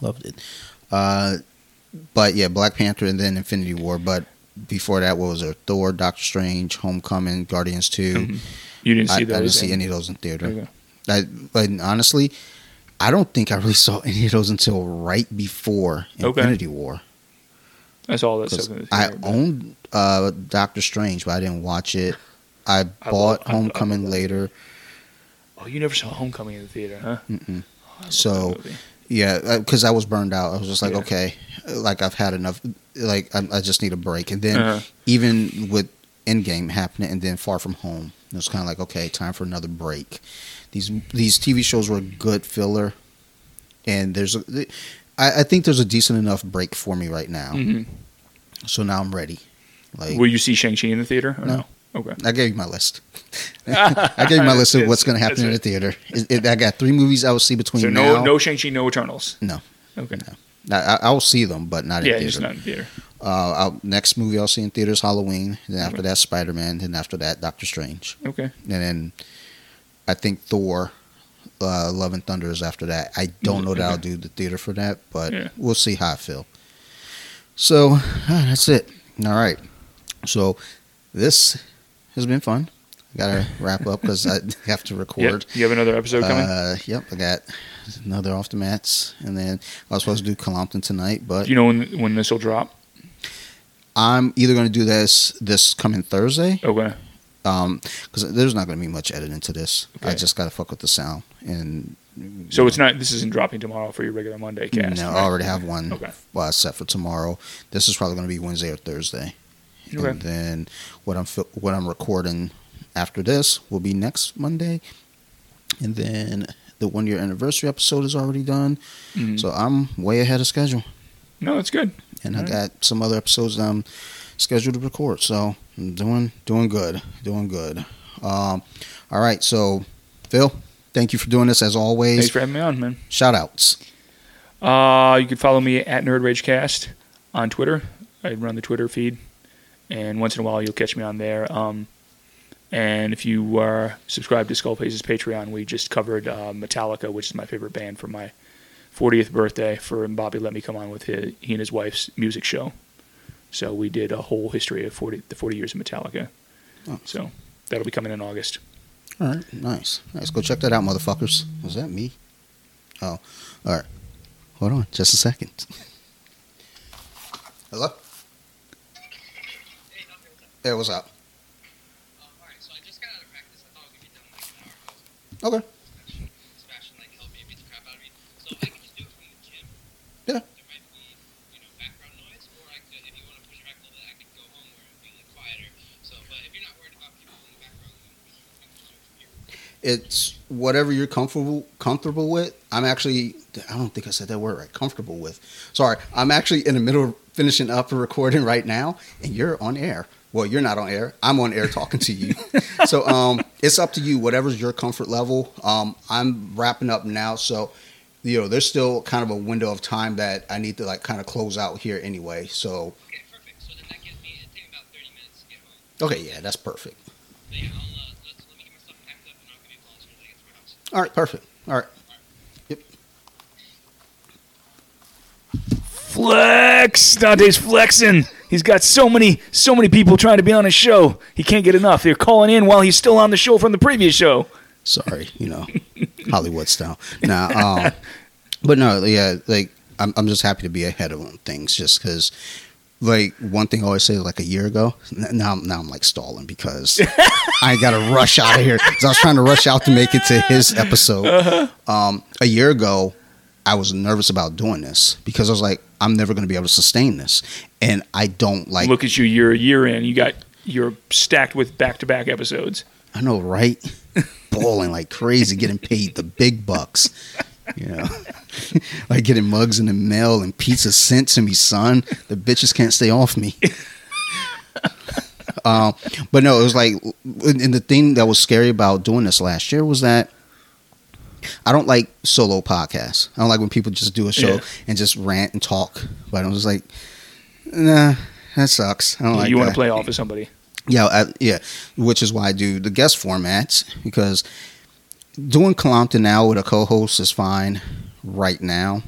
Loved it. Uh, but yeah, Black Panther and then Infinity War. But before that, what was there? Thor, Doctor Strange, Homecoming, Guardians 2 Mhm. You didn't I, see I those. didn't see any of those in theater. Okay. I, but honestly, I don't think I really saw any of those until right before Okay. Infinity War. I saw that stuff I owned uh, Doctor Strange, but I didn't watch it. I I bought I- I Homecoming later. Oh, you never saw Homecoming in the theater, huh? Mm-mm. Oh, So. Yeah, because I was burned out. I was just like, Yeah. okay, like I've had enough. Like I, I just need a break. And then Uh-huh. even with Endgame happening, and then Far From Home, it was kind of like, okay, time for another break. These these TV shows were a good filler, and there's a, I, I think there's a decent enough break for me right now. Mhm. So now I'm ready. Like Will you see Shang Chi in the theater? Or No. no. Okay. I gave you my list. I gave you my list of what's going to happen in the theater. It, it, I got three movies I will see between So no, now. no Shang Chi, no Eternals. No. Okay. I, I, I will see them, but not in Yeah, theater. just not in theater. Uh, I'll, next movie I'll see in theaters Halloween. Then after Okay. that Spider Man. Then after that Doctor Strange. Okay. And then I think Thor, uh, Love and Thunder is after that. I don't know that I'll do the theater for that, but Yeah. we'll see how I feel. So ah, that's it. All right. So this has been fun. I gotta wrap up because I have to Yep. record. You have another episode coming? Uh, yep, I got another off the mats, and then I was supposed to do Compton tonight, but Do you know when when this will drop? I'm either going to do this this coming Thursday, Okay. um, because there's not going to be much editing to this. I just got to fuck with the sound, and So it's not. This isn't dropping tomorrow for your regular Monday cast. no, right? I already have one Okay. uh, set for tomorrow. This is probably going to be Wednesday or Thursday, Okay. and then what I'm what I'm recording after this will be next Monday, and then the one year anniversary episode is already done. Mhm. So I'm way ahead of schedule. no, it's good. and I Alright. got some other episodes that I'm scheduled to record. So I'm doing doing good, doing good. Um, all right, so Phil, thank you for doing this as always. Thanks for having me on, man. Shout outs. Uh, you can follow me at Nerd Rage Cast on Twitter. I run the Twitter feed, and once in a while you'll catch me on there. Um, and if you are subscribed to Skullface's Patreon, we just covered uh, Metallica, which is my favorite band, for my 40th birthday. For and Bobby let me come on with his, he and his wife's music show. So we did a whole history of 40, the 40 years of Metallica. Oh. So that'll be coming in August. All right, nice, nice. Go check that out, motherfuckers. Was that me? Oh, all right. Hold on, just a second. Hello. Hey, what's up? Alright, so I just got out of practice. I thought I'd give you done like an hour ago. Okay. Sebastian, Sebastian like helped me beat the crap out of me. So I could just do it from the gym. Yeah. There might be, you know, background noise, or I could, if you want to push it back a little bit, I could go home where it'd be quieter. So, but if you're not worried about people in the background, then we can just do it from here. It's whatever you're comfortable comfortable with. I'm actually I don't think I said that word right. Comfortable with. Sorry, I'm actually in the middle of finishing up a recording right now, and you're on air. Well, you're not on air. I'm on air talking to you. so um, it's up to you. Whatever's your comfort level. Um, I'm wrapping up now, so you know there's still kind of a window of time that I need to like kind of close out here anyway. So Okay, perfect. So then that gives me it take about thirty minutes to get home. okay, yeah, that's perfect. So yeah, I'll uh, let's let me get my stuff packed up and I'll give you a call as soon as I get to my house. All right, perfect. All right. Yep. Flex. Dante's flexing. He's got so many, so many people trying to be on his show. He can't get enough. They're calling in while he's still on the show from the previous show. Sorry, you know, Hollywood style. Nah, um, but no, yeah, like I'm, I'm just happy to be ahead of things, just because. Like one thing I always say, like a year ago. Now, now I'm like stalling because I got to rush out of here. 'Cause I was trying to rush out to make it to his episode. Um, a year ago, I was nervous about doing this because I was like, I'm never going to be able to sustain this, and I don't like. Look at you. You're a year in. You got you're stacked with back-to-back episodes. I know, right? Balling like crazy, getting paid the big bucks. You know, like getting mugs in the mail and pizza sent to me, son. The bitches can't stay off me. um, but no, it was like, and the thing that was scary about doing this last year was that I don't like solo podcasts. I don't like when people just do a show Yeah. and just rant and talk. But I was like, nah, that sucks. I don't like you want to play off of somebody. Yeah, I, yeah, which is why I do the guest formats because doing Kalamta now with a co-host is fine right now.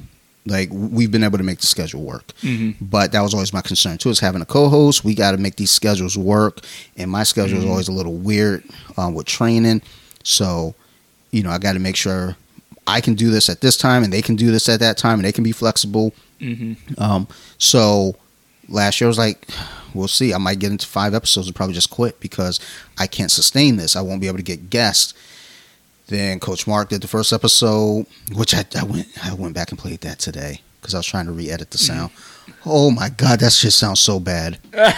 Like we've been able to make the schedule work, Mm-hmm. but that was always my concern too. Is having a co-host, we got to make these schedules work, and my schedule is always a little weird um, with training. So, you know, I got to make sure I can do this at this time, and they can do this at that time, and they can be flexible. Mm-hmm. Um, so last year I was like, we'll see. I might get into five episodes and probably just quit because I can't sustain this. I won't be able to get guests. Then Coach Mark did the first episode, which I, I went I went back and played that today because I was trying to re-edit the sound. Oh my god, that shit sounds so bad.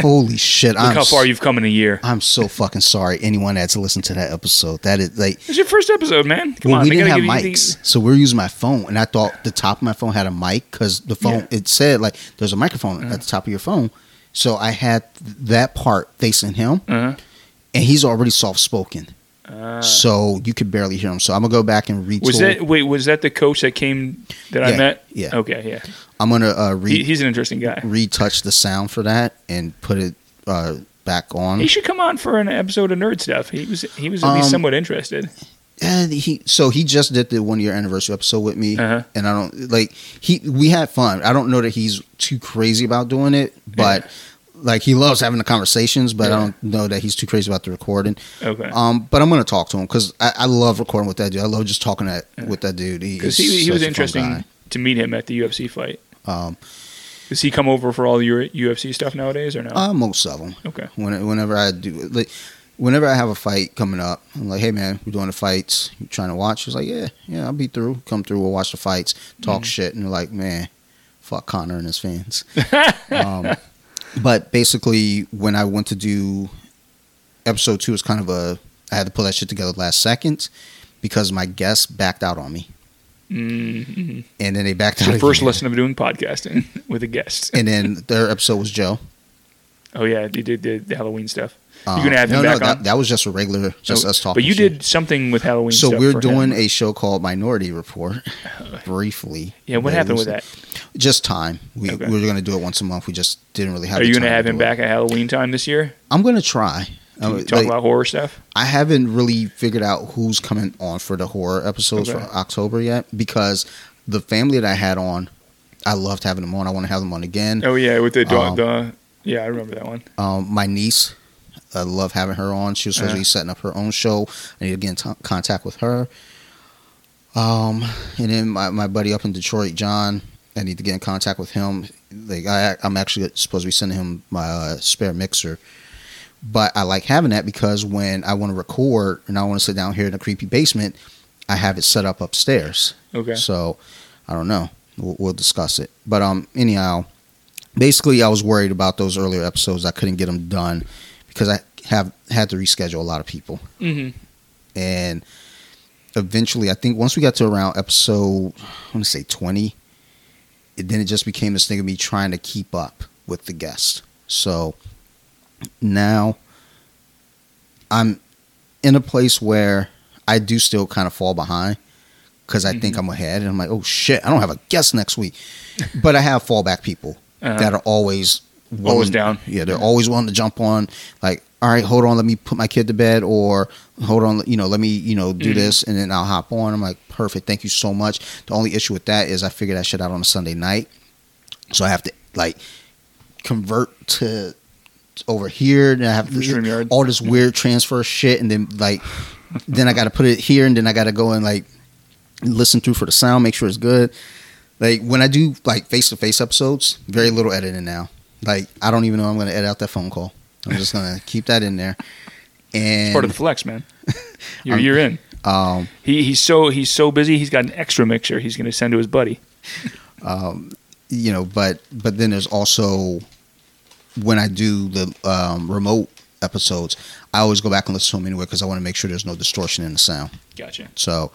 Holy shit! Look I'm how far you've come in a year. I'm so fucking sorry. Anyone that's listened to that episode, that is like It's your first episode, man. Come well, on, we didn't have gotta give you mics, so we are using my phone, and I thought the top of my phone had a mic because the phone Yeah. it said like there's a microphone at the top of your phone. So I had that part facing him, Uh-huh. and he's already soft spoken, Uh, so you could barely hear him. So I'm gonna go back and retool. was that wait? Was that the coach that came that I met? yeah. Okay, yeah. I'm gonna uh, re- He, he's an interesting guy. retouch the sound for that and put it uh, back on. He should come on for an episode of Nerd Stuff. He was he was at least Um, somewhat interested. And he so he just did the one year anniversary episode with me, Uh-huh. and I don't like he. We had fun. I don't know that he's too crazy about doing it, but like he loves having the conversations. But I don't know that he's too crazy about the recording. Okay. Um, but I'm gonna talk to him because I, I love recording with that dude. I love just talking that Yeah. with that dude. He, Because he's he, he was such a fun interesting to meet him at the UFC fight. Um, Does he come over for all your UFC stuff nowadays or no? uh, most of them. okay. When, whenever I do, like, whenever I have a fight coming up, I'm like, hey man, we're doing the fights. You trying to watch? He's like, yeah, yeah, I'll be through. Come through. We'll watch the fights, talk Mhm. shit, and they're like, man, fuck Conor and his fans. um, but basically, when I went to do episode two, it's kind of a I had to pull that shit together last second because my guest backed out on me, Mm-hmm. and then they backed It's out. the first lesson of doing podcasting with a guest. And then their episode was Joe. Oh yeah, you did the Halloween stuff. Um, gonna have him no, back no, on? That, that was just a regular, just Oh, us talking. But you shit. did something with Halloween. So we're doing him. a show called Minority Report, briefly. Yeah, what happened with that? Just time. We Okay. we were going to do it once a month. We just didn't really have. Are you going to time have him do it. back at Halloween time this year? I'm going to try. You talk like, about horror stuff? I haven't really figured out who's coming on for the horror episodes Okay. for October yet because the family that I had on, I loved having them on. I want to have them on again. Oh yeah, with the dog. Um, the yeah, I remember that one. Um, my niece, I love having her on. She was supposed to be setting up her own show. I need to get in t- contact with her. Um, and then my, my buddy up in Detroit, John, I need to get in contact with him. Like I, I'm actually supposed to be sending him my uh, spare mixer. But I like having that because when I want to record and I want to sit down here in a creepy basement, I have it set up upstairs. Okay. So I don't know. We'll, we'll discuss it. But um, anyhow, basically, I was worried about those earlier episodes. I couldn't get them done because I have had to reschedule a lot of people, hmm and eventually, I think once we got to around episode, I want to say twenty, it, then it just became this thing of me trying to keep up with the guest. So now I'm in a place where I do still kind of fall behind because I think I'm ahead, and I'm like, oh shit, I don't have a guest next week, but I have fallback people Uh-huh. that are always willing- Always down. Yeah, they're always willing to jump on. Like, all right, hold on, let me put my kid to bed, or hold on, you know, let me, you know, do Mhm. this, and then I'll hop on. I'm like, perfect, thank you so much. The only issue with that is I figured that shit out on a Sunday night, so I have to like convert to over here, and I have StreamYard. all this weird transfer shit, and then like, then I got to put it here, and then I got to go and like listen through for the sound, make sure it's good. Like when I do like face to face episodes, very little editing now. Like I don't even know I'm going to edit out that phone call. I'm just going to keep that in there. And It's part of the flex, man. You're, you're in. um, He he's so he's so busy. He's got an extra mixer. He's going to send to his buddy. um, you know, but but then there's also when I do the um, remote episodes, I always go back and listen to them anyway because I want to make sure there's no distortion in the sound. Gotcha. So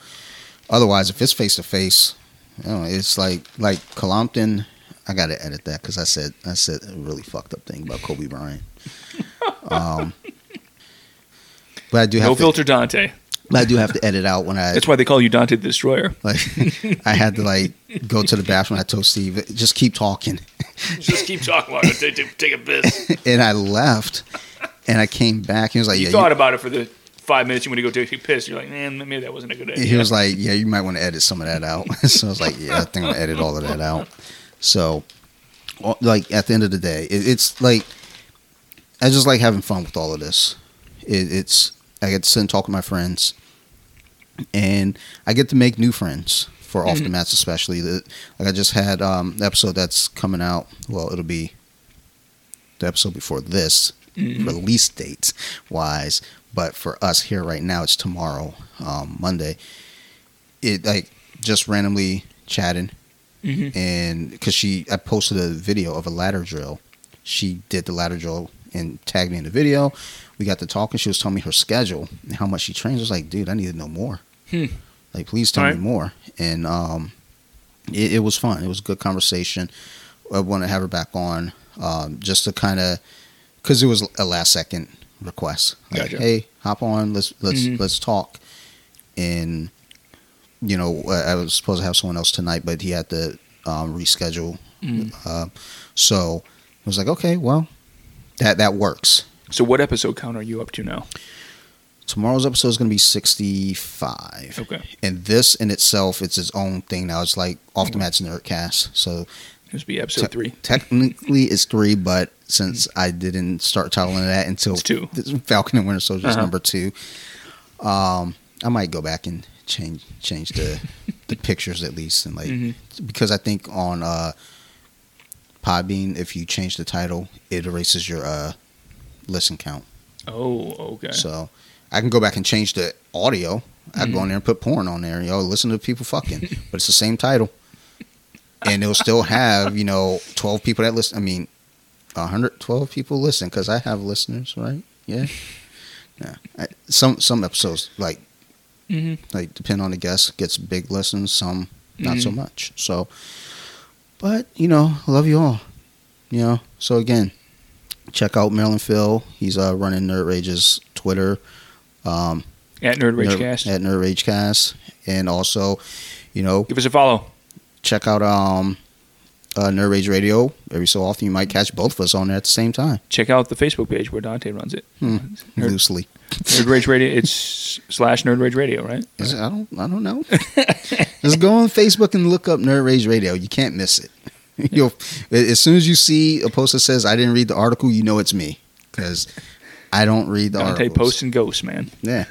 otherwise, if it's face to face, it's like like Colompton. I got to edit that because I said I said a really fucked up thing about Kobe Bryant. um, but I do have No to, filter, Dante. but I do have to edit out when I That's why they call you Dante the Destroyer. like I had to like go to the bathroom. I told Steve just keep talking, Just keep talking while I take, take, a piss. and I left, and I came back. He was like, You "Yeah." thought you- about it for the five minutes you want to go take a piss. You're like, man, maybe that wasn't a good idea. he was like, "Yeah, you might want to edit some of that out." so I was like, "Yeah, I think I'm gonna edit all of that out." So, like at the end of the day, it, it's like I just like having fun with all of this. It, it's I get to sit and talk with my friends, and I get to make new friends for off the mats, especially. The, like I just had um, the episode that's coming out. Well, it'll be the episode before this Mhm. release dates wise, but for us here right now, it's tomorrow, um, Monday. It like just randomly chatting, Mhm. and because she, I posted a video of a ladder drill. She did the ladder drill and tagged me in the video. We got to talking. She was telling me her schedule and how much she trains. I was like, dude, I need to know more. Hmm. Like, please tell Alright. me more. And um, it, it was fun. It was a good conversation. I want to have her back on um, just to kind of because it was a last second request. Like, Gotcha. hey, hop on. Let's let's Mhm. let's talk. And you know, I was supposed to have someone else tonight, but he had to um, reschedule. Mhm. Uh, so I was like, okay, well, that that works. So, what episode count are you up to now? Tomorrow's episode is going to be sixty-five. Okay. And this in itself, it's its own thing now. It's like off the mats nerdcast. So This be episode three. technically it's three, but since I didn't start titling that until It's two. this Falcon and Winter Soldier is Uh-huh. number two, um, I might go back and change change the the pictures at least and like Mhm. because I think on uh, Podbean if you change the title it erases your uh, listen count. Oh, okay. So I can go back and change the audio. I can go Mhm. in there and put porn on there. Yo, listen to people fucking, but it's the same title, and it'll still have you know twelve people that listen. I mean, hundred twelve people listen because I have listeners, right? Yeah, yeah. I, some some episodes like hmm like depend on the guest gets big listens, some not so Mhm. much. So, but you know, love you all. You know, so again, check out Maryland Phil. He's uh, running Nerd Rage's Twitter. Um, At Nerd Rage Nerd- Cast. at Nerd Ragecast, and also, you know, Give us a follow. check out um, uh, Nerd Rage Radio. Every so often, you might catch both of us on there at the same time, Check out the Facebook page where Dante runs it. Hmm. Loosely. Nerd Rage Radio. It's slash Nerd Rage Radio, right? Is it- I don't, I don't know. Just go on Facebook and look up Nerd Rage Radio. You can't miss it. You'll as soon as you see a post that says "I didn't read the article," you know it's me because I don't read the Dante articles. posts and ghosts, man. Yeah.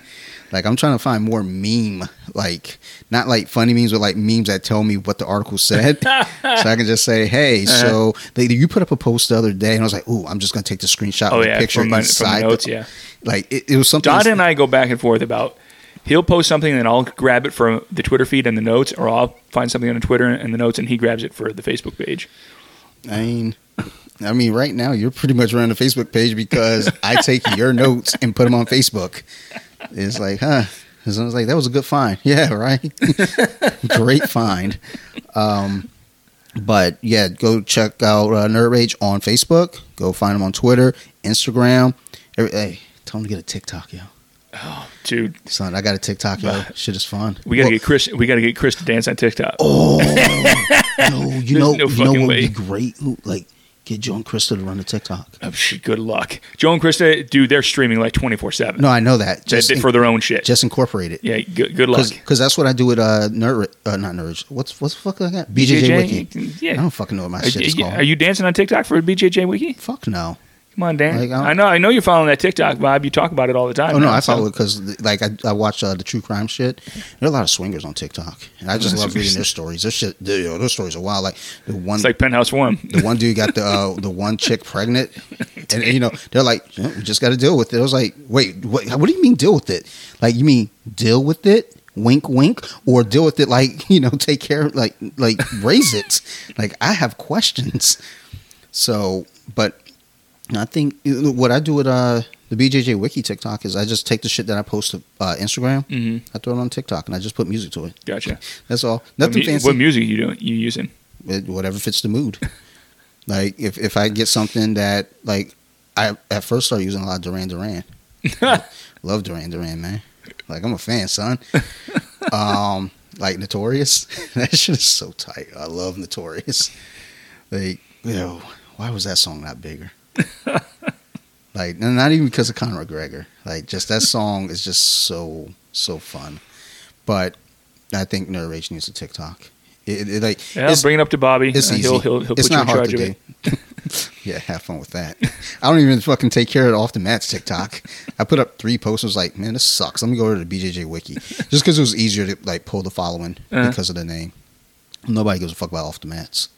Like I'm trying to find more meme, like not like funny memes, but like memes that tell me what the article said, so I can just say, "Hey, Uh-huh. so they, you put up a post the other day," and I was like, "Ooh, I'm just gonna take the screenshot Oh of the yeah, picture from, my, from inside." the notes. the- Yeah, Like it, it was something. Dante and I go back and forth about. He'll post something and I'll grab it from the Twitter feed and the notes, or I'll find something on the Twitter and the notes and he grabs it for the Facebook page. I mean, I mean, right now you're pretty much running the Facebook page because I take your notes and put them on Facebook. It's like, huh? And I was like, that was a good find. Yeah, right. Great find. Um, but yeah, go check out uh, Nerd Rage on Facebook. Go find them on Twitter, Instagram. Every, hey, tell them to get a TikTok, yo. Oh, dude, Son, I got a TikTok, yo. Shit is fun. we gotta Well, get Chris. We gotta get Chris to dance on TikTok. Oh no! You know, no you know what would way. be great? Like get Joe and Krista to run the TikTok. Oh, shit, good luck, Joe and Krista. Dude, they're streaming like twenty four seven. No, I know that. Just for their own shit. just incorporate it. yeah, good, good luck. Because that's what I do with uh nerd uh, not nerd. What's what's the fuck I got? BJJ, Wiki. Yeah. I don't fucking know what my Are, shit is you- called. are you dancing on TikTok for BJJ Wiki? Fuck no. Come on, Dan. Like, I I know. I know you're following that TikTok vibe. You talk about it all the time. Oh no, now, I so- follow it because like I, I watch uh, the true crime shit. There are a lot of swingers on TikTok, and I just love reading their stories. Their shit, they, yo, those stories are wild. Like the one, It's like Penthouse One. the one dude got the uh, the one chick pregnant, and, you know they're like, "Yeah, we just got to deal with it. I was like, wait, what, what do you mean deal with it? Like you mean deal with it? Wink, wink, or deal with it like you know, take care, like like raise it. Like I have questions. So, but I think what I do with uh the BJJ Wiki TikTok is I just take the shit that I post to uh, Instagram, hmm I throw it on TikTok, and I just put music to it. Gotcha. That's all. What, Nothing mu- fancy. what music you doing? You using? It- whatever fits the mood. like if if I get something that like I at first started using a lot of Duran Duran. Love Duran Duran, man. Like I'm a fan, son. um, like Notorious. that shit is so tight. I love Notorious. Like, yo, why was that song not bigger? like, not even because of Conor McGregor. Like, just that song is just so so fun. But I think Nerd Rage needs a TikTok. It, it, like, Yeah, it's- bring it up to Bobby. it's Uh, easy. He'll he'll, he'll it's not hard to do. yeah, have fun with that. I don't even fucking take care of it off the mats TikTok. I put up three posts. I was like, man, this sucks. Let me go over to the BJJ wiki just because it was easier to like pull the following Uh-huh. because of the name. Nobody gives a fuck about off the mats.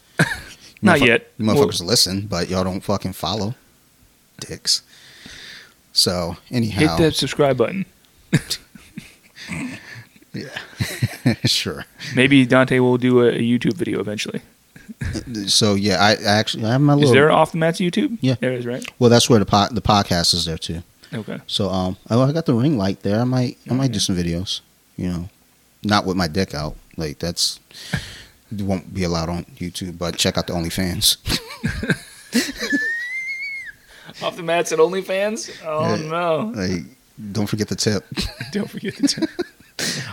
Not Motherfuck- yet. You Well- motherfuckers listen, but y'all don't fucking follow. Dicks. So anyhow, Hit that subscribe button. Yeah, sure. Maybe Dante will do a, a YouTube video eventually. So yeah, I, I actually I have my little. Is there off the mats YouTube? Yeah. there is, right? well, that's where the po- the podcast is there too. Okay. So um, oh, I got the ring light there. I might I might do some videos. You know, not with my dick out. Like that's won't be allowed on YouTube. But check out the OnlyFans. Off the mats at OnlyFans? Oh Yeah. no! like, don't forget the tip. Don't forget the tip.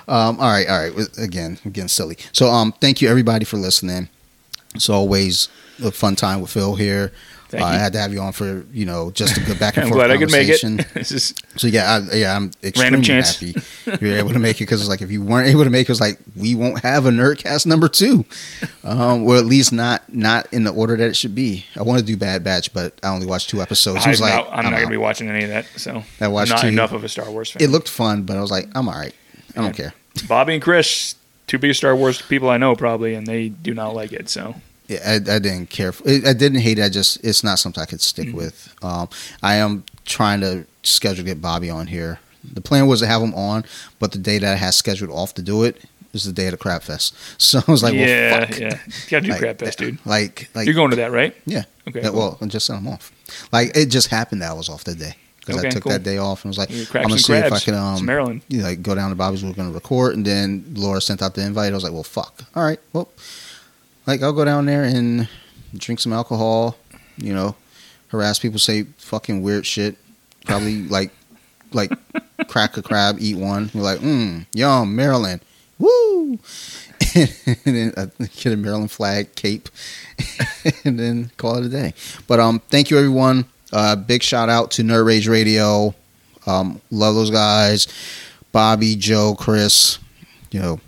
Um, all right, all right. Again, again, silly. So um, thank you everybody for listening. It's always a fun time with Phil here. Thank uh, I had to have you on for you know just a good back and I'm forth glad I could make it. conversation. So yeah, I, yeah, I'm extremely Random chance. happy you were able to make it because it's like if you weren't able to make it, it's like we won't have a Nerdcast number two, um, or at least not not in the order that it should be. I want to do Bad Batch, but I only watched two episodes. I'm, was like not, I'm, not out. gonna be watching any of that. So I I'm watched not two. enough of a Star Wars fan. It looked fun, but I was like, I'm all right. I don't care. Bobby and Chris, two biggest Star Wars people I know, probably, and they do not like it. So I, I didn't care. For, I didn't hate it. I just it's not something I could stick Mm-hmm. with. Um, I am trying to schedule get Bobby on here. The plan was to have him on, but the day that I had scheduled off to do it is the day of the crab fest. So I was like, yeah, well, fuck. yeah, you gotta do Like, crap fest, dude. Like, like You're going to that, right? Yeah. Okay. Yeah, cool. well, I just sent him off. Like it just happened that I was off that day because I took cool. that day off and was like, I'm gonna see if I can It's um, Maryland. you know, like go down to Bobby's. We're gonna record, and then Laura sent out the invite. I was like, well, fuck. All right, well, like I'll go down there and drink some alcohol. You know, harass people, say fucking weird shit. Probably like like crack a crab, eat one. We're like, mm, yum, Maryland, woo. and then uh, get a Maryland flag cape, and then call it a day. But um, thank you everyone. Uh, big shout out to Nerd Rage Radio. Um, love those guys, Bobby, Joe, Chris. You know,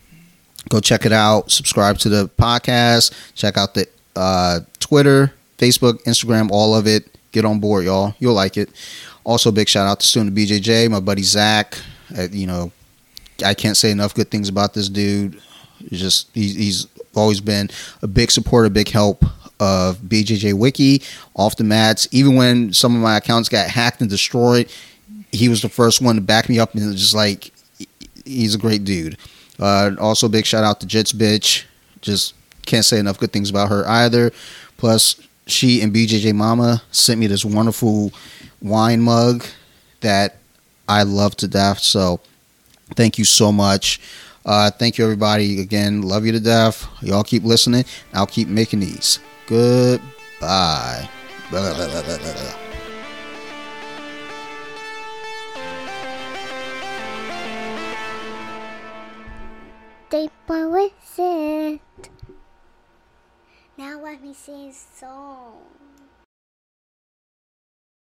go check it out. Subscribe to the podcast. Check out the uh, Twitter, Facebook, Instagram, all of it. Get on board, y'all. You'll like it. Also, big shout out to student BJJ, my buddy Zach. Uh, you know, I can't say enough good things about this dude. He's just he's, he's always been a big supporter, big help of BJJ Wiki off the mats. Even when some of my accounts got hacked and destroyed, he was the first one to back me up and just like he's a great dude. Uh, also, big shout out to Jits Bitch. Just can't say enough good things about her either. Plus, she and BJJ Mama sent me this wonderful wine mug that I love to death. So, Thank you so much. Uh, thank you, everybody. Again, love you to death. Y'all keep listening. I'll keep making these. Goodbye. Blah, blah, blah, blah, blah. It. Now let me sing a song.